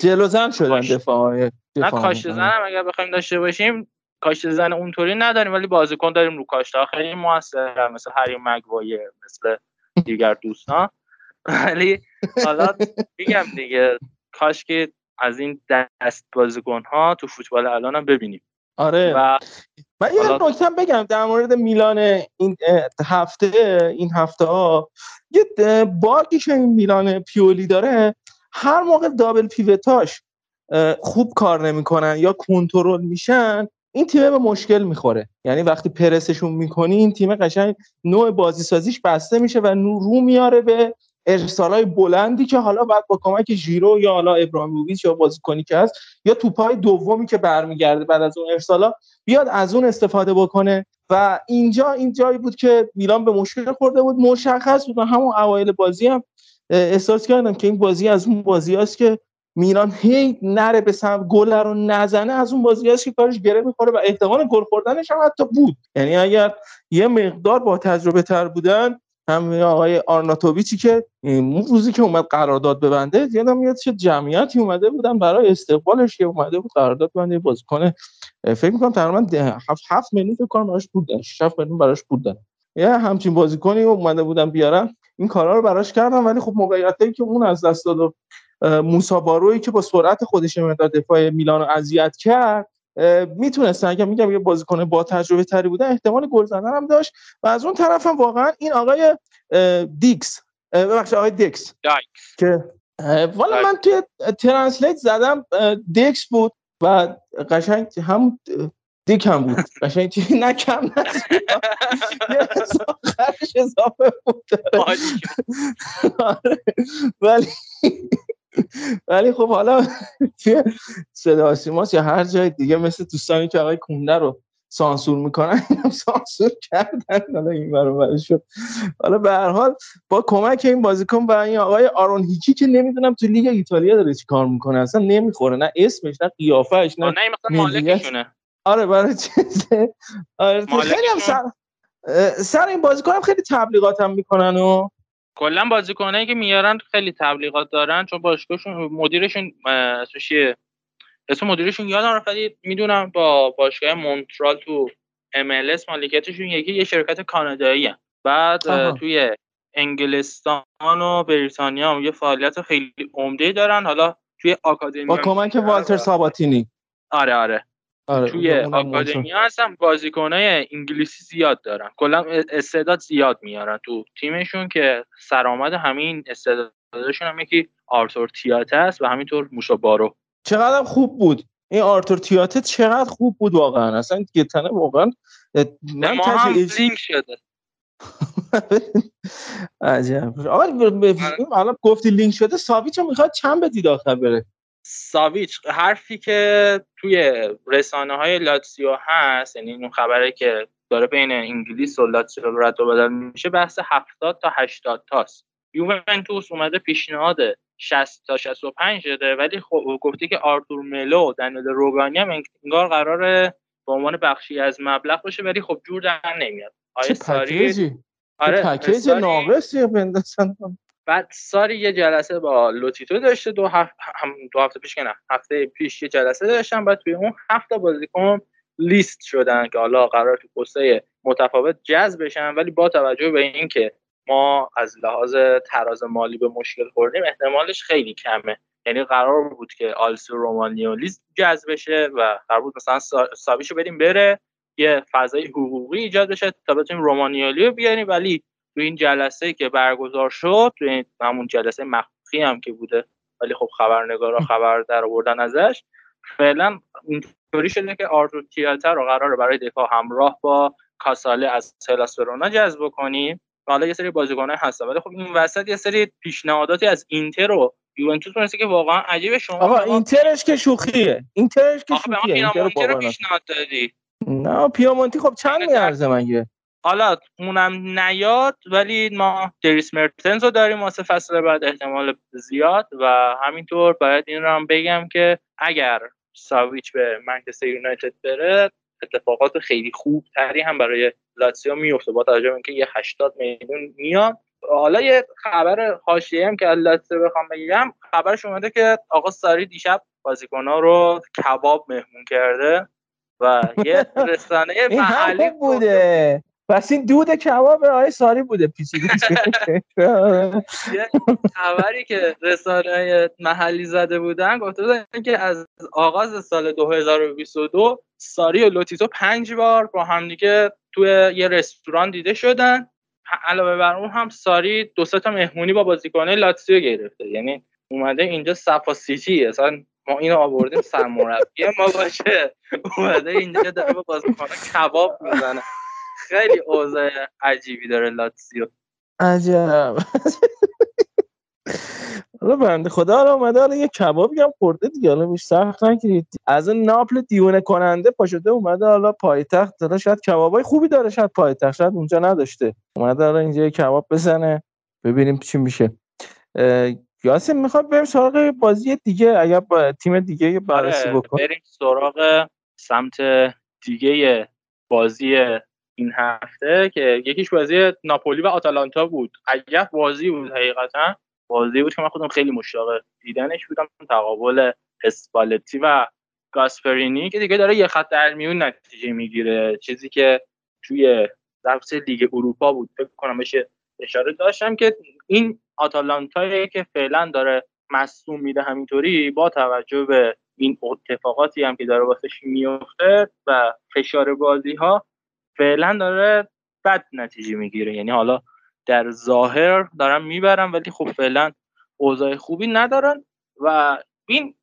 جلو زن شدن دفاع های نه کاشت زن هم اگر بخوایم داشته باشیم کاشت زن اونطوری نداریم ولی بازیکن داریم رو کاشت. خیلی موثر مثل هری مگوایر مثل دیگر دوستان. ولی حالا میگم دیگه کاش که از این دست بازیکن ها تو فوتبال الان هم ببینیم. آره. و من یه نکته بگم در مورد میلان این هفته این هفته ها یه باگی که این میلان پیولی داره هر موقع دابل پیوتاش خوب کار نمی‌کنن یا کنترل میشن این تیم به مشکل می‌خوره. یعنی وقتی پرسشون می‌کنی این تیم قشنگ نوع بازی سازیش بسته میشه و رو میاره به ارسالای بلندی که حالا بعد با کمک ژیرو یا حالا ابراهیموویچ یا بازیکنی که هست یا توپای دومی که برمیگرده بعد از اون ارسالا بیاد از اون استفاده بکنه. و اینجا این جایی بود که میلان به مشکل خورده بود. مشخص بود همون اوایل بازی هم احساس کردم که این بازی از اون بازی است که میلان هی نره به سمت گل رو نزنه از اون بازی است که کارش گره می‌خوره و احتمال گل خوردنش هم حتی بود. یعنی اگر یه مقدار با تجربه تر بودن هم آقای آرناتوویچی که اون روزی که اومد قرارداد ببنده یادم میاد چه جمعیتی اومده بودن برای استقبالش که اومده بود قرارداد ببنده بازیکن فکر می‌کنم تقریبا 7 7 میلیون فکر کنم براش بودن 6 میلیون براش بودن یه همچین بازیکنی اومده بودن بیارن. این کارا رو براش کردن ولی خب موقعیتی که اون از دست داد موسا باروی که با سرعت خودش مقدار دفاع میلان رو اذیت کرد می‌تونستن اگه میگم یه بازیکن با تجربه تری بودن احتمال گل زدن هم داشت. و از اون طرف هم واقعا این آقای دیکس ببخشید آقای دیکس. که والا من توی translate زدم دیکس بود و قشنگ هم دیک هم بود. قشنگ چیزی نکم اضافه بود. آره. ولی ولی خب حالا توی صدا سیماس یا هر جای دیگه مثل دوستانی که آقای کونده رو سانسور می‌کنن اینم سانسور کردن. حالا این برابر شد. حالا به هر حال با کمک این بازیکن و این آقای آرون هیچی که نمی‌دونم تو لیگ ایتالیا داره چی کار می‌کنه اصلا نمی‌خوره. نه اسمش نه قیافش نه نه مثلا مالکشونه. آره برای چیزه آره خیلی هم سر سر این بازیکن هم خیلی تبلیغات هم می‌کنن و کلا بازیکنایی که میارن خیلی تبلیغات دارن چون باشگاهشون مدیرشون اسمش اسم مدیرشون یادم رفت ولی می‌دونم با باشگاه مونترال تو MLS مالکیتشون یکی یه شرکت کانادایی هم. بعد آها. توی انگلستان و بریتانیا هم یه فعالیت خیلی عمده دارن. حالا توی آکادمی با کمک والتر ساباتینی. آره آره. آره توی آکادمی هستن بازیکنای انگلیسی زیاد دارن. کلا استعداد زیاد میارن تو تیمشون که سرآمد همین استعدادشون هم یکی آرتور تیاته است و همینطور موشا بارو چقدر خوب بود. این آرتور تیاته چقدر خوب بود واقعا. اصلا گتنه واقعا من ما هم لینک شده. عجب. آقا حالا گفتی لینک شده ساویچ می‌خواد چند بدید آخر بره؟ ساویچ حرفی که توی رسانه های لاتسیو هست یعنی اون خبره که داره بین انگلیس و لاتسیو رد و بدل میشه بحث 70 تا 80 تاست. یوونتوس اومده پیشنهاد 60 تا 65 شده ولی خب گفته که آرتور ملو و دنیل روگانی هم انگار قراره به عنوان بخشی از مبلغ باشه ولی خب جور در نمیاد. آقای ساری آره پکیج ناقصی بندازن؟ بعد ساری یه جلسه با لوتیتو داشته دو هفته هم دو هفته پیش که نه هفته پیش یه جلسه داشتن بعد توی اون هفته بازیکن لیست شدن که حالا قرار تو پسته متفاوت جذب بشن. ولی با توجه به اینکه ما از لحاظ تراز مالی به مشکل خوردیم احتمالش خیلی کمه. یعنی قرار بود که آلسو رومانیولی جذب بشه و قرار بود مثلا سابیشو بریم بره یه فضای حقوقی ایجاد بشه تا بتونیم رومانیالی رو بیاریم. ولی تو این جلسه که برگزار شد تو این همون جلسه مخفی هم که بوده ولی خب خبرنگارا خبر در آوردن ازش فعلا اینطوری شده که آرتور تیاتر رو قراره برای دفاع همراه با کاساله از سلاس جذب کنیم حالا یه سری بازیکنان هستن ولی خب این وسط یه سری پیشنهاداتی از اینتر و یوونتوس مثل که واقعا عجیبه شما آقا اینترش که شوخیه. اینترش که شوخیه. اینتر رو پیشنهاد دادی. نه پیامونتی خب چند میارزه مگه؟ حالا اونم نیاد ولی ما دریس مرتنز رو داریم واسه فصل بعد احتمال زیاد و همینطور باید این رو هم بگم که اگر ساویچ به منچستر یونایتد بره اتفاقات خیلی خوب تری هم برای لاتسیو میفته. با توجه به اینکه یه 80 میلیون میاد. حالا یه خبر حاشیه هم که لاتسیو بخوام بگم خبرش اومده که آقا ساری دیشب بازیکن‌ها رو کباب مهمون کرده و یه رسانه محلی بوده. پس این دود کباب آقای ساری بوده پیچیده. یه خبری که رسانه محلی زده بودن گفته بودن که از آغاز سال 2022 ساری و لوتیتو پنج بار با همدیگه توی یه رستوران دیده شدن. علاوه بر اون هم ساری دو تا مهمونی با بازیکنه لاتسیو گرفته. یعنی اومده اینجا صفا سیتی اصلا ما اینو آوردیم سرمربی ما باشه. اومده اینجا داره با بازیکنه کباب می‌زنه. خیلی اوضاع عجیبی داره لاتسیو عجب. حالا بنده خدا حالا اومده حالا یه کبابی هم خورده دیگه حالا بیش سخت نگیرید. از اون ناپل دیونه کننده پاشده اومده حالا پایتخت داره شاید کبابای خوبی داره شاید پایتخت شاید اونجا نداشته. اومده حالا اینجا یه کباب بزنه ببینیم چی میشه. یاسین می‌خواد بریم سراغ بازی دیگه اگر با تیم دیگه بررسی آره، بکنیم بریم سراغ سمت دیگه بازی این هفته که یکیش بازی ناپولی و آتالانتا بود. عجب بازی بود حقیقتا. بازی بود که من خودم خیلی مشتاق دیدنش بودم. تقابل اسپالتی و گاسپرینی که دیگه داره یه خط در میون نتیجه می‌گیره. چیزی که توی ضبط لیگ اروپا بود. فکر کنم بشه اشاره داشتم که این آتالانتایی که فعلا داره مصوم میده همینطوری با توجه به این اتفاقاتی هم که داره واسش میفته و فشار بازی ها فعلا داره بد نتیجه می‌گیره. یعنی حالا در ظاهر دارن می‌برن ولی خب فعلا اوضاع خوبی ندارن. و این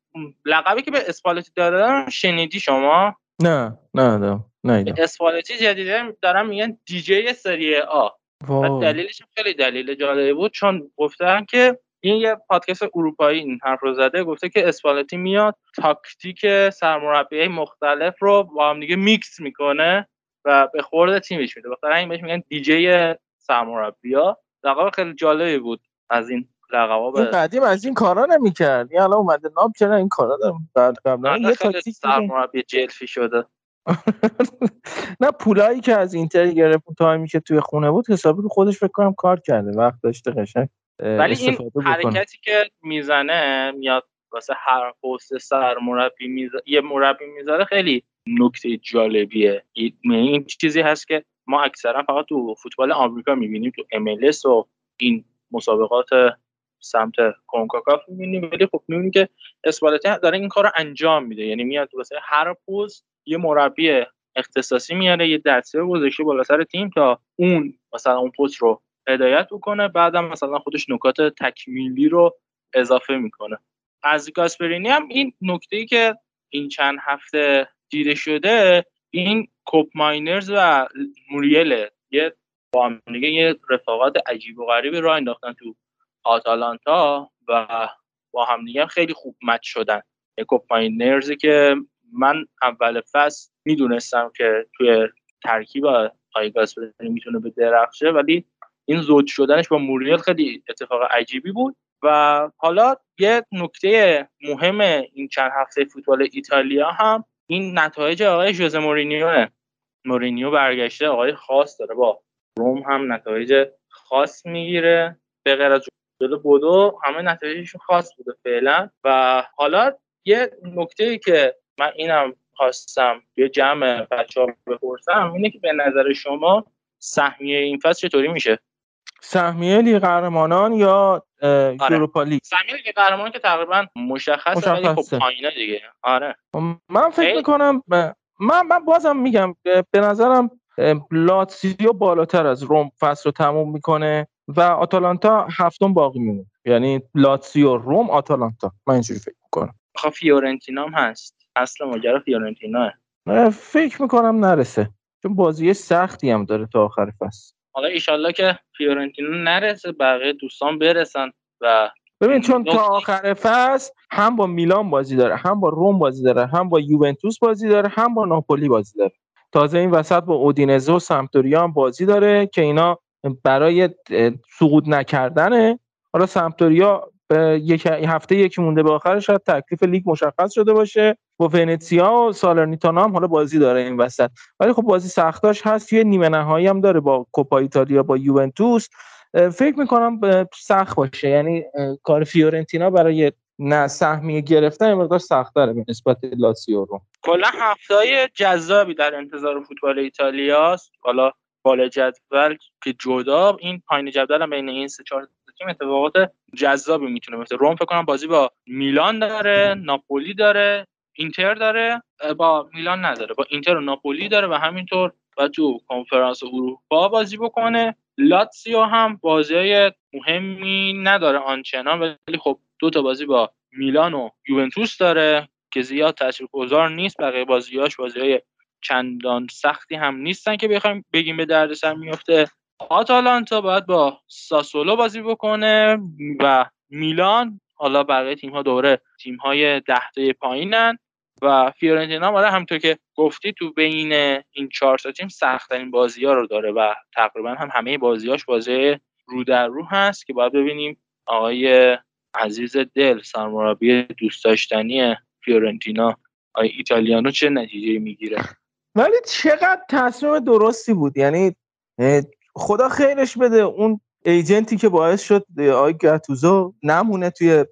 لقبی که به اسپالتی دارن شنیدی شما؟ نه نه نه نه اسپالتی جدیده دارن میگن دیجی سری آ. و دلیلش خیلی دلیل جالبی بود چون گفتن که این یه پادکست اروپایی این حرف رو زده گفته که اسپالتی میاد تاکتیک سرمربی مختلف رو با هم دیگه میکس می‌کنه. و به خورد تیمش میده. بخاطر این بهش میگن دیجی سرمربیا لقب خیلی جالبی بود از این لقبا به قدیم از این کارا نمی‌کرد. یعنی الان اومده. ناب چرا این کارا داره؟ بعد قبلا یه تاکتیک سرمربی جلفی شده. نه پولایی که از اینتر گرفت تایمی که توی خونه بود حسابی رو خودش فکر کنم کار کرده. وقت داشته قشنگ ولی این حرکتی که می‌زنه میاد واسه هر پست سر مربی میز... یه مربی می‌ذاره خیلی نکته جالبیه. این چیزی هست که ما اکثرا فقط تو فوتبال آمریکا می‌بینیم تو MLS و این مسابقات سمت کنکاکاف می‌بینیم. ولی خب می‌بینیم که اسپالتی داره این کار رو انجام میده. یعنی میاد واسه هر پست یه مربی اختصاصی میاره یه دسته گذاشته بالا سر تیم تا اون مثلا اون پست رو هدایت بکنه. بعدم مثلا خودش نکات تکمیلی رو اضافه می‌کنه. از گاسپرینی هم این نکته ای که این چند هفته دیده شده این کوپ ماینرز و موریل یه با هم یه رفاقت عجیب و غریبی را انداختن تو آتالانتا و با هم خیلی خوب مچ شدن. کوپ ماینرزی که من اول فصل می‌دونستم که توی ترکیب گاسپرینی می‌تونه به درخشه ولی این زود شدنش با موریل خیلی اتفاق عجیبی بود. و حالا یه نکته مهم این چند هفته فوتبال ایتالیا هم این نتایج آقای جوزه مورینیو مورینیو برگشته آقای خاص داره با روم هم نتایج خاص می‌گیره. به غیر از جلو بودو همه نتایجشون خاص بوده فعلا. و حالا یه نکته ای که من اینم خواستم یه جمع بچه ها بپرسم اینه که به نظر شما سهمیه این فصل چطوری میشه؟ سهمیه لیگ قهرمانان یا آره. یوروپا لیگ؟ سهمیه لیگ قهرمانان که تقریبا مشخصه ولی خب پایینه دیگه. آره. من فکر می‌کنم من من بازم میگم به نظرم لاتسیو بالاتر از روم فصل رو تموم می‌کنه و آتالانتا هفتم باقی میمونه. یعنی لاتسیو روم آتالانتا. من اینجوری فکر می‌کنم. خب فیورنتینا هم هست. اصل ماجرا فیورنتینا. فکر می‌کنم نرسه. چون بازی سختی هم داره تا آخر فصل. حالا ایشالله که فیورنتینا نرسه بقیه دوستان برسن و ببین چون تا آخر فصل هم با میلان بازی داره هم با روم بازی داره هم با یوونتوس بازی داره هم با ناپولی بازی داره. تازه این وسط با اودینزه و سمپدوریا هم بازی داره که اینا برای سقوط نکردنه. حالا سمپدوریا یک هفته یکی مونده به آخرش شاید تکلیف لیگ مشخص شده باشه. با ونتسیا و سالرنیتانا هم حالا بازی داره این وسط. ولی خب بازی سختاش هست. یه نیمه نهایی هم داره با کوپا ایتالیا با یوونتوس. فکر می‌کنم سخت باشه. یعنی کار فیورنتینا برای نه سهمیه گرفتن مقدار سخت‌تره به نسبت رو. کلا هفته‌های جذابی در انتظار فوتبال ایتالیاست حالا بالا جدول که جدا این پایین جدول هم بین این سه چهار تیم اتفاقات جذابی می‌تونه مثل روم فکر کنم بازی با میلان داره ناپولی داره اینتر داره با میلان نداره با اینتر و ناپولی داره و همینطور و تو کنفرانس اروپا بازی بکنه. لاتسیو هم بازی مهمی نداره آنچنان ولی خب دو تا بازی با میلان و یوونتوس داره که زیاد تاثیرگذار نیست. بقیه بازیاش بازی های چندان سختی هم نیستن که بخوایم بگیم به دردسر میفته آتالانتا باید با ساسولو بازی بکنه و میلان حالا بقیه تیم ها دوره تیم های دهته پایینن و فیورنتینا هم همطور که گفتی تو بین این چهار تا تیم سختترین بازی ها رو داره و تقریبا هم همه بازیاش بازی رو در رو هست که باید ببینیم آقای عزیز دل سرمربی دوست داشتنی فیورنتینا آقای ایتالیانو چه نتیجه می‌گیره؟ ولی چقدر تصمیم درستی بود؟ یعنی خدا خیرش بده. اون ایجنتی که باعث شد آقای گاتوزو نمونه توی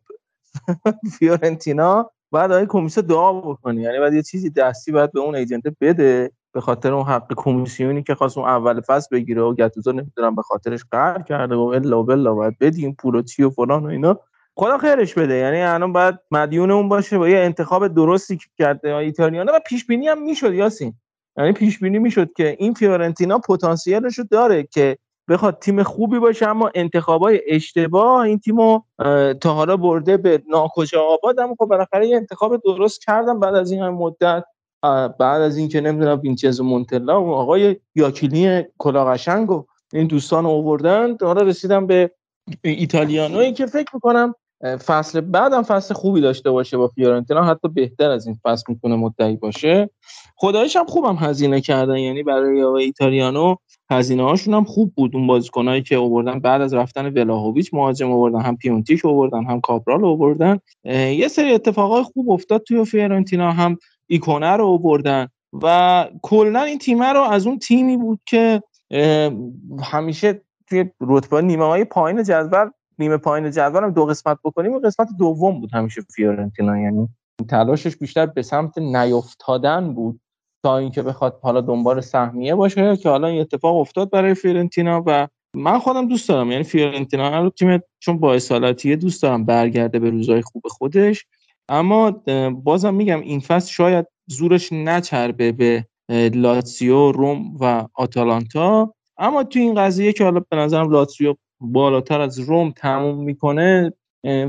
فیورنتینا بعد آقای کمیسه دعا بکنی یعنی بعد یه چیزی دستی باید به اون ایجنت بده به خاطر اون حق کمیسیونی که خواست اون اول فصل بگیره و گاتوزو نمی‌دونم به خاطرش قهر کرده و الا بلا باید بدیم پول و چی و فلان و اینا. خدا خیرش بده. یعنی الان باید مدیون اون باشه با یه انتخاب درستی که کرده ایتالیانا و پیش بینی هم می‌شد یاسین. یعنی پیش بینی می‌شد که این فیورنتینا پتانسیلش رو داره که بخواد تیم خوبی باشه اما انتخابای اشتباه این تیمو تا حالا برده به ناکجا آباد. اما خب بالاخره یه انتخاب درست کردم بعد از این هم مدت بعد از اینکه نمی‌دونم وینچنزو مونتلا و آقای یاکیلی کلاقشنگ و این دوستان آوردن. حالا رسیدم به ایتالیانویی که فکر می‌کنم فصل بعدم فصل خوبی داشته باشه با فیورنتینا حتی بهتر از این فصل می‌تونه مدعی باشه. خدایش هم خوبم هزینه کردن یعنی برای آقای ایتالیانو هزینه هاشون هم خوب بود. اون بازیکنایی که آوردن بعد از رفتن ولاهویچ مهاجم آوردن هم پیونتیش آوردن هم کابرال آوردن. یه سری اتفاقای خوب افتاد توی فیورنتینا هم ایکونه رو آوردن و کلا این تیم رو از اون تیمی بود که همیشه توی رتبه نیمه های پایین جدول نیمه پایین جدول هم دو قسمت بکنیم. قسمت دوم بود همیشه فیورنتینا یعنی تلاشش بیشتر به سمت نیافتادن بود تا اینکه بخواد حالا دنبال سهمیه باشه که حالا این اتفاق افتاد برای فیورنتینا و من خودم دوست دارم. یعنی فیورنتینا رو تیم چون با اصالتیه دوست دارم برگرده به روزهای خوب خودش. اما بازم میگم این فصل شاید زورش نچربه به لاتسیو روم و آتالانتا. اما تو این قضیه که حالا به نظرم لاتسیو بالاتر از روم تموم می‌کنه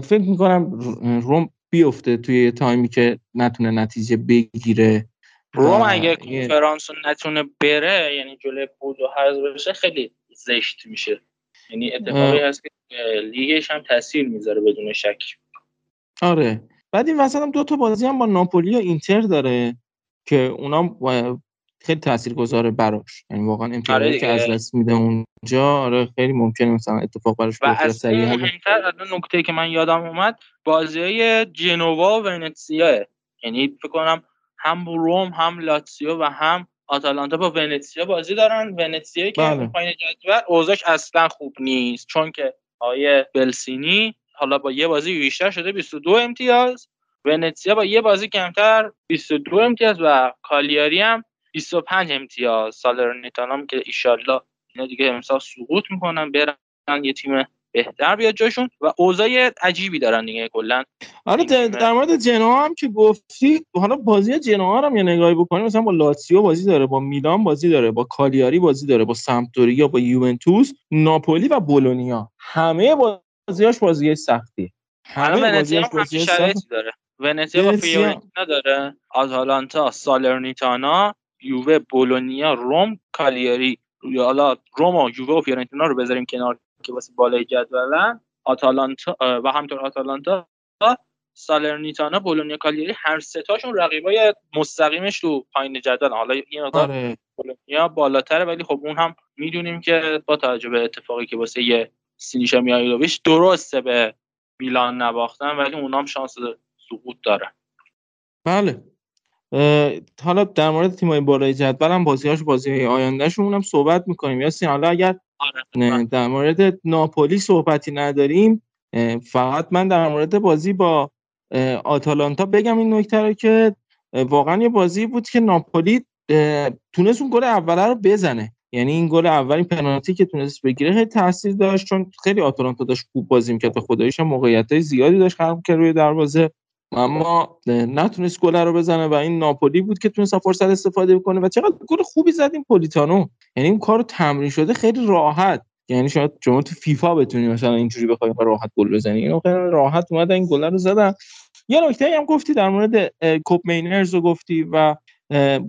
فکر می‌کنم روم بیفته توی تایمی که نتونه نتیجه بگیره. روم اگه کنفرانس نتونه بره یعنی جلوی بود و حذف بشه خیلی زشت میشه. یعنی اتفاقی هست که لیگش هم تاثیر می‌ذاره بدون شک. آره. بعد این وسط هم دو تا بازی هم با ناپولی و اینتر داره که اونا خیلی تاثیرگذاره براش. یعنی واقعا امتیازی آره که از دست میده اونجا. آره خیلی ممکنه مثلا اتفاق براش و از مهمتر از نکته که من یادم اومد بازی های جنوا و ونتسیا یعنی فکر کنم هم روم هم لاتسیو و هم آتالانتا با ونتسیا بازی دارن. ونتسیا که بله. پایین جدول اوضاعش اصلا خوب نیست. چون که آیه بلسینی حالا با یه بازی بیشتر شده 22 امتیاز. ونتسیا با یه بازی کمتر 22 امتیاز و کالیاری هم 25 امتیاز. سالرنیتانام که ایشالله اینا دیگه امسال سقوط می‌کنن برن یه تیم بهتر بیاد جاشون و اوضاع عجیبی دارن دیگه کلا. آره در مورد جنوا هم که گفتی حالا بازی جنوا هم یه نگاهی بکنیم. مثلا با لاتسیو بازی داره با میلان بازی داره با کالیاری بازی داره با سمپدوریا با یوونتوس ناپولی و بولونیا. همه بازیاش بازی سختی. همه بازیاش بازی سختی داره. ونتیا با فیورنتینا داره. آتالانتا سالرنیتانا یووه بولونیا روم کالیاری حالا روم و یووه و فیورنتینا رو بذاریم کنار که واسه بالای جدولن. آتالانتا و همطور آتالانتا سالرنیتانا بولونیا کالیاری هر سه تاشون رقیبای مستقیمش تو پایین جدول حالا این مقدار آره. بولونیا بالاتره ولی خب اون هم می‌دونیم که با توجه به اتفاقی که واسه یه سینیشا میایلوویچ درسته به میلان نباختن ولی اونام شانس سقوط دارن. بله. حالا در مورد تیمای بالای جدول هم بازی‌هاش بازی آیندهشون هم صحبت می‌کنیم. یا حالا اگر آره، در مورد ناپولی صحبتی نداریم فقط من در مورد بازی با آتالانتا بگم این نکته رو که واقعا یه بازی بود که ناپولی تونست اون گل اوله رو بزنه. یعنی این گل اول این پنالتی که تونست بگیره خیلی تاثیر داشت چون خیلی آتالانتا داشت خوب بازی می‌کرد و خداییش هم موقعیت زیادی داشت خلق کرد روی دروازه. اما نتونست گل رو بزنه و این ناپولی بود که تونست فرصت استفاده بکنه و چقدر گل خوبی زدیم پولیتانو. یعنی این کارو تمرین شده خیلی راحت. یعنی شاید شما تو فیفا بتونی مثلا اینجوری بخوای راحت گل بزنی. اینو خیلی راحت اومد این گل رو زدن. یه نکته هم گفتی در مورد کوپمینرز رو گفتی و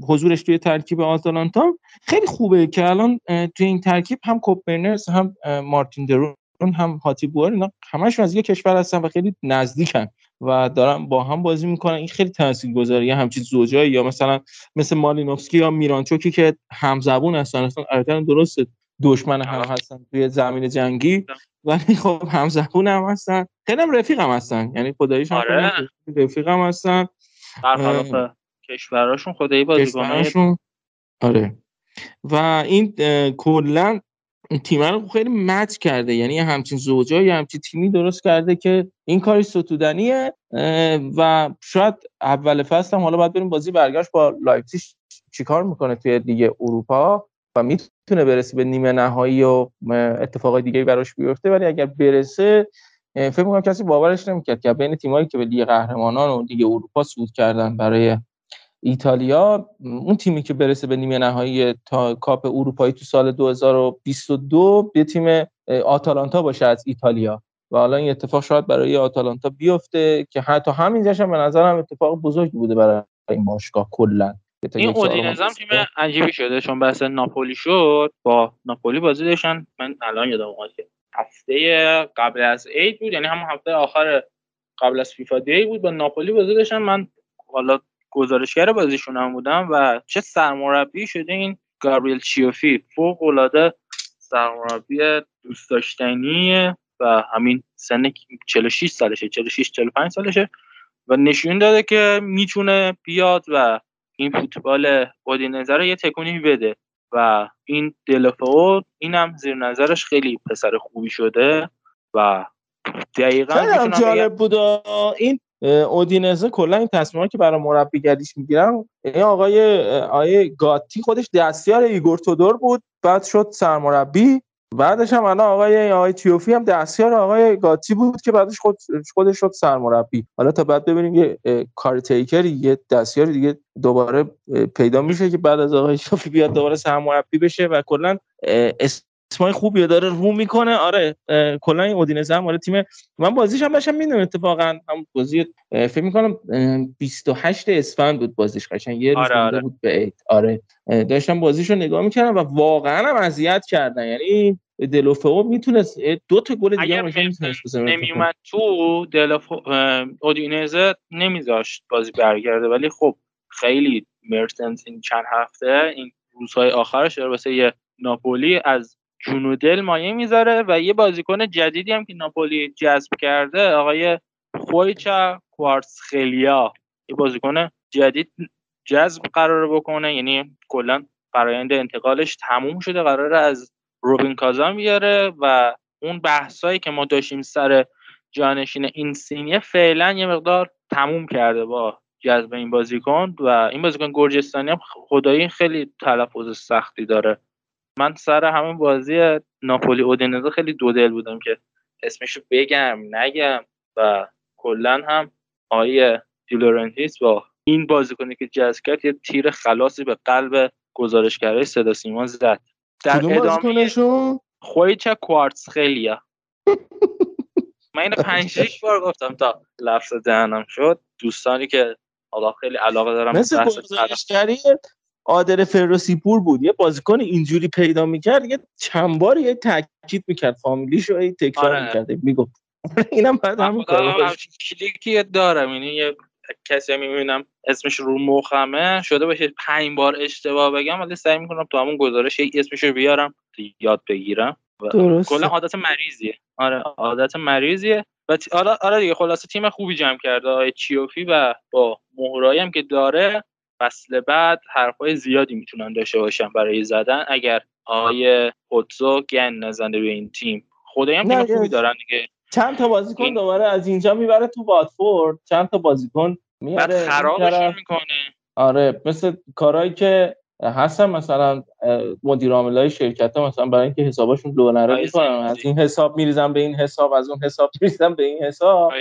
حضورش توی ترکیب آتالانتا. خیلی خوبه که الان توی این ترکیب هم کوپمینرز هم مارتین درون هم هاتی بوار اینا همش از یه کشور هستن و خیلی نزدیکن. و دارن با هم بازی می‌کنن. این خیلی تاثیرگذاره. یه همچین زوجایی یا مثلا مثل مالینوفسکی یا میرانچوکی که همزبون هستن. اصلا البته درست دشمن هم هستن توی زمین جنگی. ولی خب همزبون هم هستن. خیلی هم رفیق هم هستن. یعنی خداییش هم آره. رفیق هم هستن. کشوراشون خدایی بازیکناشون آره. و این کلا تیم رو خیلی match کرده. یعنی همچین زوجایی همچین تیمی درست کرده که این کاری ستودنیه و شاید اول فصل هم حالا باید بریم بازی برگشت با لایپزیگ چیکار می‌کنه توی دیگه اروپا و می‌تونه برسه به نیمه نهایی و اتفاقای دیگه براش بیفته. ولی اگر برسه فکر می‌کنم کسی باورش نمی‌کرد که بین تیمایی که به لیگ قهرمانان و لیگ اروپا صعود کردن برای ایتالیا اون تیمی که برسه به نیمه نهایی تا کاپ اروپایی تو سال 2022 به تیم آتالانتا باشه از ایتالیا. و حالا این اتفاق شاید برای آتالانتا بیفته که حتی همینجاش هم به نظرم اتفاق بزرگی بوده برای این باشگاه کلا. این اودینزم تیم عجیبی شده چون بحث ناپولی شد. با ناپولی بازی داشتن. من الان یادم اومد که هفته قبل از عید بود یعنی همون هفته آخر قبل از فیفا دی بود. با ناپولی بازی داشتن. من حالا گزارشگر بازیشون هم بودم و چه سرمربی شده این گابریل چیوفی. فوق العاده سرمربی دوست داشتنیه و همین سن 46 سالشه 46 45 سالشه و نشون داده که می‌تونه بیاد و این فوتبال اودینزه رو یه تکونی بده و این دلفو اینم زیر نظرش خیلی پسر خوبی شده و دقیقا جالب بود این اودینزه کلا این تصمیمات که برای مربیگریش می‌گیرن این آقای آقای گاتی خودش دستیار ایگور تودور بود بعد شد سرمربی بعدش هم الان آقای آقای تیوفی هم دستیار آقای گاتی بود که بعدش خود خودش شد سرمربی. حالا تا بعد ببینیم یه کار تیکری یه دستیاری دیگه دوباره پیدا میشه که بعد از آقای شافی بیاد دوباره سرمربی بشه و کلا اسمای خوبی داره رو می‌کنه. آره کلا این اودینزه هم آره تیم من بازیش هم داشتم می‌دونم اتفاقا. هم بازی فکر می‌کنم 28 اسفند بود بازیش قشنگ. یه روز آره آره. بود به عید. آره. داشتم بازیشو نگاه می‌کردم و واقعا هم اذیت کردن. یعنی دلوفو می‌تونست دو تا گل دیگه هم می‌تونست نمیومد تو دلوفو اودینزه نمیذاشت بازی برگرده. ولی خب خیلی مرتنس این چند هفته این روزهای آخرش واسه یه ناپولی از جون و دل مایه می‌ذاره و یه بازیکن جدیدی هم که ناپولی جذب کرده آقای خویچا کوارتسخلیا یه بازیکن جدید جذب قرار بکنه یعنی کلا فرایند انتقالش تموم شده قراره از روبین کازان بیاره و اون بحثایی که ما داشتیم سر جانشین این سینیه فعلا یه مقدار تموم کرده با جذب این بازیکن و این بازیکن گرجستانی هم خدایی خیلی تلفظ سختی داره. من سر همین بازی ناپولی اودینزه خیلی دو دل بودم که اسمشو بگم نگم و کلا هم آیه دیلورنتیس با این بازیکنی که جذب کرد یه تیر خلاصی به قلب گزارشگرای صدا سیما زد. در ادامه خویچه کوارتز خیلیه من اینو پنج شش بار گفتم تا لفظ دهنم شد. دوستانی که حالا خیلی علاقه دارم مثل گزارشگری عادل فروسی پور بود. یه بازیکن اینجوری پیدا می‌کرد یه چند بار یه تاکید می‌کرد. فامیلیش رو تکرار آره. می‌کرد. می‌گفت. اینم بعد همون کار کلیکی دارم. یعنی یه کسی می‌بینم اسمش رو مخمه. شده باشه پنج بار اشتباه بگم ولی سعی می‌کنم تو همون گزارش اسمش رو بیارم یاد بگیرم. کلا عادت مریضیه. آره عادت مریضیه. و آره آره دیگه خلاصه تیم خوبی جمع کرده. آقای چیوفی و با مهرایی هم که داره فصل بعد حرفای زیادی می‌تونن داشته باشن برای زدن. اگر آقای پوتزو گن نزنه به این تیم خدایی هم تیم خوبی دارن دیگه. چند تا بازیکن این... دوباره از اینجا می‌بره تو واتفورد چند تا بازیکن میاره خرابش می‌کنه. آره مثل کارهایی که هستن مثلا مدیر عامل های شرکت ها مثلا برای اینکه حسابشون دو نره می‌کنن. از این حساب میریزم به این حساب از اون حساب میریزم به این حساب.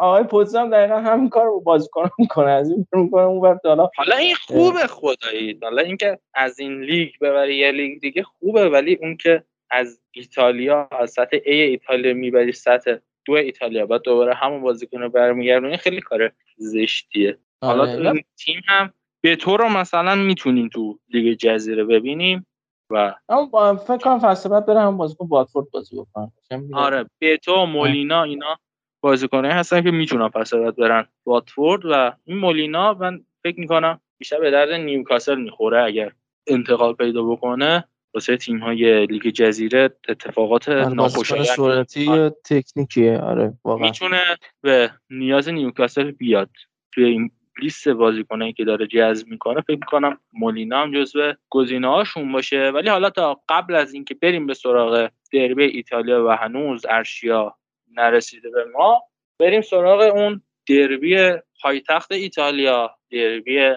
آقای پوتزم دقیقا همین کار رو بازیکن می‌کنه از این می‌کنه اون وقت حالا. حالا این خوبه خدایی. حالا اینکه از این لیگ ببری یه لیگ دیگه خوبه ولی اون که از ایتالیا از سطح A ایتالیا می‌بری سطح دو ایتالیا بعد دوباره همون بازیکن رو برمیگردونی خیلی کار زشتیه. حالا این تیم هم به تو رو مثلا می‌تونیم تو لیگ جزیره ببینیم و اما فکر کنم فصل بعد برم هم بازیکن واتفورد بازی بکنم آره تو و مولینا اینا بازیکنایی هستن که می‌تونن فصل بعد برن واتفورد و این مولینا من فکر می‌کنم بیشتر به درد نیوکاسل می‌خوره اگر انتقال پیدا بکنه. واسه تیم های لیگ جزیره اتفاقات آره، ناخوشایندی تکنیکیه. آره واقعا. می‌تونه به نیاز نیوکاسل بیاد توی این لیست بازیکنایی که داره جذب می‌کنه فکر می‌کنم مولینا هم جزو گزینه هاشون باشه. ولی حالا تا قبل از اینکه بریم به سراغ دربی ایتالیا و هنوز ارشیا نرسیده به ما بریم سراغ اون دربی پایتخت ایتالیا دربی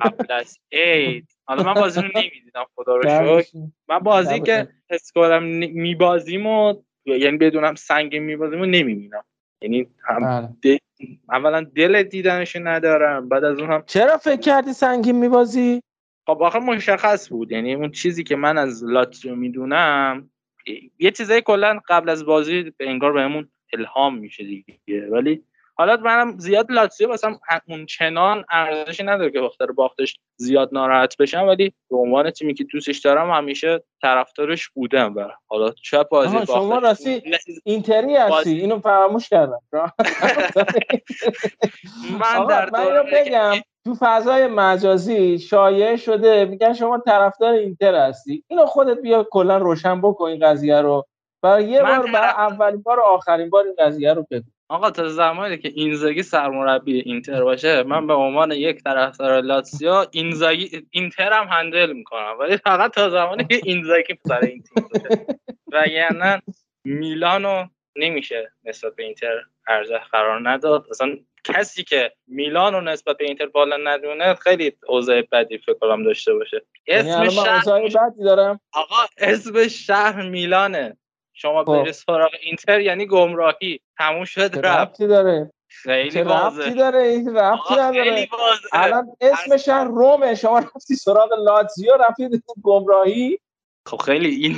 قبل از عید. حالا من بازی رو نمی‌دیدم خدا رو شکر. من بازی که حس کنم میبازیم و یعنی بدونم سنگین میبازیم نمی‌بینم. یعنی هم بله. اولا دل دیدنش ندارم بعد از اون هم چرا فکر کردی سنگین میبازی خب آخه مشخص بود یعنی اون چیزی که من از لاتزیو می‌دونم یه چیزایی کلا قبل از بازی انگار بهمون الهام میشه دیگه ولی حالا منم زیاد لاتزیو مثلا اون چنان ارزشی نداره که بخاطر باختش زیاد ناراحت بشم ولی به عنوان تیمی که دوستش دارم همیشه طرفدارش بودم و حالا چه بازی شما راستی اینتری هستی؟ اینو فراموش کردم. من در من بگم تو فضای مجازی شایع شده میگن شما طرفدار اینتر هستی. اینو خودت بیا کلا روشن بکن این قضیه رو. برای یه بار برای اولین بار و آخرین بار این قضیه رو بگو. آقا تا زمانی که اینزاگی سرمربی اینتر باشه من به عنوان یک طرفدار لاتسیو اینزاگی اینتر هم هندل می‌کنم. ولی فقط تا زمانی که اینزاگی سر این تیم باشه. و یعنی میلانو نمیشه نسبت به اینتر ارزش قرار نداد. اصلا کسی که میلان رو نسبت به اینتر بالا ندونه خیلی اوضاع بدی فکر کنم داشته باشه. یعنی اسم شهر بدی دارم. آقا اسم شهر میلانه. شما خب. بری سراغ اینتر یعنی گمراهی. تموم شد رفتی داره؟ خیلی رفتی داره این؟ رفتی نداره. الان اسم شهر رومه. شما رفتی سراغ لاتزیو رفتی گمراهی. خب خیلی این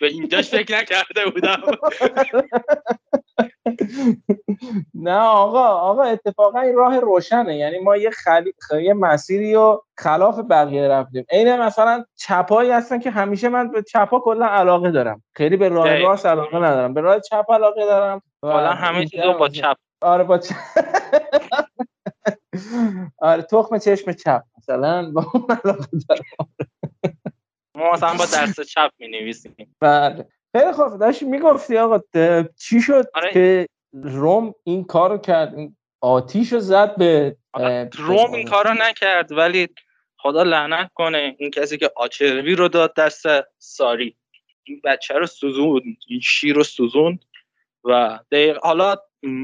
به اینجاش فکر نکرده بودم. نه آقا آقا اتفاقا این راه روشنه. یعنی ما یه خلی... یه مسیری و خلاف بقیه رفتیم. عین مثلا چپایی هستن که همیشه من به چپا کلا علاقه دارم. خیلی به راه راست علاقه ندارم. به راه چپ علاقه دارم. حالا همه چیزو با چپ. آره با چپ. آره تخم چشم چپ مثلا با اون علاقه دارم. ما مثلا با دست چپ می نویسیم بله. خیلی خوب. داشتی می‌گفتی آقا چی شد آره. که روم این کارو کرد؟ آتیش رو زد به روم این کارو نکرد ولی خدا لعنت کنه این کسی که آچروی رو داد دست ساری. این بچه رو سوزون این شیر رو سوزون و حالا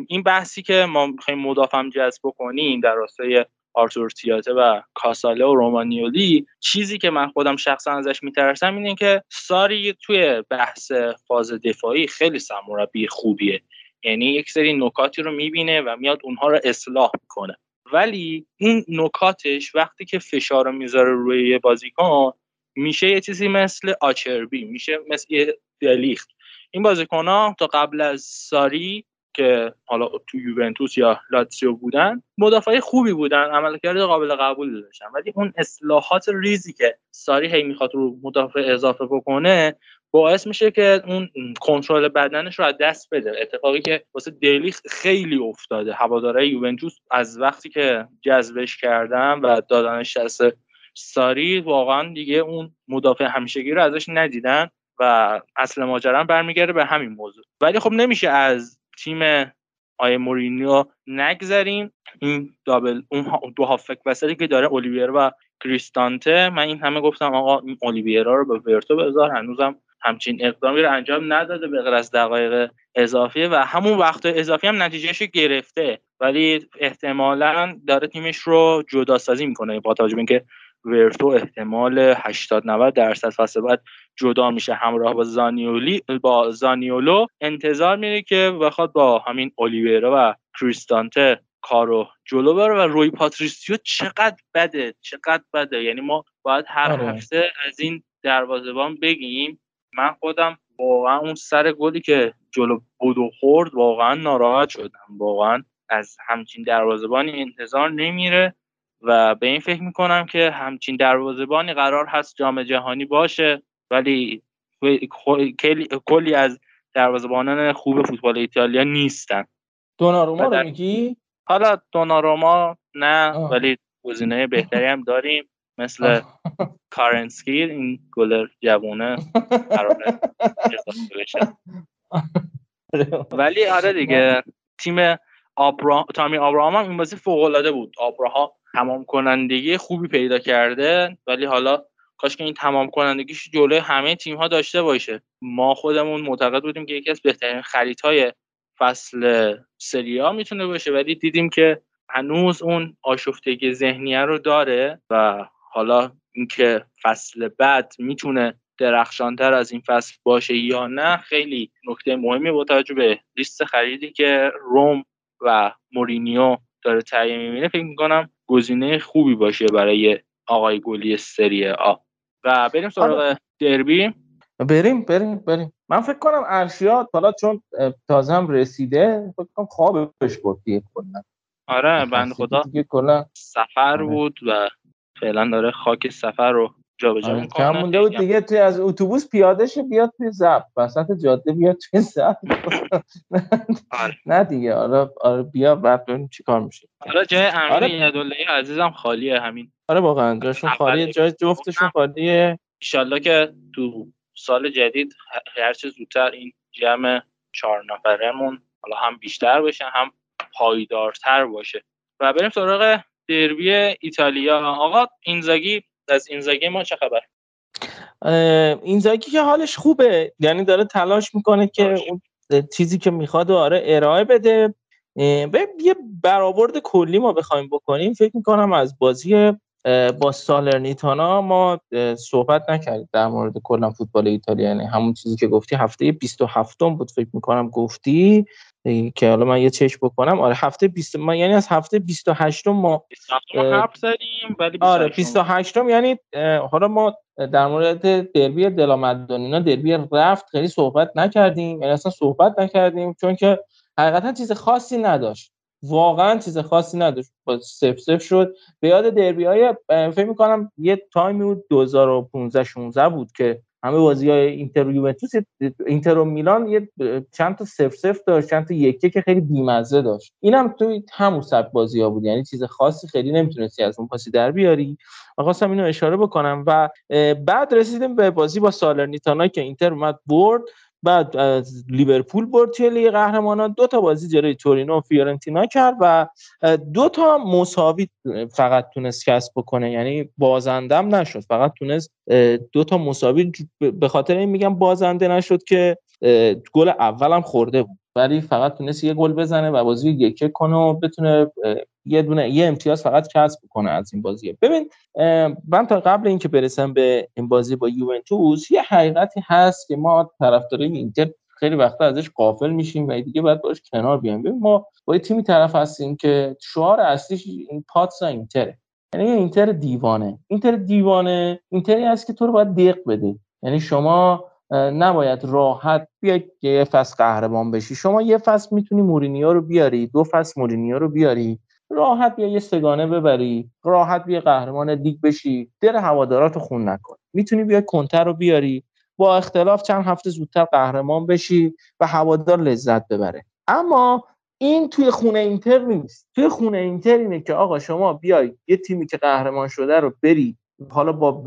این بحثی که ما می‌خوایم مدافعم جذب کنیم در راستای آرتور تیاته و کاساله و رومانیولی چیزی که من خودم شخصا ازش میترسم اینه که ساری توی بحث فاز دفاعی خیلی سرمربی خوبیه. یعنی یک سری نکاتی رو می‌بینه و میاد اونها رو اصلاح می‌کنه. ولی این نکاتش وقتی که فشار رو می‌ذاره روی بازیکن میشه یه چیزی مثل آچربی میشه مثل یه دلیخت. این بازیکن ها تا قبل از ساری که حالا تو یوونتوس یا لاتسیو بودن مدافع خوبی بودن عملکرد قابل قبول داشتن. ولی اون اصلاحات ریزی که ساری هی می‌خواد رو مدافع اضافه بکنه باعث میشه که اون کنترل بدنش رو از دست بده. اتفاقی که واسه دیلی خیلی افتاده. هواداره یوونتوس از وقتی که جذبش کردن و دادنش دست ساری واقعا دیگه اون مدافع همیشگی رو ازش ندیدن و اصل ماجرا برمیگرده به همین موضوع. ولی خب نمیشه از تیم آیه مورینیو نگذریم. این دابل اون دو هافک وسطی که داره الیویر و کریستانته من این همه گفتم آقا این الیویرا رو به ورتو بذار هنوزم همچین اقدامی رو انجام نداده به غیر از دقایق اضافی و همون وقت اضافی هم نتیجهش گرفته. ولی احتمالا داره تیمش رو جدا سازی می‌کنه با توجه به اینکه ورتو احتمال 80 90 درصد. فصل بعد جدا میشه همراه با زانیولی با زانیولو. انتظار میره که بخواد با همین اولیویرا و کریستانته کارو جلو بره و روی پاتریسیو چقدر بده چقدر بده. یعنی ما باید هر آره. هفته از این دروازه‌بان بگیم. من خودم واقعا اون سر گلی که جلو بودو خورد واقعا ناراحت شدم. واقعا از همچین دروازه‌بانی انتظار نمیره. و به این فکر می‌کنم که همچین دروازه‌بانی قرار هست جام جهانی باشه ولی کلی از دروازه‌بانان خوب فوتبال ایتالیا نیستن. دوناروما رو میگی؟ حالا دوناروما نه ولی گزینه بهتری هم داریم مثل کارنسکی این گلر جوونه ولی آره دیگه تیم آبرا... تامی آبراهام هم این بازی فوق العاده بود. آبراهام تمام کنندگی خوبی پیدا کرده ولی حالا کاش که این تمام کنندگیش جلوی همه تیم ها داشته باشه. ما خودمون معتقد بودیم که یکی از بهترین خریدهای فصل سریا می‌تونه باشه ولی دیدیم که هنوز اون آشفتگی ذهنیه رو داره و حالا اینکه فصل بعد می‌تونه درخشانتر از این فصل باشه یا نه خیلی نکته مهمی با توجه به لیست خریدی که روم و مورینیو داره تعیین می‌بینه. فکر می‌کنم گزینه خوبی باشه برای آقای گلی سری آ. و بریم سراغ آره. دربی. بریم بریم بریم. من فکر کنم ارشیاد حالا چون تازه هم رسیده فکر کنم خوابش برد دیگه کلا. آره بند خدا. کلا. سفر آره. بود و فعلا داره خاک سفر رو جابجا آره. می‌کنه کم مونده بود دیگه توی از اتوبوس پیاده شه بیاد توی زب. وسط جاده بیاد توی زب. آره. نه دیگه آره آره بیا بعد ببینیم چیکار میشه. حالا جای امیر آره. یدالله عزیزم خالیه همین. آره واقعا جاشون خالیه. جای جفتشون خالیه. ان که تو سال جدید هر چه زودتر این جمع چهار نفرمون حالا هم بیشتر بشه هم پایدارتر باشه. و بریم سراغ دربی ایتالیا. آقا اینزاگی از اینزاگی ما چه خبر؟ اینزاگی که حالش خوبه. یعنی داره تلاش می‌کنه که اون چیزی که می‌خواد آره ارائه بده. یه برآورد کلی ما بخوایم بکنیم. فکر می‌کنم از بازی با سالرنیتانا ما صحبت نکردیم در مورد کلا فوتبال ایتالیا یعنی همون چیزی که گفتی هفته 27 بود فکر می‌کنم گفتی. که حالا من یه چش بکنم. آره هفته 20 من یعنی از هفته 28 ما 27 حرف زدیم ولی آره 28 یعنی حالا ما در مورد دربی دلامدونینا دربی رفت خیلی صحبت نکردیم. یعنی اصلا صحبت نکردیم چون که حقیقتا چیز خاصی نداشت. واقعا چیز خاصی نداشت. با سف سف شد. به یاد دربی های فکر می‌کنم یه تایمی بود 2015 16 بود که همه بازی های اینتر و یوونتوس اینتر و میلان یه چند تا سف سف داشت چند تا یکی که خیلی بیمزه داشت. اینم توی همون سبک بازی ها بود. یعنی چیز خاصی خیلی نمی‌تونستی از اون پاسی در بیاری. خواستم اینو اشاره بکنم و بعد رسیدیم به بازی با سالرنیتانا که اینتر اومد برد. بعد از لیورپول برد توی لیگ قهرمانان. دو تا بازی جلوی تورینو و فیورنتینا کرد و دو تا مساوی فقط تونست کسب بکنه. یعنی بازندم نشد. فقط تونست دو تا مساوی به خاطر این میگم بازنده نشد که گل اولم خورده بود. ولی فقط تونست یه گل بزنه و بازی یک کنه و بتونه یه دونه یه امتیاز فقط کسب کنه از این بازی ببین من تا قبل اینکه برسم به این بازی با یوونتوس یه حقیقتی هست که ما طرفدارای اینتر خیلی وقتا ازش غافل میشیم و دیگه باید باش کنار بیایم. ببین ما با یه تیمی طرف هستیم که شعار اصلیش این Pazza اینتره. یعنی اینتر دیوانه. اینتر دیوانه اینتری هست که تو رو باید دق بده. یعنی شما نباید راحت بیا یه فصل قهرمان بشی. شما یه فصل می‌تونی مورینیو رو بیاری دو فصل مورینیو رو بیاری. راحت بیا یه سه‌گانه ببری راحت بیا قهرمان لیگ بشی دل هوادارات خون نکن. می‌تونی بیا کونته رو بیاری با اختلاف چند هفته زودتر قهرمان بشی و هوادار لذت ببره. اما این توی خونه اینتر نیست. توی خونه اینتر اینه که آقا شما بیای یه تیمی که قهرمان شده رو بری. حالا با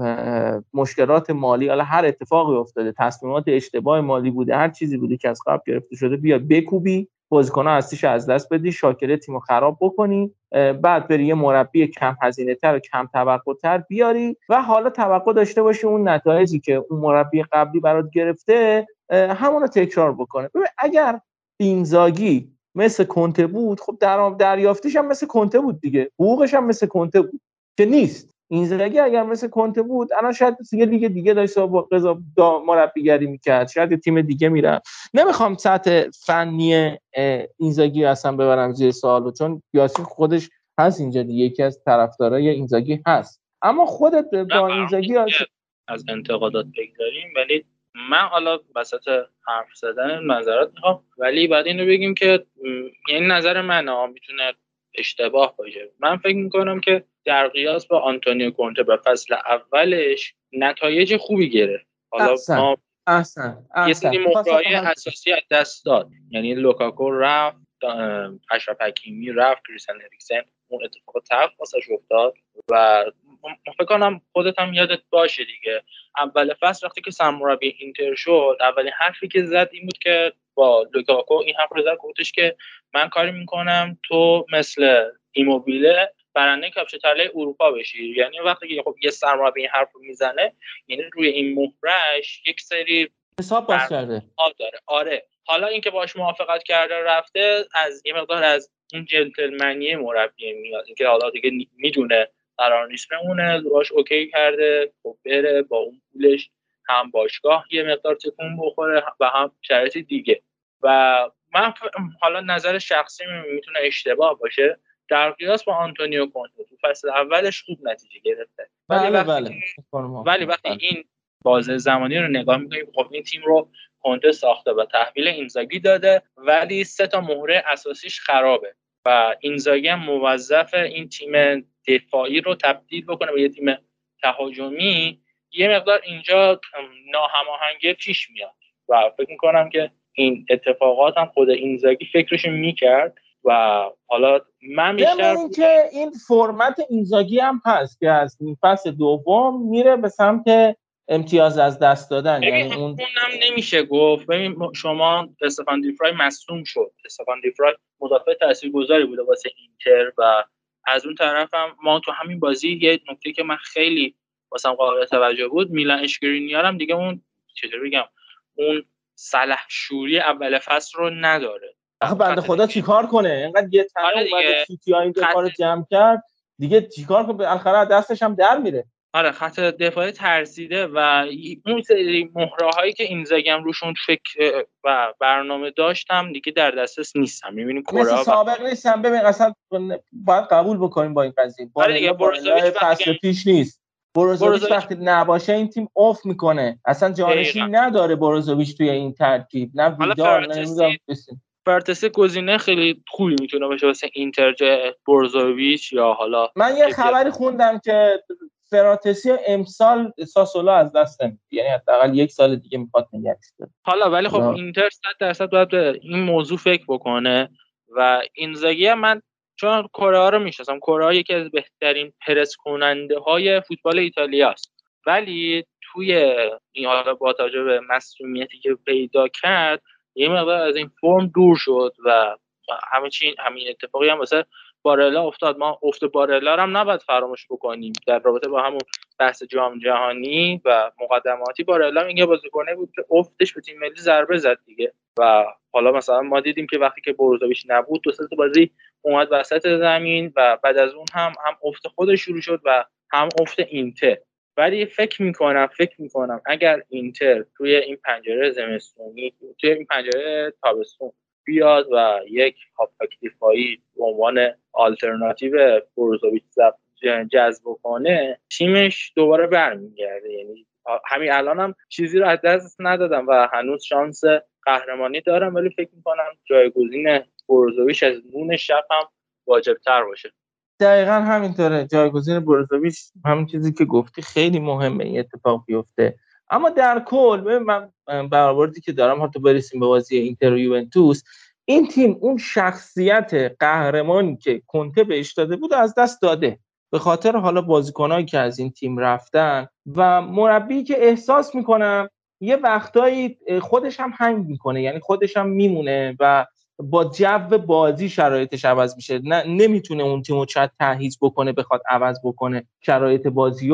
مشکلات مالی حالا هر اتفاقی افتاده تصمیمات اشتباه مالی بوده هر چیزی بوده که از قبل گرفته شده بیا بکوبی. بازیکن‌ها هستیش از دست بدی شاکره تیمو خراب بکنی بعد بری یه مربی کم هزینه تر و کم توقع تر بیاری و حالا توقع داشته باشی اون نتایجی که اون مربی قبلی برات گرفته همون رو تکرار بکنه. ببین اگر اینزاگی مثل کنته بود خب در دریافتیش هم مثل کنته بود دیگه حقوقش هم مثل کنته بود که نیست. اینزاگی اگر مثل کنته بود الان شاید یه لیگ دیگه داشت با قضا مربیگری می‌کرد. شاید یه تیم دیگه میرم نمی‌خوام سطح فنی اینزاگی اصلا ببرم زیر سوال چون یاسین خودش هست اینجا دیگه. یکی از طرفدارای اینزاگی هست. اما خودت با اینزاگی از انتقادات بگذاریم ولی من حالا وسط حرف زدن نظرات می‌خوام ولی بعد اینو بگیم که یعنی نظر من می‌تونه اشتباه باشه. من فکر می‌کنم که در قیاس با آنتونیو کونته به فصل اولش نتایج خوبی گرفت. حالا ما احسن. یه سری اساسی از دست داد. یعنی لوکاکو رفت اشرف حکیمی رفت کریستن اریکسن اون اتفاق تلخ واسش افتاد و فکر کنم خودت هم یادت باشه دیگه. اول فصل وقتی که سرمربی اینتر شد اولین حرفی که زد این بود که با لوکاکو این حرف رو زد گفتش که من کاری می‌کنم تو مثل ایموبیله برنده کفش طلای اروپا بشی. یعنی وقتی که خب یه سرمربی این حرف رو می‌زنه یعنی روی این مهرش یک سری حساب باز کرده. داره. آره. حالا اینکه باش موافقت کرده رفته از یه مقدار از این جنتلمنی مربی میاد. اینکه حالا دیگه می‌دونه قرار نیست بمونه باش اوکی کرده خب بره با اون پولش هم باشگاه یه مقدار تکون بخوره و هم شرایط دیگه. و من حالا نظر شخصی می‌تونه اشتباه باشه. در قیاس با آنتونیو کونته. تو فصل اولش خوب نتیجه گرفته. ولی بله وقتی بله. ولی وقتی بله. این بازه زمانی رو نگاه می‌کنیم خب این تیم رو کنته ساخته و تحویل اینزاگی داده ولی سه تا مهره اساسیش خرابه و اینزاگی هم موظف این تیم دفاعی رو تبدیل بکنه به یه تیم تهاجمی. یه مقدار اینجا ناهماهنگی پیش میاد. و فکر می‌کنم که این اتفاقات هم خود اینزاگی فکرش می‌کرد و حالا من بیشتر که این فرمت اینزاگی هم هست که از این فصل دوم میره به سمت امتیاز از دست دادن. یعنی اون هم نمیشه گفت. ببین شما استفان دیفرای مصوم شد. استفان دیفرای مدافع تاثیرگذاری بوده واسه اینتر و از اون طرف هم ما تو همین بازی یه نکته که من خیلی واسم قابل توجه بود میلان اشکرینیار هم دیگه اون چطور بگم اون صلاح شوری اول فصل رو نداره. آخه بنده خدا چیکار کنه؟ اینقدر یه تنه آره اومده این رو جمع کرد. دیگه چیکار کنه؟ بالاخره دستش هم در میره. آره خط دفاعی ترسیده و اون سری مهره هایی که این زگم روشون فکر و برنامه داشتم دیگه در دسترس نیستم. می‌بینیم مثل سابق نیستم. ببین اصلا باید قبول بکنیم با این قضیه. آره دیگه فصل پیش نیست. بروزوویچ وقتی نباشه این تیم اوف می‌کنه. اصلا جانشین نداره بروزوویچ توی این ترکیب. نه ویدال نه فرتسه گزینه خیلی خوبی می‌تونه باشه واسه اینتر بروزوویچ یا حالا من یه خبری خوندم که فراتسی امسال ساسولا از دست نمیده. یعنی حداقل یک سال دیگه می‌خواد نگهش حالا ولی خب اینتر 100 درصد باید این موضوع فکر بکنه و اینزاگی من چون کره ها رو می‌شناسم. کره یکی از بهترین پرس کننده های فوتبال ایتالیا است. ولی توی این حالا با توجه به مسئولیتی که پیدا کرد یه مقدار از این فرم دور شد و همه چی همین اتفاقی هم واسه بارلا افتاد. ما افت بارلا هم نباید فراموش بکنیم. در رابطه با همون بحث جام جهانی و مقدماتی بارلا این یه بازیکنه بود که افتش به تیم ملی ضربه زد دیگه. و حالا مثلا ما دیدیم که وقتی که بروزوویچ نبود دو سه بازی اومد وسط زمین و بعد از اون هم هم افت خودش شروع شد و هم افت اینتر. ولی فکر می‌کنم فکر می‌کنم اگر اینتر توی این پنجره زمستونی توی این پنجره تابستون بیاد و یک هاپاک دفاعی به عنوان آلترناتیو بروزوویچ جذب کنه تیمش دوباره برمیگرده. یعنی همین الان هم چیزی رو از دست ندادم و هنوز شانس قهرمانی دارم ولی فکر می‌کنم جایگزین بروزوویچ از نون شب هم واجب تر باشه. دقیقا همینطوره. جایگزین بروزوویچ همین چیزی که گفتی خیلی مهمه این اتفاق بیفته. اما در کل من برآوردی که دارم حتی برسیم به بازی اینتر و یوونتوس این تیم اون شخصیت قهرمانی که کنته بهش داده بود از دست داده. به خاطر حالا بازیکنایی که از این تیم رفتن و مربی که احساس می‌کنم یه وقتایی خودش هم هنگ می‌کنه. یعنی خودش هم میمونه و با جو بازی شرایطش عوض میشه. نه نمی‌تونه اون تیم رو چت تحهیز بکنه بخواد عوض بکنه شرایط بازی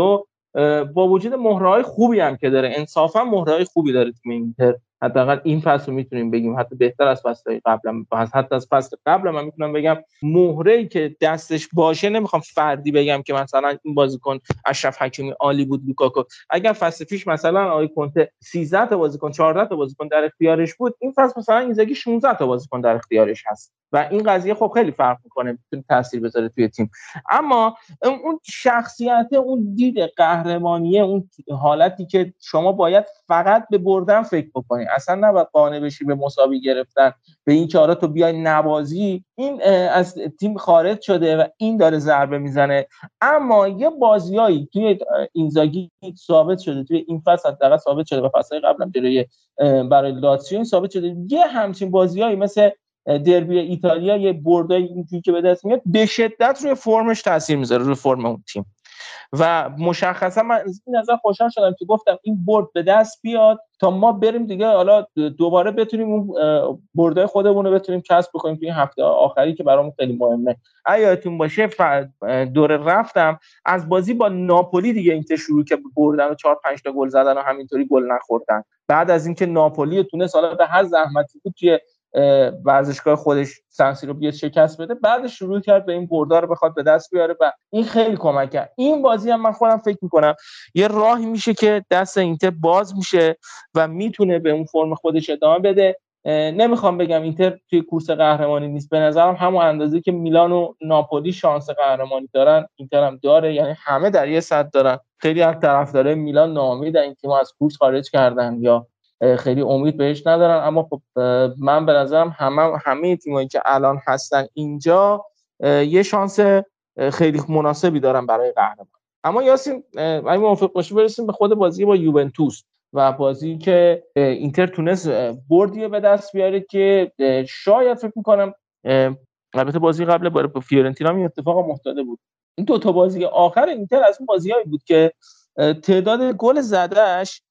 با وجود مهرهای خوبی هم که داره. انصافا مهرهای خوبی داره تیم اینتر. حداقل این فصل رو می‌تونیم بگیم. حتی بهتر از فصل قبلا حتی از فصل قبل من می‌تونم بگم مهره که دستش باشه نمی‌خوام فردی بگم که مثلا این بازیکن اشرف حکیمی عالی بود لوکاکو. اگر فصل پیش مثلا آقای کنته 13 تا بازیکن 14 تا بازیکن در اختیارش بود این فصل مثلا اینزاگی 16 تا بازیکن در اختیارش هست. و این قضیه خب خیلی فرق می‌کنه می‌تونه تاثیر بذاره توی تیم. اما اون شخصیت اون دید قهرمانیه اون حالتی که شما باید فقط به بردن فکر بکنید اصلا نباید قانع بشی به مساوی گرفتن به این چاره تو بیای نوازی این از تیم خارج شده و این داره ضربه می‌زنه. اما یه بازیایی توی اینزاگی ثابت شده توی این فصل حداقل ثابت شده و فصل قبلا جلوی برای لاتسیو این ثابت شده. یه همچین بازیایی مثل دربی ایتالیا یه بردای اینجوری که به دست میاد به شدت روی فرمش تاثیر می‌ذاره روی فرم اون تیم. و مشخصا من از این نظر خوشحال شدم که گفتم این برد به دست بیاد تا ما بریم دیگه. حالا دوباره بتونیم اون بردای خودمون رو بتونیم کسب بکنیم توی این هفته آخری که برامون خیلی مهمه. ایاتون باشه دور رفتم. از بازی با ناپولی دیگه اینتر شروع که بردن و 4 5 تا گل زدن و همینطوری گل نخوردن. بعد از اینکه ناپولی تونست حالا به هر زحمتی بود توی ورزشگاه خودش سنسی رو بیاد شکست بده. بعد شروع کرد به این بردار رو بخواد به دست بیاره و این خیلی کمک کرد. این بازی هم من خودم فکر می‌کنم یه راهی میشه که دست اینتر باز میشه و می‌تونه به اون فرم خودش ادامه بده. نمی‌خوام بگم اینتر توی کورس قهرمانی نیست. به نظرم همون اندازه که میلان و ناپولی شانس قهرمانی دارن اینتر هم داره. یعنی همه در یه صد دارن. خیلی از طرفدارای میلان ناامید این تیم از کورس خارج کردن یا خیلی امید بهش ندارن. اما خب من به نظرم همه همه تیمایی که الان هستن اینجا یه شانس خیلی مناسبی دارن برای قهرمان. اما یاسین اگه موافق باشی برسیم به خود بازی با یوونتوس و بازی که اینتر تونست بردی به دست بیاره که شاید فکر می‌کنم البته بازی قبل با فیورنتینا این اتفاق افتاده بود. این دو تا بازی آخر اینتر از اون بازیهایی بود که تعداد گل زدهش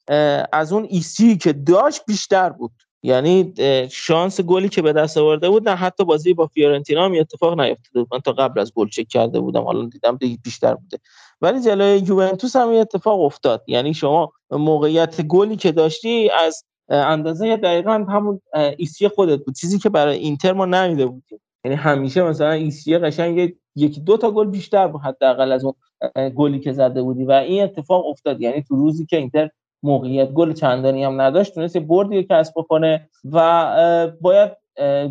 از اون xG که داشت بیشتر بود. یعنی شانس گلی که به دست آورده بود نه حتی بازی با فیورنتینا هم اتفاق نیفتاده من تا قبل از گل چک کرده بودم حالا دیدم دیگه بیشتر بوده. ولی جلوی یوونتوس هم اتفاق افتاد. یعنی شما موقعیت گلی که داشتی از اندازه دقیقا همون xG خودت بود. چیزی که برای اینتر ما ندیده بودیم. یعنی همیشه مثلا xG قشنگ یکی دو تا گل بیشتر بود حداقل از اون گلی که زده بودی و این اتفاق افتاد. یعنی تو روزی که اینتر موقعیت گل چندانی هم نداشت تونست بردی کسب بکنه و باید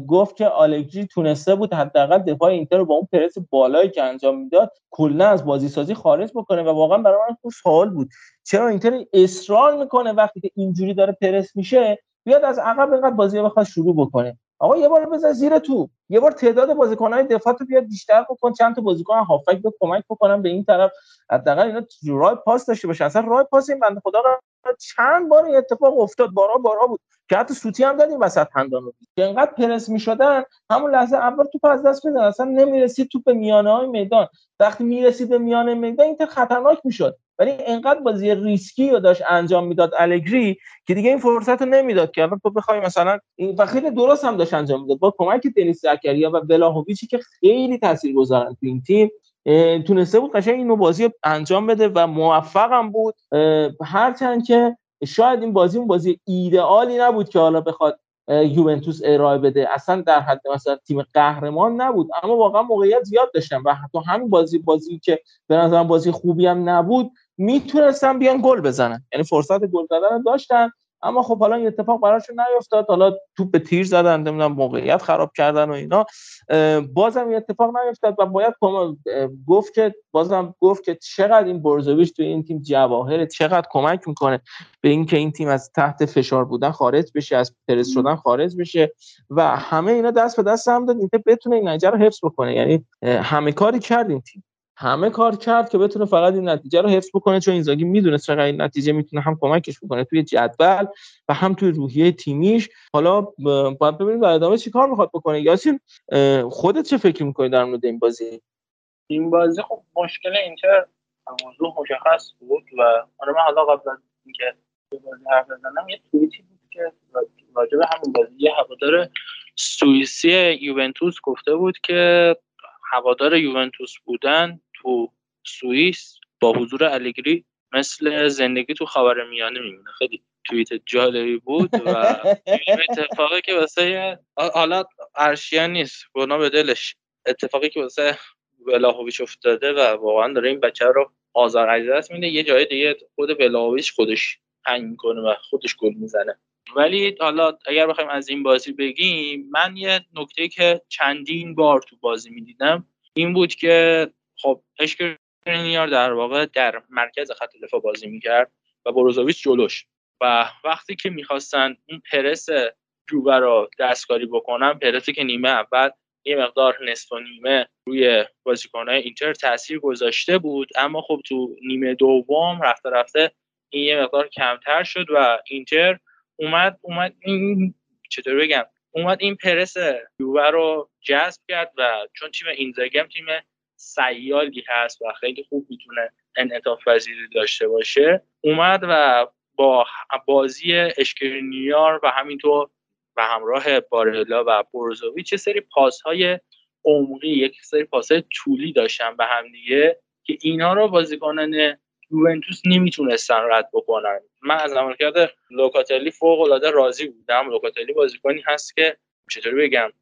گفت که آلگری تونسته بود حداقل دفاع اینتر رو با اون پرس بالایی که انجام می‌داد کلا از بازی سازی خارج بکنه و واقعا برای من خوش سوال بود. چرا اینتر اصرار می‌کنه وقتی که اینجوری داره پرس میشه بیاد از عقب اینقدر بازی رو بخواد شروع بکنه. آقا یه بار بزن زیر تو یه بار تعداد بازیکن‌های دفاع رو بیاد بیشتر بکن. چند تا بازیکن هافک به کمک بکنن به این طرف. حداقل اینا راه پاس داشته باشه اصلا راه پاس این بنده خدا چند بار این اتفاق افتاد. بارا بارا بود. که حتی سوتی هم دادیم وسط هندان رو که انقدر پرس می‌شدن همون لحظه اول توپ از دست میدن اصلا نمی‌رسید توپ به میانه های میدان. وقتی می‌رسید به میانه میدان این خطرناک می‌شد. ولی انقدر بازی ریسکی رو داشت انجام می‌داد الگری که دیگه این فرصت رو نمی‌داد که. الان تو بخوای مثلا و خیلی درست هم داشت انجام می‌داد. با کمک دنیس زکریا و ولاهویچی که خیلی تاثیرگذارن تو این تیم تونسته بود قشنگ اینو بازی انجام بده و موفقم بود. هرچند که شاید این بازی اون بازی ایدئالی نبود که حالا بخواد یوونتوس ارائه بده. اصلا در حد مثلا تیم قهرمان نبود. اما واقعا موقعیت زیاد داشتن و حتی همین بازی بازی که به نظرم بازی خوبی هم نبود می‌تونستن بیان گل بزنن. یعنی فرصت گل زدن داشتن. اما خب حالا این اتفاق براشون نیفتاد. حالا توپ به تیر زدن نمی‌دونم موقعیت خراب کردن و اینا. بازم این اتفاق نیفتاد و باید گفت که بازم گفت که چقدر این برزویش توی این تیم جواهر چقدر کمک می‌کنه به اینکه این تیم از تحت فشار بودن خارج بشه از پرس شدن خارج بشه و همه اینا دست به دست هم داد اینکه بتونه این نتیجه رو حفظ بکنه. یعنی همه کاری کرد این تیم. همه کار کرد که بتونه فقط این نتیجه رو حفظ بکنه چون اینزاگی می‌دونه چقدر این نتیجه می‌تونه هم کمکش بکنه توی جدول و هم توی روحیه تیمیش. حالا باید ببینیم در ادامه چیکار می‌خواد بکنه. یاسین خودت چه فکر می‌کنی در مورد این بازی؟ این بازی خب مشکل اینتر موضوع مشخص بود و آره من حالا قبل از اینکه بازی حرف بزنم یه توییتی بود که راجع به همین بازی یه هوادار سوئیسی یوونتوس گفته بود که هوادار یوونتوس بودن تو سوئیس با حضور الگری مثل زندگی تو خبر میانه میمونه. خیلی توییت جالبی بود و اتفاقی که واسه حالا ارشیان نیست گناه به دلش. اتفاقی که واسه ولاهویچ افتاده و واقعا داره این بچه رو آزار اذیت میده یه جای دیگه خود ولاهویچ خودش هنگ می‌کنه و خودش گل می‌زنه. ولی حالا اگر بخوایم از این بازی بگیم من یه نکته که چندین بار تو بازی می‌دیدم این بود که خب اشکرینیار در واقع در مرکز خط دفاع بازی می‌کرد و بروزوویچ جلوش. و وقتی که می‌خواستن اون پرس جوبه رو دستکاری بکنن پرسی که نیمه اول یه مقدار نصف و نیمه روی بازیکنهای اینتر تاثیر گذاشته بود اما خب تو نیمه دوم رفته رفته این یه مقدار کمتر شد و اینتر اومد اومد این چطور بگم اومد این پرس یووه رو جذب کرد و چون تیم اینزاگی هم تیم سیالی هست و خیلی خوب می‌تونه انعطاف پذیری داشته باشه اومد و با بازی اشکرینیار و همینطور و همراه بارلا و بروزوویچ چه سری پاس های عمقی یک سری پاس های طولی داشتن به هم دیگه که اینا رو بازیکنان یوونتوس نمی‌تونستن رد بکنن. من از عملکرد لوکاتلی فوق العاده راضی بودم. لوکاتلی بازیکنی هست که چطوری بگم؟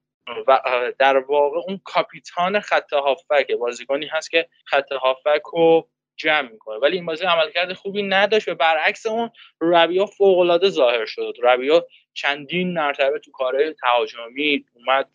و در واقع اون کاپیتان خط هافک بازیکنی هست که خط هافک رو جمع می‌کنه. ولی این بازی عملکرد خوبی نداشت و برعکس اون ربیا فوق العاده ظاهر شد. ربیا چندین مرتبه تو کارهای تهاجمی اومد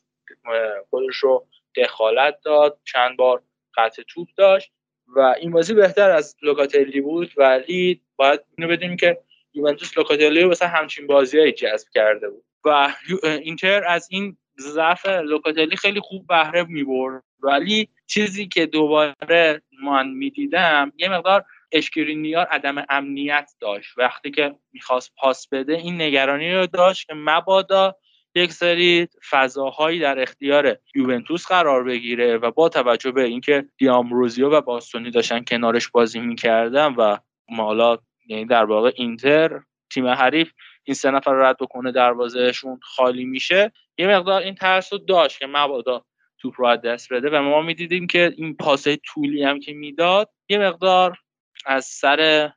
خودش رو دخالت داد چند بار قطع توپ داشت و این بازی بهتر از لوکاتلی بود. ولی باید اینو بدونیم که یوونتوس لوکاتلی رو مثلا همچین بازیایی جذب کرده بود و اینتر از این ضعف لوکاتلی خیلی خوب بهره می‌برد. ولی چیزی که دوباره من می‌دیدم یه مقدار اشکرینیار عدم امنیت داشت. وقتی که می‌خواست پاس بده این نگرانی رو داشت که مبادا یک سری فضاهایی در اختیار یوونتوس قرار بگیره و با توجه به اینکه دیامروزیو و باستونی داشتن کنارش بازی می‌کردن و حالا یعنی در واقع اینتر تیم حریف این سه نفر رد بکنه دروازهشون خالی میشه. یه مقدار این ترس رو داشت که مبادا توپ رو دست بده و ما می‌دیدیم که این پاسه طولی هم که می‌داد یه مقدار از سر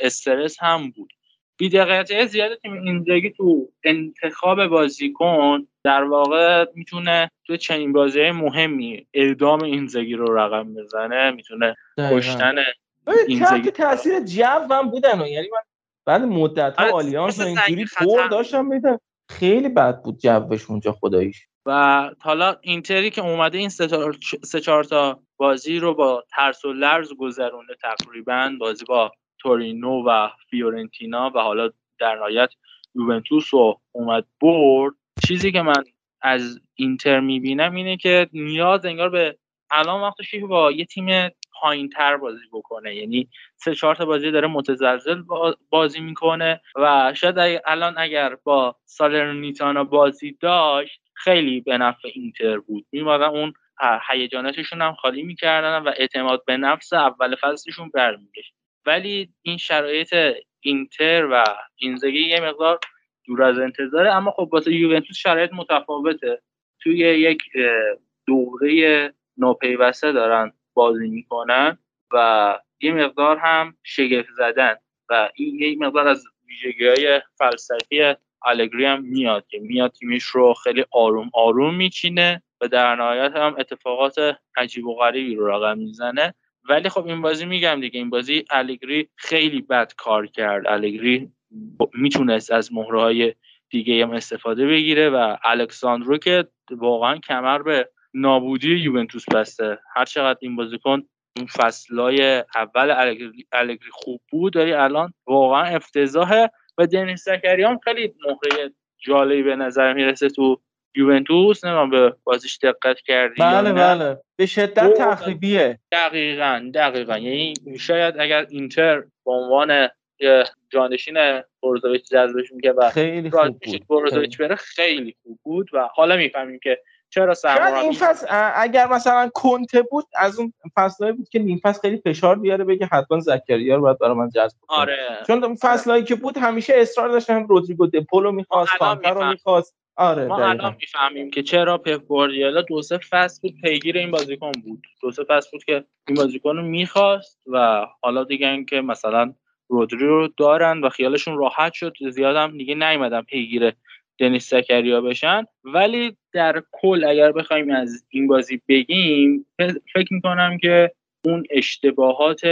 استرس هم بود. بیدقیقی زیاد تیم اینزاگی تو انتخاب بازیکن در واقع می‌تونه تو چنین بازی مهمی اعدام اینزاگی رو رقم بزنه می‌تونه کشتن اینزاگی تاثیر جو هم بودن یعنی من بعد مدت ها آره، آلیانس اینجوری پر داشتم میدم خیلی بد بود جوش اونجا خداییش. و حالا اینتری که اومده این سه چهار تا بازی رو با ترس و لرز گذرونده تقریبا بازی با تورینو و فیورنتینا و حالا در نهایت یوونتوس رو اومد برد. چیزی که من از اینتر می‌بینم اینه که نیاز انگار به الان وقتش با یه تیم پایین تر بازی بکنه. یعنی سه چهار تا بازی داره متزلزل بازی می‌کنه و شاید الان اگر با سالرنیتانا بازی داشت خیلی به نفع اینتر بود. میمادن اون هیجاناتشون هم خالی می‌کردن و اعتماد به نفس اول فصلشون برمیگشت. ولی این شرایط اینتر و اینزگی یه مقدار دور از انتظاره. اما خب واسه یوونتوس شرایط متفاوته. توی یک دوره ناپیوسته دارن بازی می‌کنن و یه مقدار هم شگفت زدن و این یه مقدار از ویژگی های فلسفی الگری هم میاد که میاد تیمش رو خیلی آروم آروم میچینه و در نهایت هم اتفاقات عجیب و غریبی رو رقم می‌زنه. ولی خب این بازی میگم دیگه این بازی الگری خیلی بد کار کرد. الگری می‌تونست از مهره های دیگه هم استفاده بگیره و الکساندرو که واقعا کمر به نابودی یوونتوس بسته. هر چقدر این بازیکن اون فصلای اول الگری خوب بود داری الان واقعا افتضاحه و دنیس زکریان خیلی مهره جالبی به نظر می‌رسه تو یوونتوس. نمی‌دونم به بازیش دقت کردی بله بله. به شدت تخریبیه. دقیقا دقیقا. یعنی شاید اگر اینتر به عنوان جانشین بروزویچ جذبش میگه و خیلی خوب بود. بروزویچ بره خیلی خوب بود. و حالا می‌فهمیم که چرا سرمربی این فصل اگر مثلا کنته بود از اون فصلایی بود که نیم فصل خیلی فشار بیاره بگه حتما زکریا رو باید برای من جذب کنه. آره. چون اون فصلایی که بود همیشه اصرار داشتن رودریگو دپولو می‌خواست کانتر رو می‌خواست. آره ما الان می‌فهمیم که چرا پپ گواردیولا دو سه فصل بود پیگیر این بازیکن بود. دو سه فصل بود که این بازیکن رو می‌خواست و حالا دیگه که مثلا رودری رو دارن و خیالشون راحت شد زیادم دیگه نیومدن پیگیر دنیس زکریا بشن. ولی در کل اگر بخوایم از این بازی بگیم فکر می‌کنم که اون اشتباهات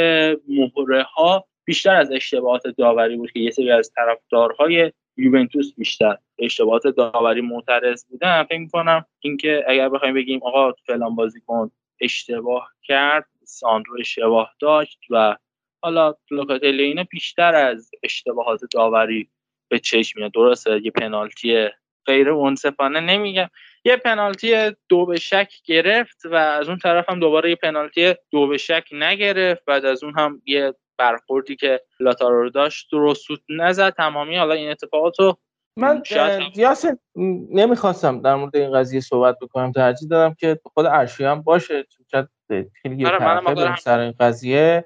مهره ها بیشتر از اشتباهات داوری بود که یه سری از طرفدارهای یوونتوس بیشتر اشتباهات داوری معترض بودن. فکر می‌کنم اینکه اگر بخوایم بگیم آقا فلان بازیکن اشتباه کرد ساندرو اشتباه داشت و حالا لوکاتلی اینا بیشتر از اشتباهات داوری به چشم میاد. درسته؟ یه پنالتی غیر منصفانه نمیگم. یه پنالتی دو به شک گرفت و از اون طرف هم دوباره یه پنالتی دو به شک نگرفت. بعد از اون هم یه برخوردی که لاتارو داشت درست نزد. تمامی حالا این اتفاقات رو من یاسر نمی‌خواستم در مورد این قضیه صحبت بکنم. ترجیح دادم که خود ارشی هم باشه. چون خیلی آره سر این قضیه.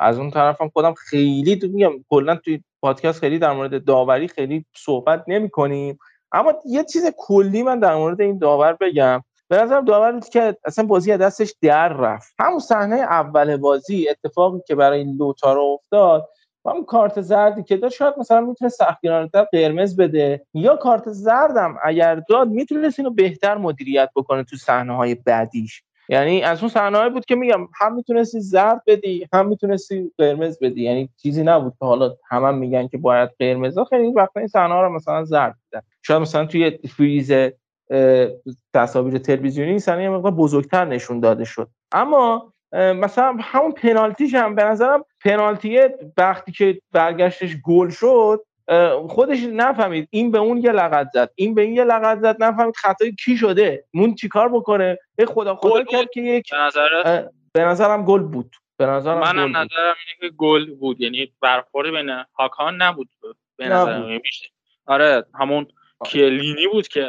از اون طرفم خودم خیلی میگم کلا توی پادکست خیلی در مورد داوری خیلی صحبت نمی کنیم اما یه چیز کلی من در مورد این داور بگم. به نظرم داور که اصلا بازی از دستش در رفت. همون صحنه اول بازی اتفاقی که برای لوتارو افتاد و اون کارت زردی که داد شاید مثلا می‌تونه سختگیرانه‌تر قرمز بده یا کارت زردم اگر داد می‌تونست اینو بهتر مدیریت بکنه تو صحنه های بعدیش. یعنی از اون صحنه بود که میگم هم می‌تونستی زرد بدی هم می‌تونستی قرمز بدی. یعنی چیزی نبود که حالا همه هم میگن که باید قرمز خیلی وقتا این صحنه رو مثلا زرد بدن شاید مثلا توی فریز تصاویر تلویزیونی این صحنه مقدار بزرگتر نشون داده شد. اما مثلا همون پنالتیش هم به نظرم پنالتی وقتی که برگشتش گل شد خودش نفهمید. این به اون یه لغت زد. این به این یه لغت زد. نفهمید خطای کی شده. مون چیکار بکنه؟ به خدا خدا کرد که یک به, به نظرم گل بود. به نظرم منم نظرم اینه که گل بود. یعنی برخورد بین هاکان نبود به نظرم. یعنی آره همون کیلینی بود که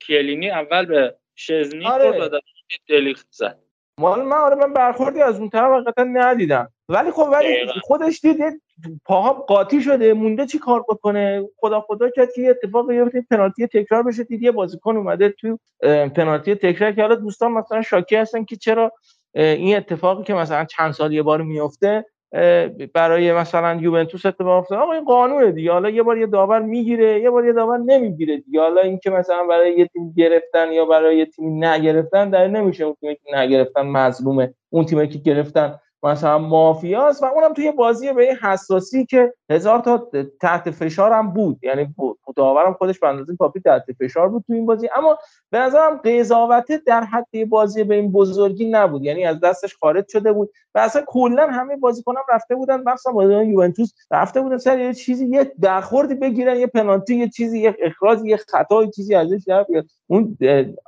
کیلینی اول به شزنی آره. و دلیخت زد. مال من آره من برخوردی از اون طرف حقیقتا ندیدم. ولی خب ولی خودش دید پاها قاطی شده مونده چی کار بکنه؟ خدا خدا کرد که یه اتفاق بیفته پنالتی تکرار بشه دید یه بازیکن اومده تو پنالتی تکرار که حالا دوستان مثلا شاکی هستن که چرا این اتفاقی که مثلا چند سال یه بار میفته برای مثلا یوونتوس اتفاق افتاد آقا این قانونه دیگه. حالا یه بار یه داور می‌گیره یه بار یه داور نمی‌گیره دیگه. حالا اینکه مثلا برای یه تیم گرفتن یا برای یه تیم نگرفتن در نمیشه اون تیمی که نگرفتن مظلومه. اون تیمی که گرفتن مثلا مافیاست و اونم توی بازی به این حساسی که هزار تا تحت فشار هم بود. یعنی داورم خودش به اندازه کافی تحت فشار بود تو این بازی. اما به نظرم قضاوت در حد بازی به این بزرگی نبود. یعنی از دستش خارج شده بود و اصلا کلا همه بازیکنان رفته بودن. مثلا بازیکن یوونتوس رفته بودن سر یه چیزی یه برخوردی بگیرن یه پنالتی یه چیزی یه اخراج یه خطا یه چیزی ازش در اون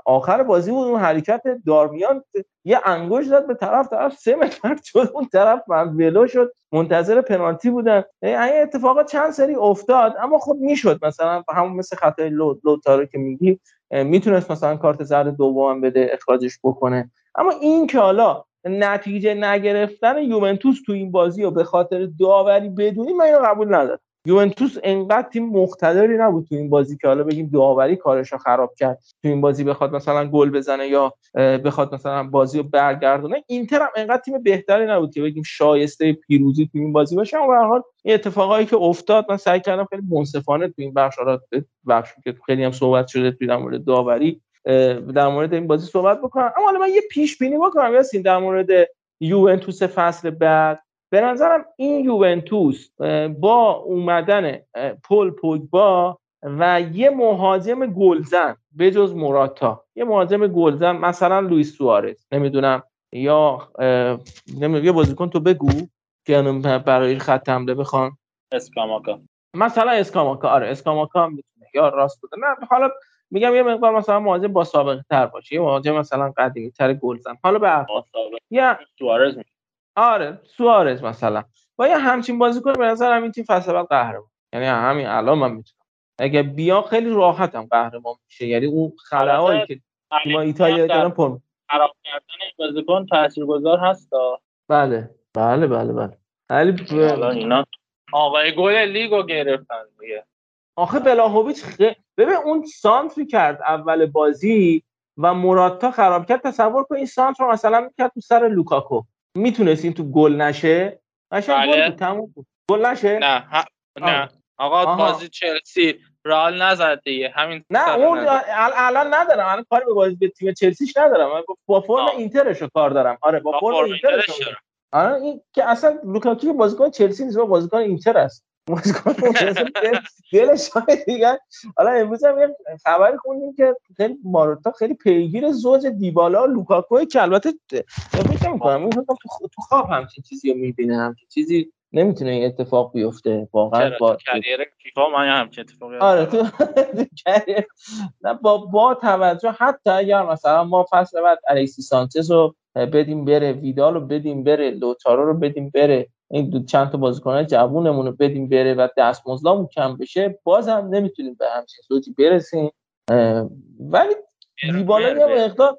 آخر بازی بود اون حرکت دارمیان یه انگوش داد به طرف طرف سه متر شد اون طرف من ولو شد. منتظر پنالتی بودن. این اتفاقات چند سری افتاد اما خب می‌شد. مثلا همون مثل خطای لوتارو که میگی می‌تونست مثلا کارت زرد دوم بده اخراجش بکنه. اما این که حالا نتیجه نگرفتن یوونتوس تو این بازی و به خاطر داوری بدونی من اینو قبول ندارم. یوونتوس انقدر تیم مقتدری نبود تو این بازی که حالا بگیم داوری کارش رو خراب کرد. تو این بازی بخواد مثلا گل بزنه یا بخواد مثلا بازی رو برگردونه. اینتر هم انقدر تیم بهتری نبود که بگیم شایسته پیروزی تو این بازی باشه. اما به حال این اتفاقایی که افتاد من سعی کردم خیلی منصفانه تو این بخش بخش که خیلی هم صحبت شده توی در مورد داوری در مورد این بازی صحبت بکنم. اما حالا من یه پیش بینی بکنم یاسین در مورد یوونتوس فصل بعد. به نظرم این یوونتوس با اومدن پل پوگبا و یه مهاجم گلزن به جز موراتا. یه مهاجم گلزن مثلا لوئیس سوارز نمی‌دونم. یا نمی‌دونم یه بازیکن تو بگو که برای خط حمله بخوان. اسکاماکا. مثلا اسکاماکا آره اسکاماکا می‌تونه. یا راست بوده. نه حالا میگم یه مقدار مثلا مهاجم با سابقه تر باشه. یه مهاجم مثلا قدیمی تر گلزن. حالا به یا سوارز آره سوارز مثلا. با یه همچین بازیکن به نظر این تیم فصل بعد قهرمان. یعنی همین الان من می‌تونم. اگه بیا خیلی راحتم قهرمان میشه. یعنی اون خلاهایی که تیم ایتالیا دارن پر خراب کردن این بازیکن تاثیرگذار هست بله. بله بله بله. ولی ب... اینا آقای گل لیگو گرفتن دیگه. آخه بلاهویچ خ... ببین اون سانتری کرد اول بازی و مراتا خراب کرد. تصور کن این سانتر رو مثلا می‌کرد تو سر لوکاکو. می‌تونست این تو گل نشه؟ قشنگ بله. گل تموم گل نشه؟ نه ها... نه. آقا آها. بازی چلسی رئال نزد دیگه. همین نه اون الان ندارم. الان کاری به بازی به تیم چلسیش ندارم. با فرم اینترش رو کار دارم. آره با, با فرم اینترش آره این که اصلا لوکاکو بازیکن چلسی نیست بازیکن اینتر است. دلش دیگه حالا امروز هم یه خبری خوندیم که خیلی ماروتا خیلی پیگیر زوج دیبالا و لوکاکو که البته فکر می‌کنم تو خواب همچین چیزی رو می‌بینه همچین چیزی نمی‌تونه این اتفاق بیفته. واقعا با career فیفا من همچین اتفاقی آره تو نه با با توجه حتی اگر مثلا ما فصل بعد الکسی سانچز رو بدیم بره ویدال رو بدیم بره لوتارو رو بدیم بره این دو چند تا بازیکن جوونمون رو بدیم بره و دستمزدمون کم بشه باز هم نمی‌تونیم به همچین صورتی برسیم. ولی دیبالا یه مقدار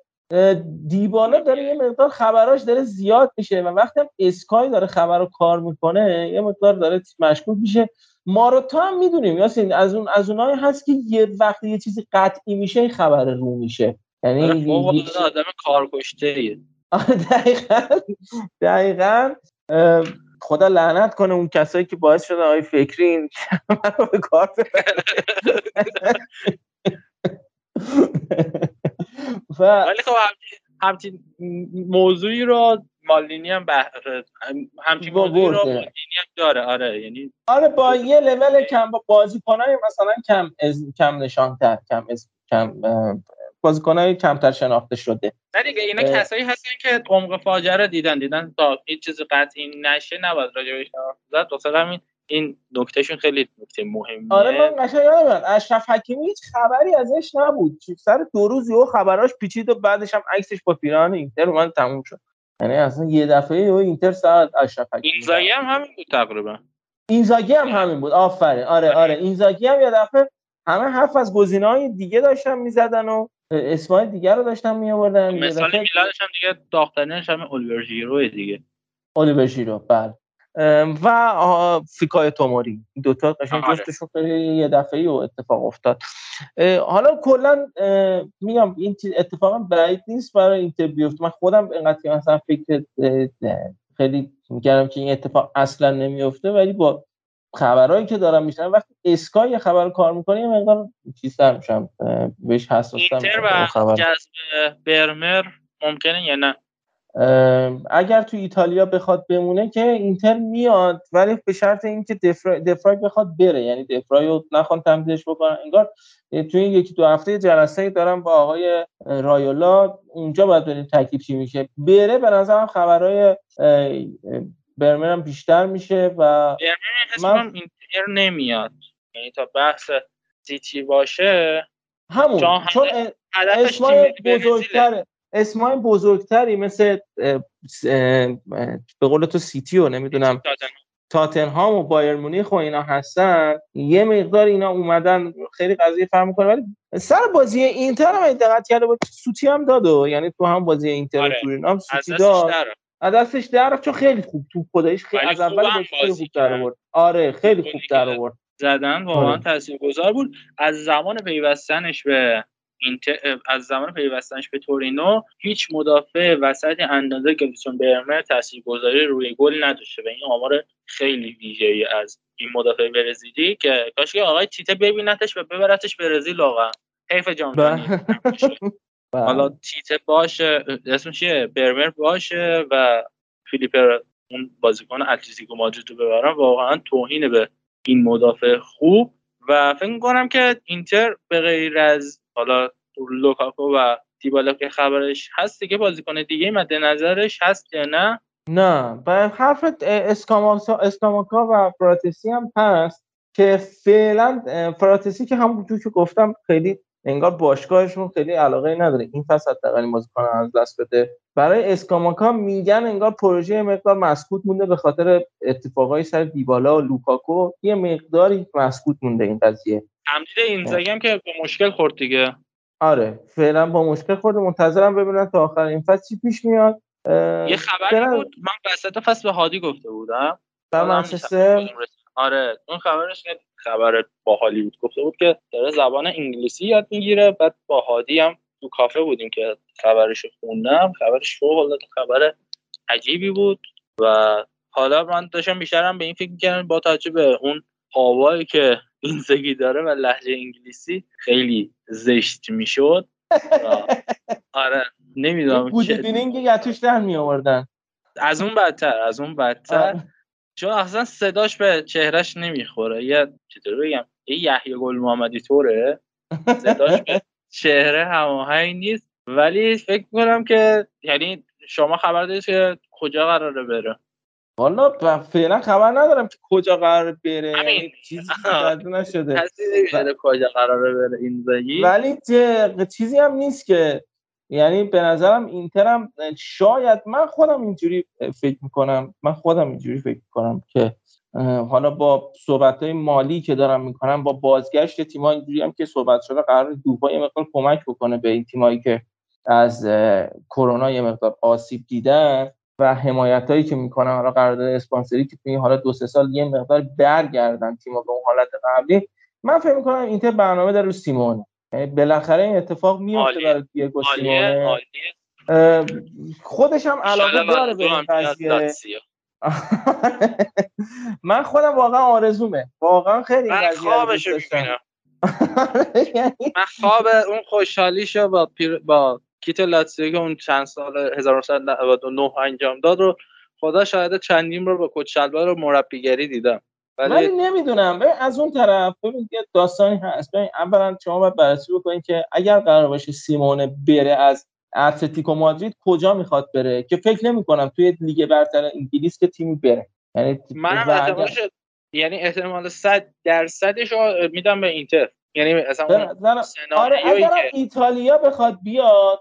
دیبالا داره یه مقدار خبراش داره زیاد میشه و وقتی هم اسکای داره خبر رو کار می‌کنه یه مقدار داره مشکوک میشه. ما رو تا هم می‌دونیم یاسین از اون از اونایی هست که یه وقتی یه چیزی قطعی میشه این خبر رو میشه. یعنی آدم کارکشته دقیقا دقیقا. خدا لعنت کنه اون کسایی که باعث شدن آقای فکری این رو به کار ولی خب همچین موضوعی رو مالینی هم. همچین موضوعی رو مالینی هم داره آره یعنی آره با یه لول کم با بازیکنای مثلا کم از... کم نشانتر کم از... کم بازیکنای کمتر شناخته شده. نه دیگه اینا کسایی هستن که عمق فاجعه دیدن. دیدن تا هیچ چیز قطعی نشه نباید راجع زد. واسه همین این نکتهشون خیلی نکته مهمیه. آره من قشنگ یادم اشرف حکیمی هیچ خبری ازش نبود. سر دو روز یهو خبراش پیچید و بعدش هم عکسش با پیران اینتر اومد تموم شد. یعنی اصلا یه دفعه یهو اینتر ساعت اشرف حکیمی اینزاگی هم همین بود تقریبا. اینزاگی هم همین بود. آفرین. آره آره. اینزاگی هم یه دفعه همه حرف از گزینه‌های دیگه داشتن می‌زدن و اسمای دیگه رو داشتن می آوردن مثلا میلانش هم دیگه داخترینش هم الیور ژیرو دیگه. الیور ژیرو بله. و فیکای توموری. دوتا قشنگ آره. جفتشون خیلی یه دفعه و اتفاق افتاد. حالا کلا میگم این اتفاقا بعید نیست برای اینتر بیفته من خودم اینقدر مثلا فکر خیلی میگم که این اتفاق اصلا نمیفته ولی با خبرهایی که دارم میشنم وقتی اسکای خبر کار می‌کنه یه مقدار چیزتر میشم بهش حساسم اینتر و جذب برمر ممکنه یا نه؟ اگر تو ایتالیا بخواد بمونه که اینتر میاد ولی به شرط اینکه دفرای, دفرای بخواد بره. یعنی دفرای رو نخوان تمدیدش بکنن. انگار توی این یکی دو هفته جلسه دارم با آقای رایولا اونجا باید بریم تکلیف چی میشه. بره به نظرم خبرهای برمن بیشتر میشه و من اینتر نمیاد. یعنی تا بحث سیتی باشه همون چون اسمای بزرگتره. اسمای بزرگتری مثل به قول تو سیتی و نمی‌دونم تاتنهام. و بایر مونیخ و اینا هستن. یه مقدار اینا اومدن خیلی قضیه فهم می‌کنه ولی سر بازی اینتر هم دقت کرده بود. سوتی هم داد یعنی تو هم بازی اینتر آره. تورین هم سوتی داد. دستش در چون خیلی خوب تو خودش خیلی از اول خیلی خوب در آورد. آره خیلی خوب در آورد. زدن واقعا آره. تاثیرگذار بود. از زمان پیوستنش به از زمان پیوستنش به تورینو هیچ مدافع وسط اندازه گلیسون برمر تاثیرگذاری روی گل نداشته و این آمار خیلی ویژه‌ای از این مدافع برزیلی که کاش که آقای تیته ببینتش و ببرتش برزیل واقعا. حیف جام بله. حالا تیته باشه اسم چیه؟ برمر باشه و فیلیپر اون بازیکن اتلتیکو مادرید رو ببرن. واقعا توهین به این مدافع خوب. و فکر می‌کنم که اینتر به غیر از حالا لوکاکو و دیبالا که خبرش هست دیگه بازیکن دیگه مد نظرش هست یا نه؟ نه. به حرف اسکاماکا و فراتسی هم هست که فعلا فراتسی که همونجور که گفتم خیلی انگار باشگاهشون خیلی علاقه نداره. این فصل حداقل بازیکن از دست بده. برای اسکاماکا میگن انگار پروژه مقدار مسکوت مونده به خاطر اتفاقای سر دیبالا و لوکاکو. یه مقداری مسکوت مونده این قضیه. تمدید این هم که به مشکل خورد دیگه. آره فعلا با مشکل خورده منتظرم ببینم تا آخر این فصل چی پیش میاد. یه خبری. بود. من وسط فصل به هادی گفته بودم. آره اون خبرش خبر باحالی بود. گفته بود که داره زبان انگلیسی یاد می‌گیره. بعد با هادی هم تو کافه بودیم که خبرش خوندم. خبرش فوق خبر عجیبی بود. و حالا من داشتم بیشترم به این فکر می‌کردم با توجه به اون هوایی که اینزگی داره و لحجه انگلیسی خیلی زشت می‌شد. آره نمی‌دونم بودی بینینگ یتوش در می آوردن از اون بدتر از اون بدتر. چون اصلا صداش به چهرش نمی‌خوره. یه چطور بگم. یه یحیی گل محمدی طوره. صداش به چهره هماهنگ نیست. ولی فکر کنم که یعنی شما خبر دارید که کجا قراره بره. والا فعلا خبر ندارم که کجا قرار بره. همین. چیزی نشده. کجا قراره بره این زگی ولی چیزی هم نیست که یعنی به نظرم اینترم شاید من خودم اینجوری فکر می‌کنم من خودم اینجوری فکر می‌کنم که حالا با صحبت های مالی که دارم می‌کنم با بازگشت تیم‌ها اینجوری هم که صحبت شده قرار دوبا یه مقدار کمک بکنه به این تیمایی که از کرونا یه مقدار آسیب دیدن و حمایت هایی که می‌کنن. حالا قرارداد اسپانسری که توی حالا دو سه سال یه مقدار برگردن تیم‌ها به اون حالت قبلی. من فکر می‌کنم اینتر برنامه داره رو سیمونه یعنی بالاخره این اتفاق میفته برای دیگو سیمونه خودش هم علاقه داره به این قضیه. من خودم واقعا آرزومه. واقعا خیلی من خوابشو می‌بینم. من خواب اون خوشحالیشو با پیر... با کیت لاتزیو که اون چند سال 1999 انجام داد رو خدا شاید چندین رو با کوچ شلوار رو مربیگری دیدم. ولی نمی‌دونم. از اون طرف ببین یه داستانی هست. ببین اولا شما باید بررسی بکنید که اگر قرار باشه سیمونه بره از اتلتیکو مادرید کجا می‌خواد بره؟ که فکر نمی کنم توی لیگ برتر انگلیس که تیمی بره. یعنی منم احتمالش یعنی احتمال 100 درصدش میدم به اینتر. یعنی مثلا آره اگر ایتالیا بخواد بیاد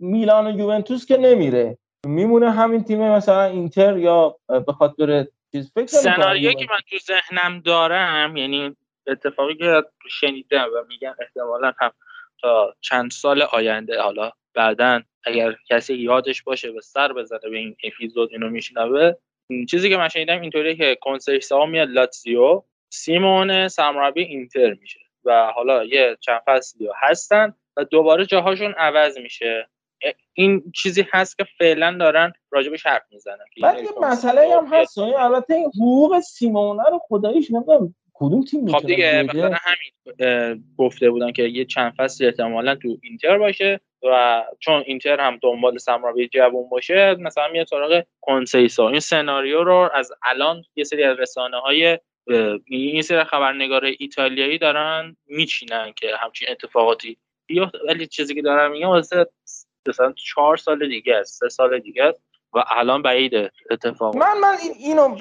میلان و یوونتوس که نمیره. میمونه همین تیم مثلا اینتر یا بخواد بره چیز فکر سناریویی که من تو ذهنم دارم یعنی اتفاقی که شنیدم و میگم احتمالا هم تا چند سال آینده حالا بعدا اگر کسی یادش باشه به سر بزنه به این اپیزود اینو میشنوه. چیزی که من شنیدم اینطوریه که کنسرسا میاد لاتزیو سیمون سرمربی اینتر میشه و حالا یه چند فصلی هستن و دوباره جاهاشون عوض میشه. این چیزی هست که فعلا دارن راجبش حرف می‌زنن. بعد یه مسئله هم هست البته این حقوق سیمونه رو خداییش نمی‌دونم کدوم تیم خب دیگه مثلا همین گفته بودن که یه چند فصل احتمالا تو اینتر باشه و چون اینتر هم دنبال سمرابی جوون باشه مثلا میاد سراغ کنسیسا. این سناریو رو از الان یه سری از رسانه های این سری خبرنگار ایتالیایی دارن میچینن که همچین اتفاقاتی بیفته. ولی چیزی که دارم میگم واسه مثلا چهار سال دیگه است سه سال دیگه است و الان بعیده اتفاق من من این اینو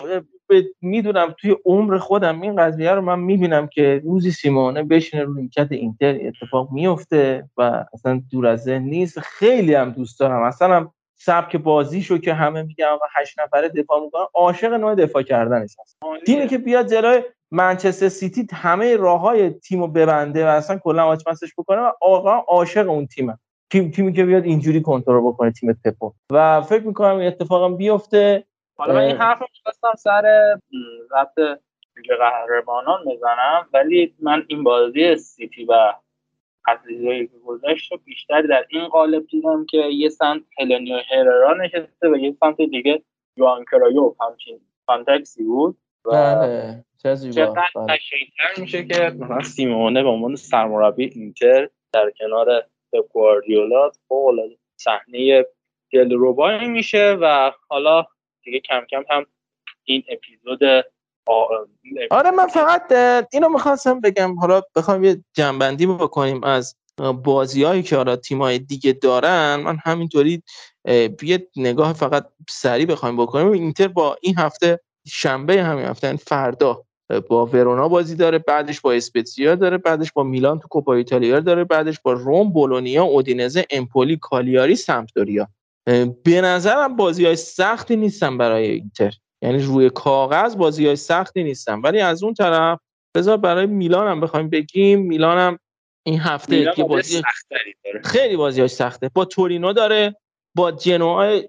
می‌دونم توی عمر خودم این قضیه رو من می‌بینم که روزی سیمونه بشینه روی نیمکت اینتر اتفاق میفته و اصلا دور از ذهن نیست. خیلی هم دوست دارم. اصلا سبک بازیشو که همه میگن آقا هشت نفره دفاع می‌کنن عاشق نوع دفاع کردنش هست. تیمی که بیاد جلوی منچستر سیتی همه راه های تیم رو ببنده و اصلا کلا آچمزش بکنه و آقا عاشق اون تیمه. تیم تیمی که بیاد اینجوری کنترل بکنه تیم پپ رو. و فکر می‌کنم این اتفاقم بیفته. حالا من این حرف رو می‌خواستم سر ربط لیگ قهرمانان بزنم ولی من این بازی سیتی و اتلتیکو که گذشت رو بیشتر در این قالب دیدم که یه سمت هلنیو هررا نشسته و یه سمت دیگه یوان کرایوف همچین کانتکسی بود و بله چقدر بله. میشه که مثلا سیمونه به عنوان سرمربی اینتر در کنار پپ گواردیولا فوق صحنه دلربایی میشه و حالا دیگه کم کم هم این اپیزود آره من فقط اینو می‌خواستم بگم. حالا بخوام یه جنبندی بکنیم از بازیهایی که حالا تیمای دیگه دارن. من همینطوری یه نگاه فقط سریع بخوایم بکنیم. اینتر با این هفته شنبه همین هفته یعنی فردا با ورونا بازی داره بعدش با اسپتزیا داره بعدش با میلان تو کوپا ایتالیا داره بعدش با روم بولونیا اودینزه امپولی کالیاری سمپدوریا. به نظرم بازی های سختی نیستن برای اینتر. یعنی روی کاغذ بازی های سختی نیستن. ولی از اون طرف بذار برای میلان هم بخوایم بگیم میلان هم این هفته یه بازی خیلی بازی های سخته. با تورینو داره با جنوا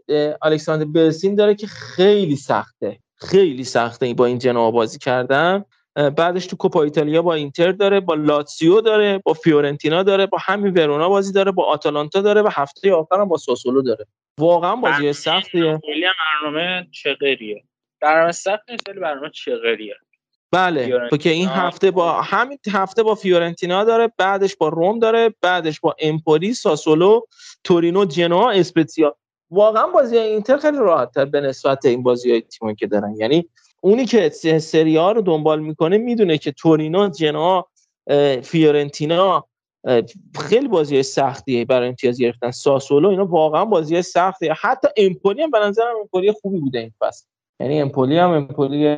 الکساندر بلسین داره که خیلی سخته. خیلی سخته با این جنوا بازی کردن. بعدش تو کوپا ایتالیا با اینتر داره با لاتسیو داره با فیورنتینا داره با همین ورونا بازی داره با آتالانتا داره و هفته آخر هم با ساسولو داره. واقعا بازی سختیه. کلی برنامه چغریه. برنامه سخت نیست ولی برنامه چغریه. بله که این هفته با همین هفته با فیورنتینا داره بعدش با روم داره بعدش با امپولی ساسولو تورینو جنوا اسپتزیا واقعا بازی اینتر خیلی راحت به نسبت این بازی های تیمی که دارن. یعنی اونی که سری ها رو دنبال می‌کنه می‌دونه که تورینو جنا فیورنتینا خیلی بازی سختیه برای امتیاز گرفتن. ساسولو اینا واقعا بازی سختیه. حتی امپولی هم به نظرم امپولی خوبی بوده این فصل. یعنی امپولی هم امپولی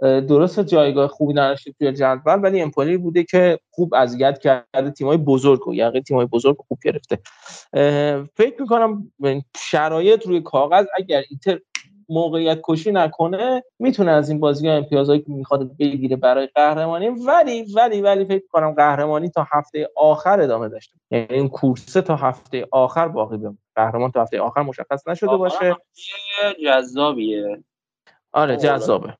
درست جایگاه خوبی نداشته توی جدول ولی امپولی بوده که خوب اذیت کرده تیمای بزرگ و یعنی تیمای بزرگ خوب گرفته. فکر می‌کنم شرایط روی کاغذ اگر اینتر موقعیت کشی نکنه می‌تونه از این بازی ها امتیازهایی که می‌خواد بگیره برای قهرمانی. ولی ولی ولی فکر کنم قهرمانی تا هفته آخر ادامه داشته یعنی این کورسه تا هفته آخر باقی بمونه. قهرمان تا هفته آخر مشخص نشده باشه. جذابیه. آره جذابه.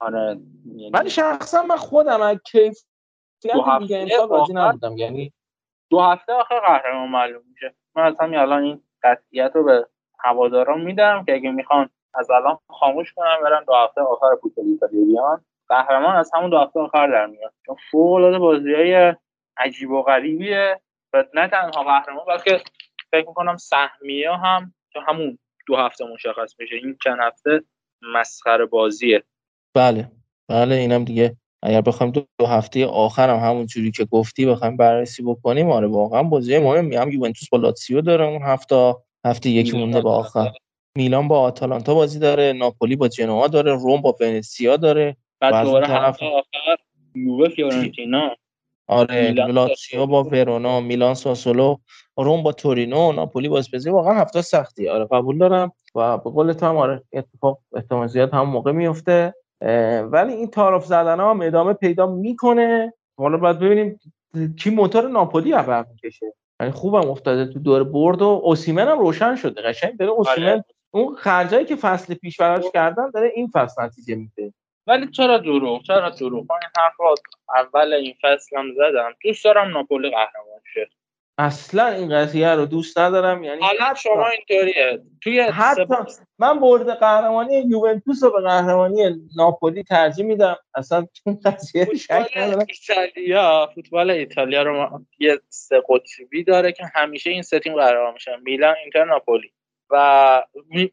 آره یعنی ولی شخصا من خودم از کیف دیگه امسال نبودم یعنی دو هفته آخر قهرمان معلوم میشه. من از همین الان این قطعیت رو به هواداران میدم که اگه می‌خوان از الان خاموش کنم برن دو هفته آخر فوتبال ایتالیا بیان. قهرمان از همون دو هفته آخر در میاد. چون فوق العاده بازی های عجیب و غریبیه و نه تنها قهرمان بلکه فکر می‌کنم سهمیه هم تو همون دو هفته مشخص میشه. این چند هفته مسخره بازیه. بله بله اینم دیگه اگر بخوایم دو, دو هفته آخر هم همون جوری که گفتی بخوایم بررسی بکنیم آره واقعا بازی مهمی هم یوونتوس با لاتسیو داره اون هفته هفته یکی مونده با آخر. میلان با آتالانتا بازی داره ناپولی با جنوا داره روم با ونسیا داره بعد دوباره طرف... آخر یووه فیورنتینا. آره لاتسیو با ورونا میلان ساسولو روم با تورینو ناپولی با اسپزی واقعا هفته سختی. آره قبول دارم و به قول تو هم آره اتفاق احتمال زیاد هم موقع میفته. ولی این تعارف زدن هم ادامه پیدا می‌کنه. حالا باید ببینیم کی موتور ناپولی عقب می‌کشه. یعنی خوبم افتاده تو دور برد و اوسیمن هم روشن شده. قشنگ داره اوسیمن آره. اون خرجایی که فصل پیش براش کردن داره این فصل نتیجه میده. ولی چرا دروغ؟ چرا دروغ؟ من حرف اول این فصل هم زدم. دوست دارم ناپولی قهرمان اصلا این قضیه رو دوست ندارم یعنی حالا شما اینطوریه. توی حتی من برد قهرمانی یوونتوس رو به قهرمانی ناپولی ترجیح میدم. اصلا این قضیه شک ندارم. ایتالیا فوتبال ایتالیا رو یه سه قطبی داره که همیشه این سه تیم قهرمان میشن. میلان اینتر ناپولی. و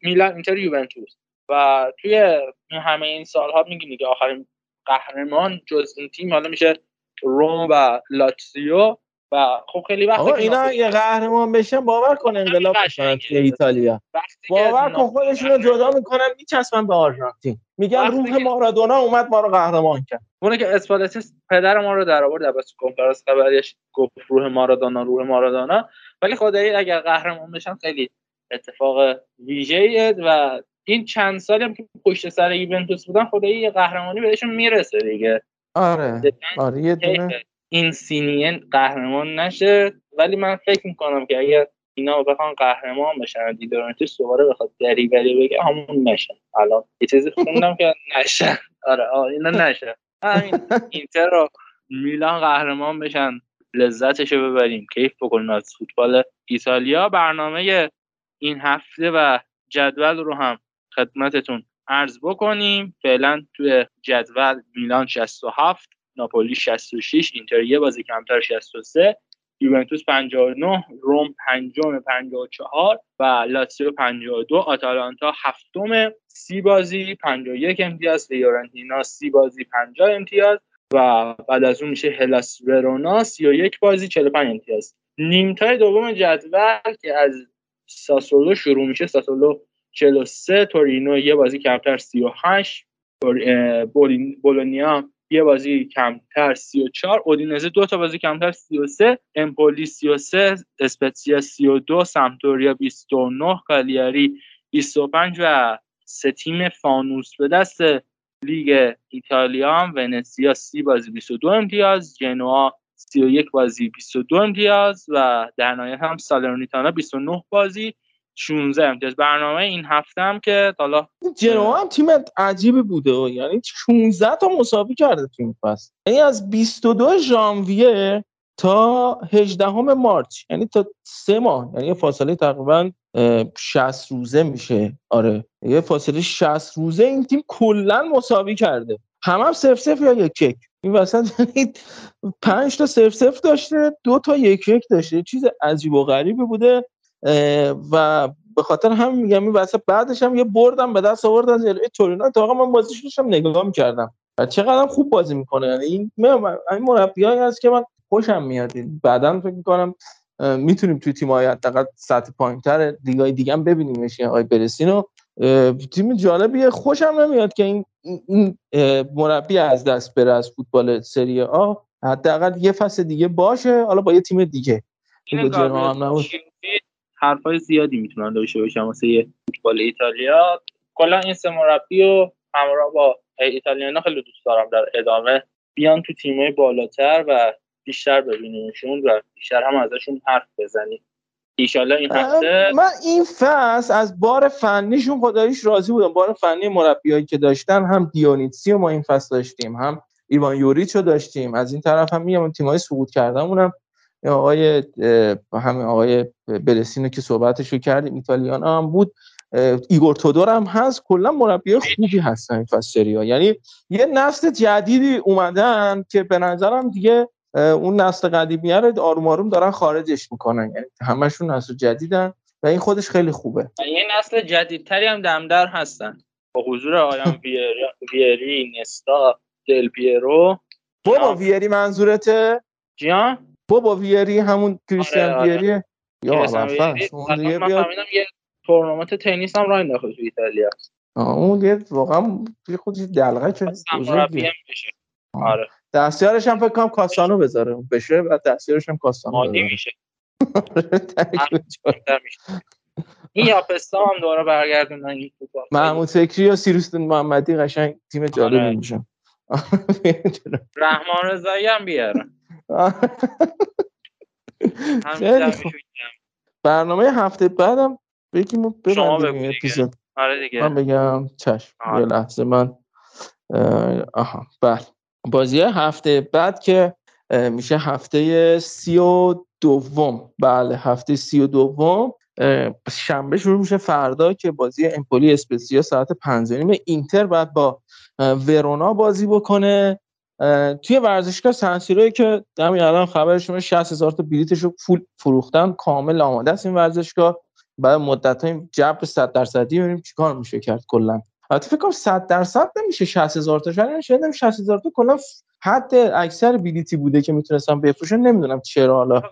میلان اینتر یوونتوس. و توی همه این سالها میگیم دیگه آخرین قهرمان جز این تیم حالا میشه روم و لاتزیو. و خب خیلی وقت اینا یه قهرمان بشن باور کن انقلاب می‌کنن توی ایتالیا. باور کن خودشون رو جدا می‌کنن میچسبن به آرژانتین. میگن روح مارادونا اومد ما رو قهرمان کرد. اونه که اسپالتی پدر ما رو در آورد بس کنفرانس خبریش گفت روح مارادونا روح مارادونا. ولی خدایی اگر قهرمان بشن خیلی اتفاق ویژه‌ایه و این چند سالی هم که پشت سر یوونتوس بودن خدایی یه قهرمانی بهشون می‌رسه دیگه. آره. آره یه دونه این سینین قهرمان نشه. ولی من فکر می‌کنم که اگر اینا بخوان قهرمان بشن دیدورنتیس دوباره بخواد دری بری بگه همون نشن. الان یه چیزی خوندم که نشن. آره آه اینا نشن. همین. اینتر رو میلان قهرمان بشن. لذتش رو ببریم. کیف بکنیم از فوتبال ایتالیا. برنامه این هفته و جدول رو هم خدمتتون عرض بکنیم. فعلا توی جدول میلان 67 ناپولی 66 اینتر یه بازی کمتر 63 یوونتوس 59 روم پنجم 54 و لاتسیو 52 آتالانتا هفتم سی بازی 51 امتیاز فیورنتینا سی بازی 50 امتیاز و بعد از اون میشه هلاس ورونا 31 بازی 45 امتیاز. نیمتای دوم جدول که از ساسولو شروع میشه ساسولو 43 تورینو یه بازی کمتر 38 بولونیا یه بازی کمتر 34 اودینزه دو تا بازی کمتر 33 امپولی 33 اسپتسیا 32 سمتوریا 29 کالیاری 25 و سه تیم فانوس به دست لیگ ایتالیا ونسیا 30 بازی 22 امتیاز جنوا 31 بازی 22 امتیاز و در نهایت هم سالرنیتانا 29 بازی. 16 امتیاز. برنامه این هفته هم که حالا جنوا هم تیم عجیبی بوده. یعنی 16 تا مساوی کرده تو این فصل. یعنی از 22 ژانویه تا 18 مارچ. یعنی تا سه ماه. یعنی فاصله تقریبا 60 روزه میشه. آره. یه فاصله 60 روزه این تیم کلا مساوی کرده. هم هم سف سف یا یک یک. این وسط یعنی پنج تا سف سف داشته دو تا یک یک داشته. چیز عجیب و غریبی بوده. و به خاطر هم میگم این واسه بعدش هم یه بردم به دست آوردن جلوی تورینو. تا من بازیش داشتم نگاه می‌کردم. و چقدر خوب بازی می‌کنه. یعنی این این مربیایی هست که من خوشم میاد. بعدا فکر می‌کنم می‌تونیم توی تیم های حداقل سطح پایینتر دیگه دیگه هم ببینیمش. آقای برسینو تیم جالبیه. خوشم نمیاد که این این مربی از دست بره از فوتبال سری آ. حداقل یه فصل دیگه باشه. حالا با یه تیم دیگه. حرفای زیادی می‌تونن داشته باشن واسه فوتبال ایتالیا. کلا این سه مربی و همراه با ایتالیانا خیلی دوست دارم در ادامه بیان تو تیمای بالاتر و بیشتر ببینیمشون و بیشتر هم ازشون حرف بزنیم. ایشالله این هفته من این فصل از بار فنیشون خداییش راضی بودم. بار فنی مربیایی که داشتن هم دیونیتسی رو ما این فصل داشتیم هم ایوان یوریچ رو داشتیم. از این طرف هم میگم تیمای سقوط آقای همین آقای برسینو که صحبتش رو کردیم ایتالیان هم بود. ایگور تودور هم هست. کلا مربی خوبی هستن این فصل یعنی یه نسل جدیدی اومدن که به نظرم دیگه اون نسل قدیمیه رو آروم آروم دارن خارجش می‌کنن. یعنی همشون نسل جدیدن و این خودش خیلی خوبه. یه نسل جدیدتری هم دمدر هستن. با حضور آیان ویری نستا دل پیرو. بابا ویری منظورته؟ جیان؟ بابا ویری همون کریستیان آره آره. یا اون دیگه بیاد. یه تورنمنت تنیس هم راه انداخته تو ایتالیا. اون دیگه واقعا یه خودش دلغه چه بزرگی. آره. دستیارش هم فکر کنم کاسانو بذاره. بشه و دستیارش هم کاسانو عادی میشه. این یاپستا هم دوباره برگردوندن این محمود فکری و سیروس محمدی قشنگ تیم جالبی آره. میشن. رحمان رضایی هم بیارن برنامه هفته بعدم بگیم ببندیم اپیزود. آره دیگه. من بگم چشم. آره. یه لحظه من آها بله. بازی هفته بعد که میشه هفته سی و دوم. بله هفته سی و دوم. شنبه شروع میشه فردا که بازی امپولی اسپسیا ساعت پنج اینتر بعد با ورونا بازی بکنه. توی ورزشگاه سنسیروی که همین الان خبر شما 60 هزار تا بلیتش رو فول فروختن کامل آماده است این ورزشگاه. بعد مدت های جبر 100 درصدی ببینیم چیکار میشه کرد کلا. البته فکر کنم 100 درصد نمیشه 60 هزار تا شاید شاید 60 هزار تا کلا حد اکثر بلیتی بوده که می‌تونستم بفروشن نمی‌دونم چرا حالا.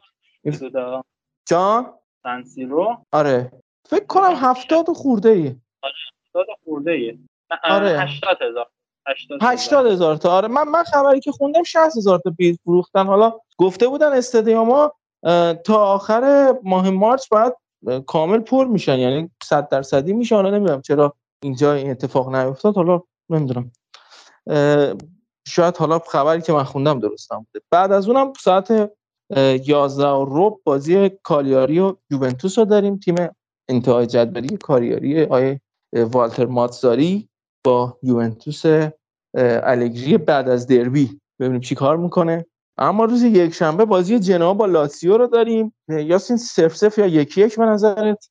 جان؟ سنسیرو؟ آره. فکر کنم 70 خورده ای 70 خورده ای آره. 80 هزار. 80 هزار. تا. آره من من خبری که خوندم 60 هزار تا بلیط فروختن. حالا گفته بودن استادیوما تا آخر ماه مارچ باید کامل پر میشن. یعنی 100 درصدی میشه. حالا نمی‌دونم چرا اینجا این اتفاق نیفتاد. حالا نمی‌دونم. شاید حالا خبری که من خوندم درستم بوده. بعد از اونم ساعت 11 و رب بازی کالیاری و یوونتوس رو داریم. تیم انتهای جدولی کالیاری آیه والتر ماتزاری. با یوونتوس الگری بعد از دربی. ببینیم چی کار می‌کنه. اما روز یک شنبه بازی جنوا با لاتسیو رو داریم. یاسین سف سف یا یکی یک به نظرت؟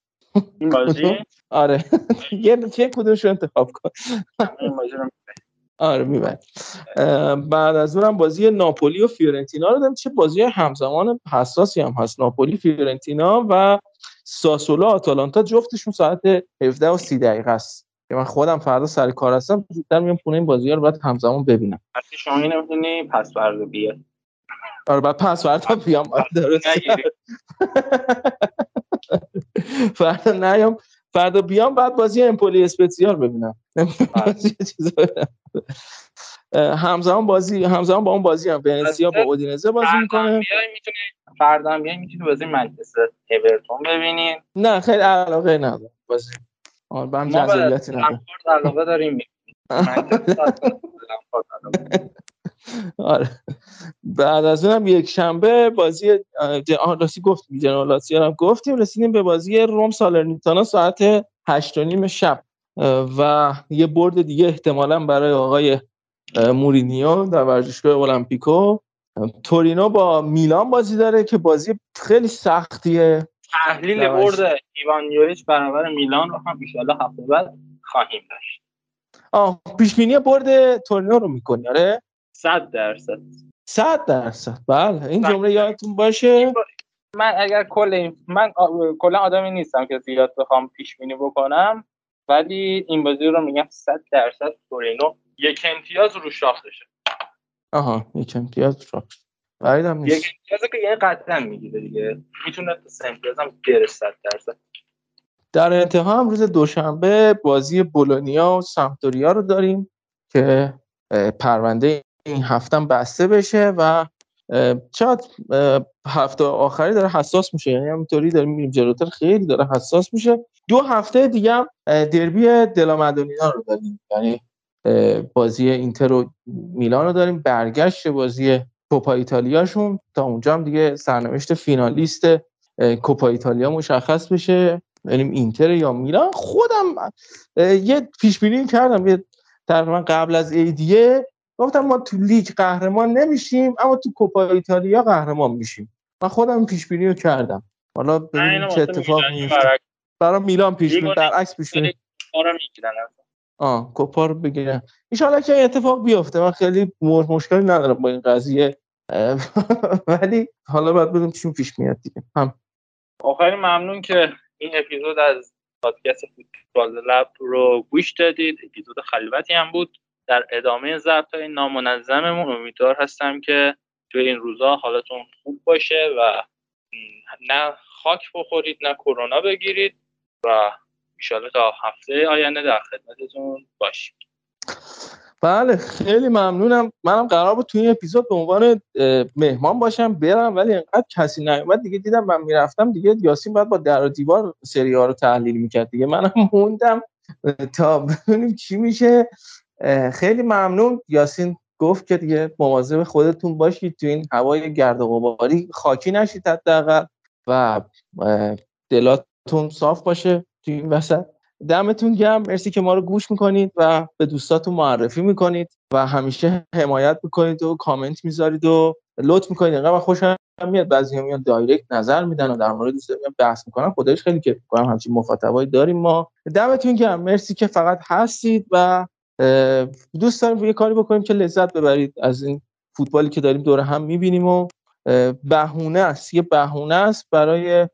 این بازی؟ آره. یه چه کدومش رو انتخاب کن. آره میبر بعد از اونم بازی ناپولی و فیورنتینا رو داریم. چه بازی همزمان حساسی هم هست. ناپولی فیورنتینا و ساسولا آتالانتا جفتشون ساعت 17 و 30 دقیقه است. که من خودم فردا سر کار هستم زودتر میام خونه این بازی ها رو باید همزمان ببینم. وقتی شما نمی‌تونی پس فردا بیاد آره بعد پس فردا بیام. فردا نیام. فردا بیام بعد بازی امپولی اسپسیال ببینم. همزمان بازی همزمان با اون بازی هم. ونسیا با اودینزه بازی می‌کنه. فردا هم می‌تونی بازی منچستر اورتون ببینین نه خیلی علاقه ندارم بازی. آره با هم جذابیتی ندارم علاقه داریم. آره. بعد از اونم یک شنبه بازی راستی گفتیم جنرالاسی هم گفتیم رسیدیم به بازی روم سالرنیتانا ساعت هشت و نیم شب. و یه برد دیگه احتمالا برای آقای مورینیو در ورزشگاه المپیکو تورینو با میلان بازی داره که بازی خیلی سختیه. تحلیل برد ایوان یوریچ برابر میلان رو هم ان هفته بعد خواهیم داشت. آه پیش بینی برد تورینو رو می‌کنی آره؟ 100 درصد. 100 درصد بله. این جمله یادتون باشه؟ من اگر کل این من کلا آدمی نیستم که زیاد بخوام پیش بینی بکنم ولی این بازی رو میگم 100 درصد تورینو یک امتیاز رو شاخشه آها یک امتیاز رو شاخ بعیدم نیست. یک امتیاز که یه قطعا می‌گیره دیگه. می‌تونه سه امتیاز هم بره 100 درصد. در انتها هم روز دوشنبه بازی بولونیا و سمپدوریا رو داریم که پرونده این هفتم بسته بشه و شاید هفته آخری داره حساس میشه. یعنی همینطوری داریم میریم جلوتر خیلی داره حساس میشه. دو هفته دیگه هم دربی دلامدونینا رو داریم. یعنی بازی اینتر و میلان رو داریم. برگشت بازی کوپا ایتالیاشون. تا اونجا هم دیگه سرنوشت فینالیست کوپا ایتالیا مشخص بشه. یعنی اینتر یا میلان. خودم یه پیش بینی کردم. یه تقریبا قبل از ایدیه گفتم ما تو لیگ قهرمان نمیشیم اما تو کوپا ایتالیا قهرمان میشیم. من خودم پیش بینی رو کردم. حالا ببینیم چه اتفاق میفته برای میلان پیش بینی در عکس پیش بینی آه کوپا رو بگیرن ان که اتفاق بیفته. من خیلی مشکلی ندارم با این قضیه. ولی حالا باید ببینیم چی پیش میاد دیگه. هم. آخرین ممنون که این اپیزود از پادکست فوتبال لب رو گوش دادید. اپیزود خلوتی هم بود. در ادامه ضبط های نامنظممون امیدوار هستم که توی این روزا حالتون خوب باشه و نه خاک بخورید نه کرونا بگیرید و ایشالا تا هفته آینده در خدمتتون باشیم. بله خیلی ممنونم. منم قرار بود توی این اپیزود به عنوان مهمان باشم برم ولی انقدر کسی نیومد. دیگه دیدم من می‌رفتم دیگه یاسین باید با در و دیوار سری ها رو تحلیل می‌کرد. دیگه منم موندم. تا ببینیم چی میشه. خیلی ممنون. یاسین گفت که دیگه مواظب خودتون باشید تو این هوای گرد و غباری. خاکی نشید حداقل. و دلاتون صاف باشه تو این وسط. دمتون گرم. مرسی که ما رو گوش می‌کنید و به دوستاتون معرفی می‌کنید و همیشه حمایت می‌کنید و کامنت می‌ذارید و لطف می‌کنید. اینقدر خوشم میاد. بعضی میان دایرکت نظر میدن و در مورد بحث می‌کنن. خودش خیلی که می‌کنم. همچین مخاطبایی داریم ما. دمتون گرم. مرسی که فقط هستید و دوست داریم یه کاری بکنیم که لذت ببرید از این فوتبالی که داریم دور هم می‌بینیم و بهونه است. یه بهونه است برای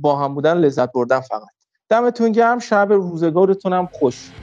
با هم بودن لذت بردن فقط. دمتون گرم شب روزگارتون هم خوش.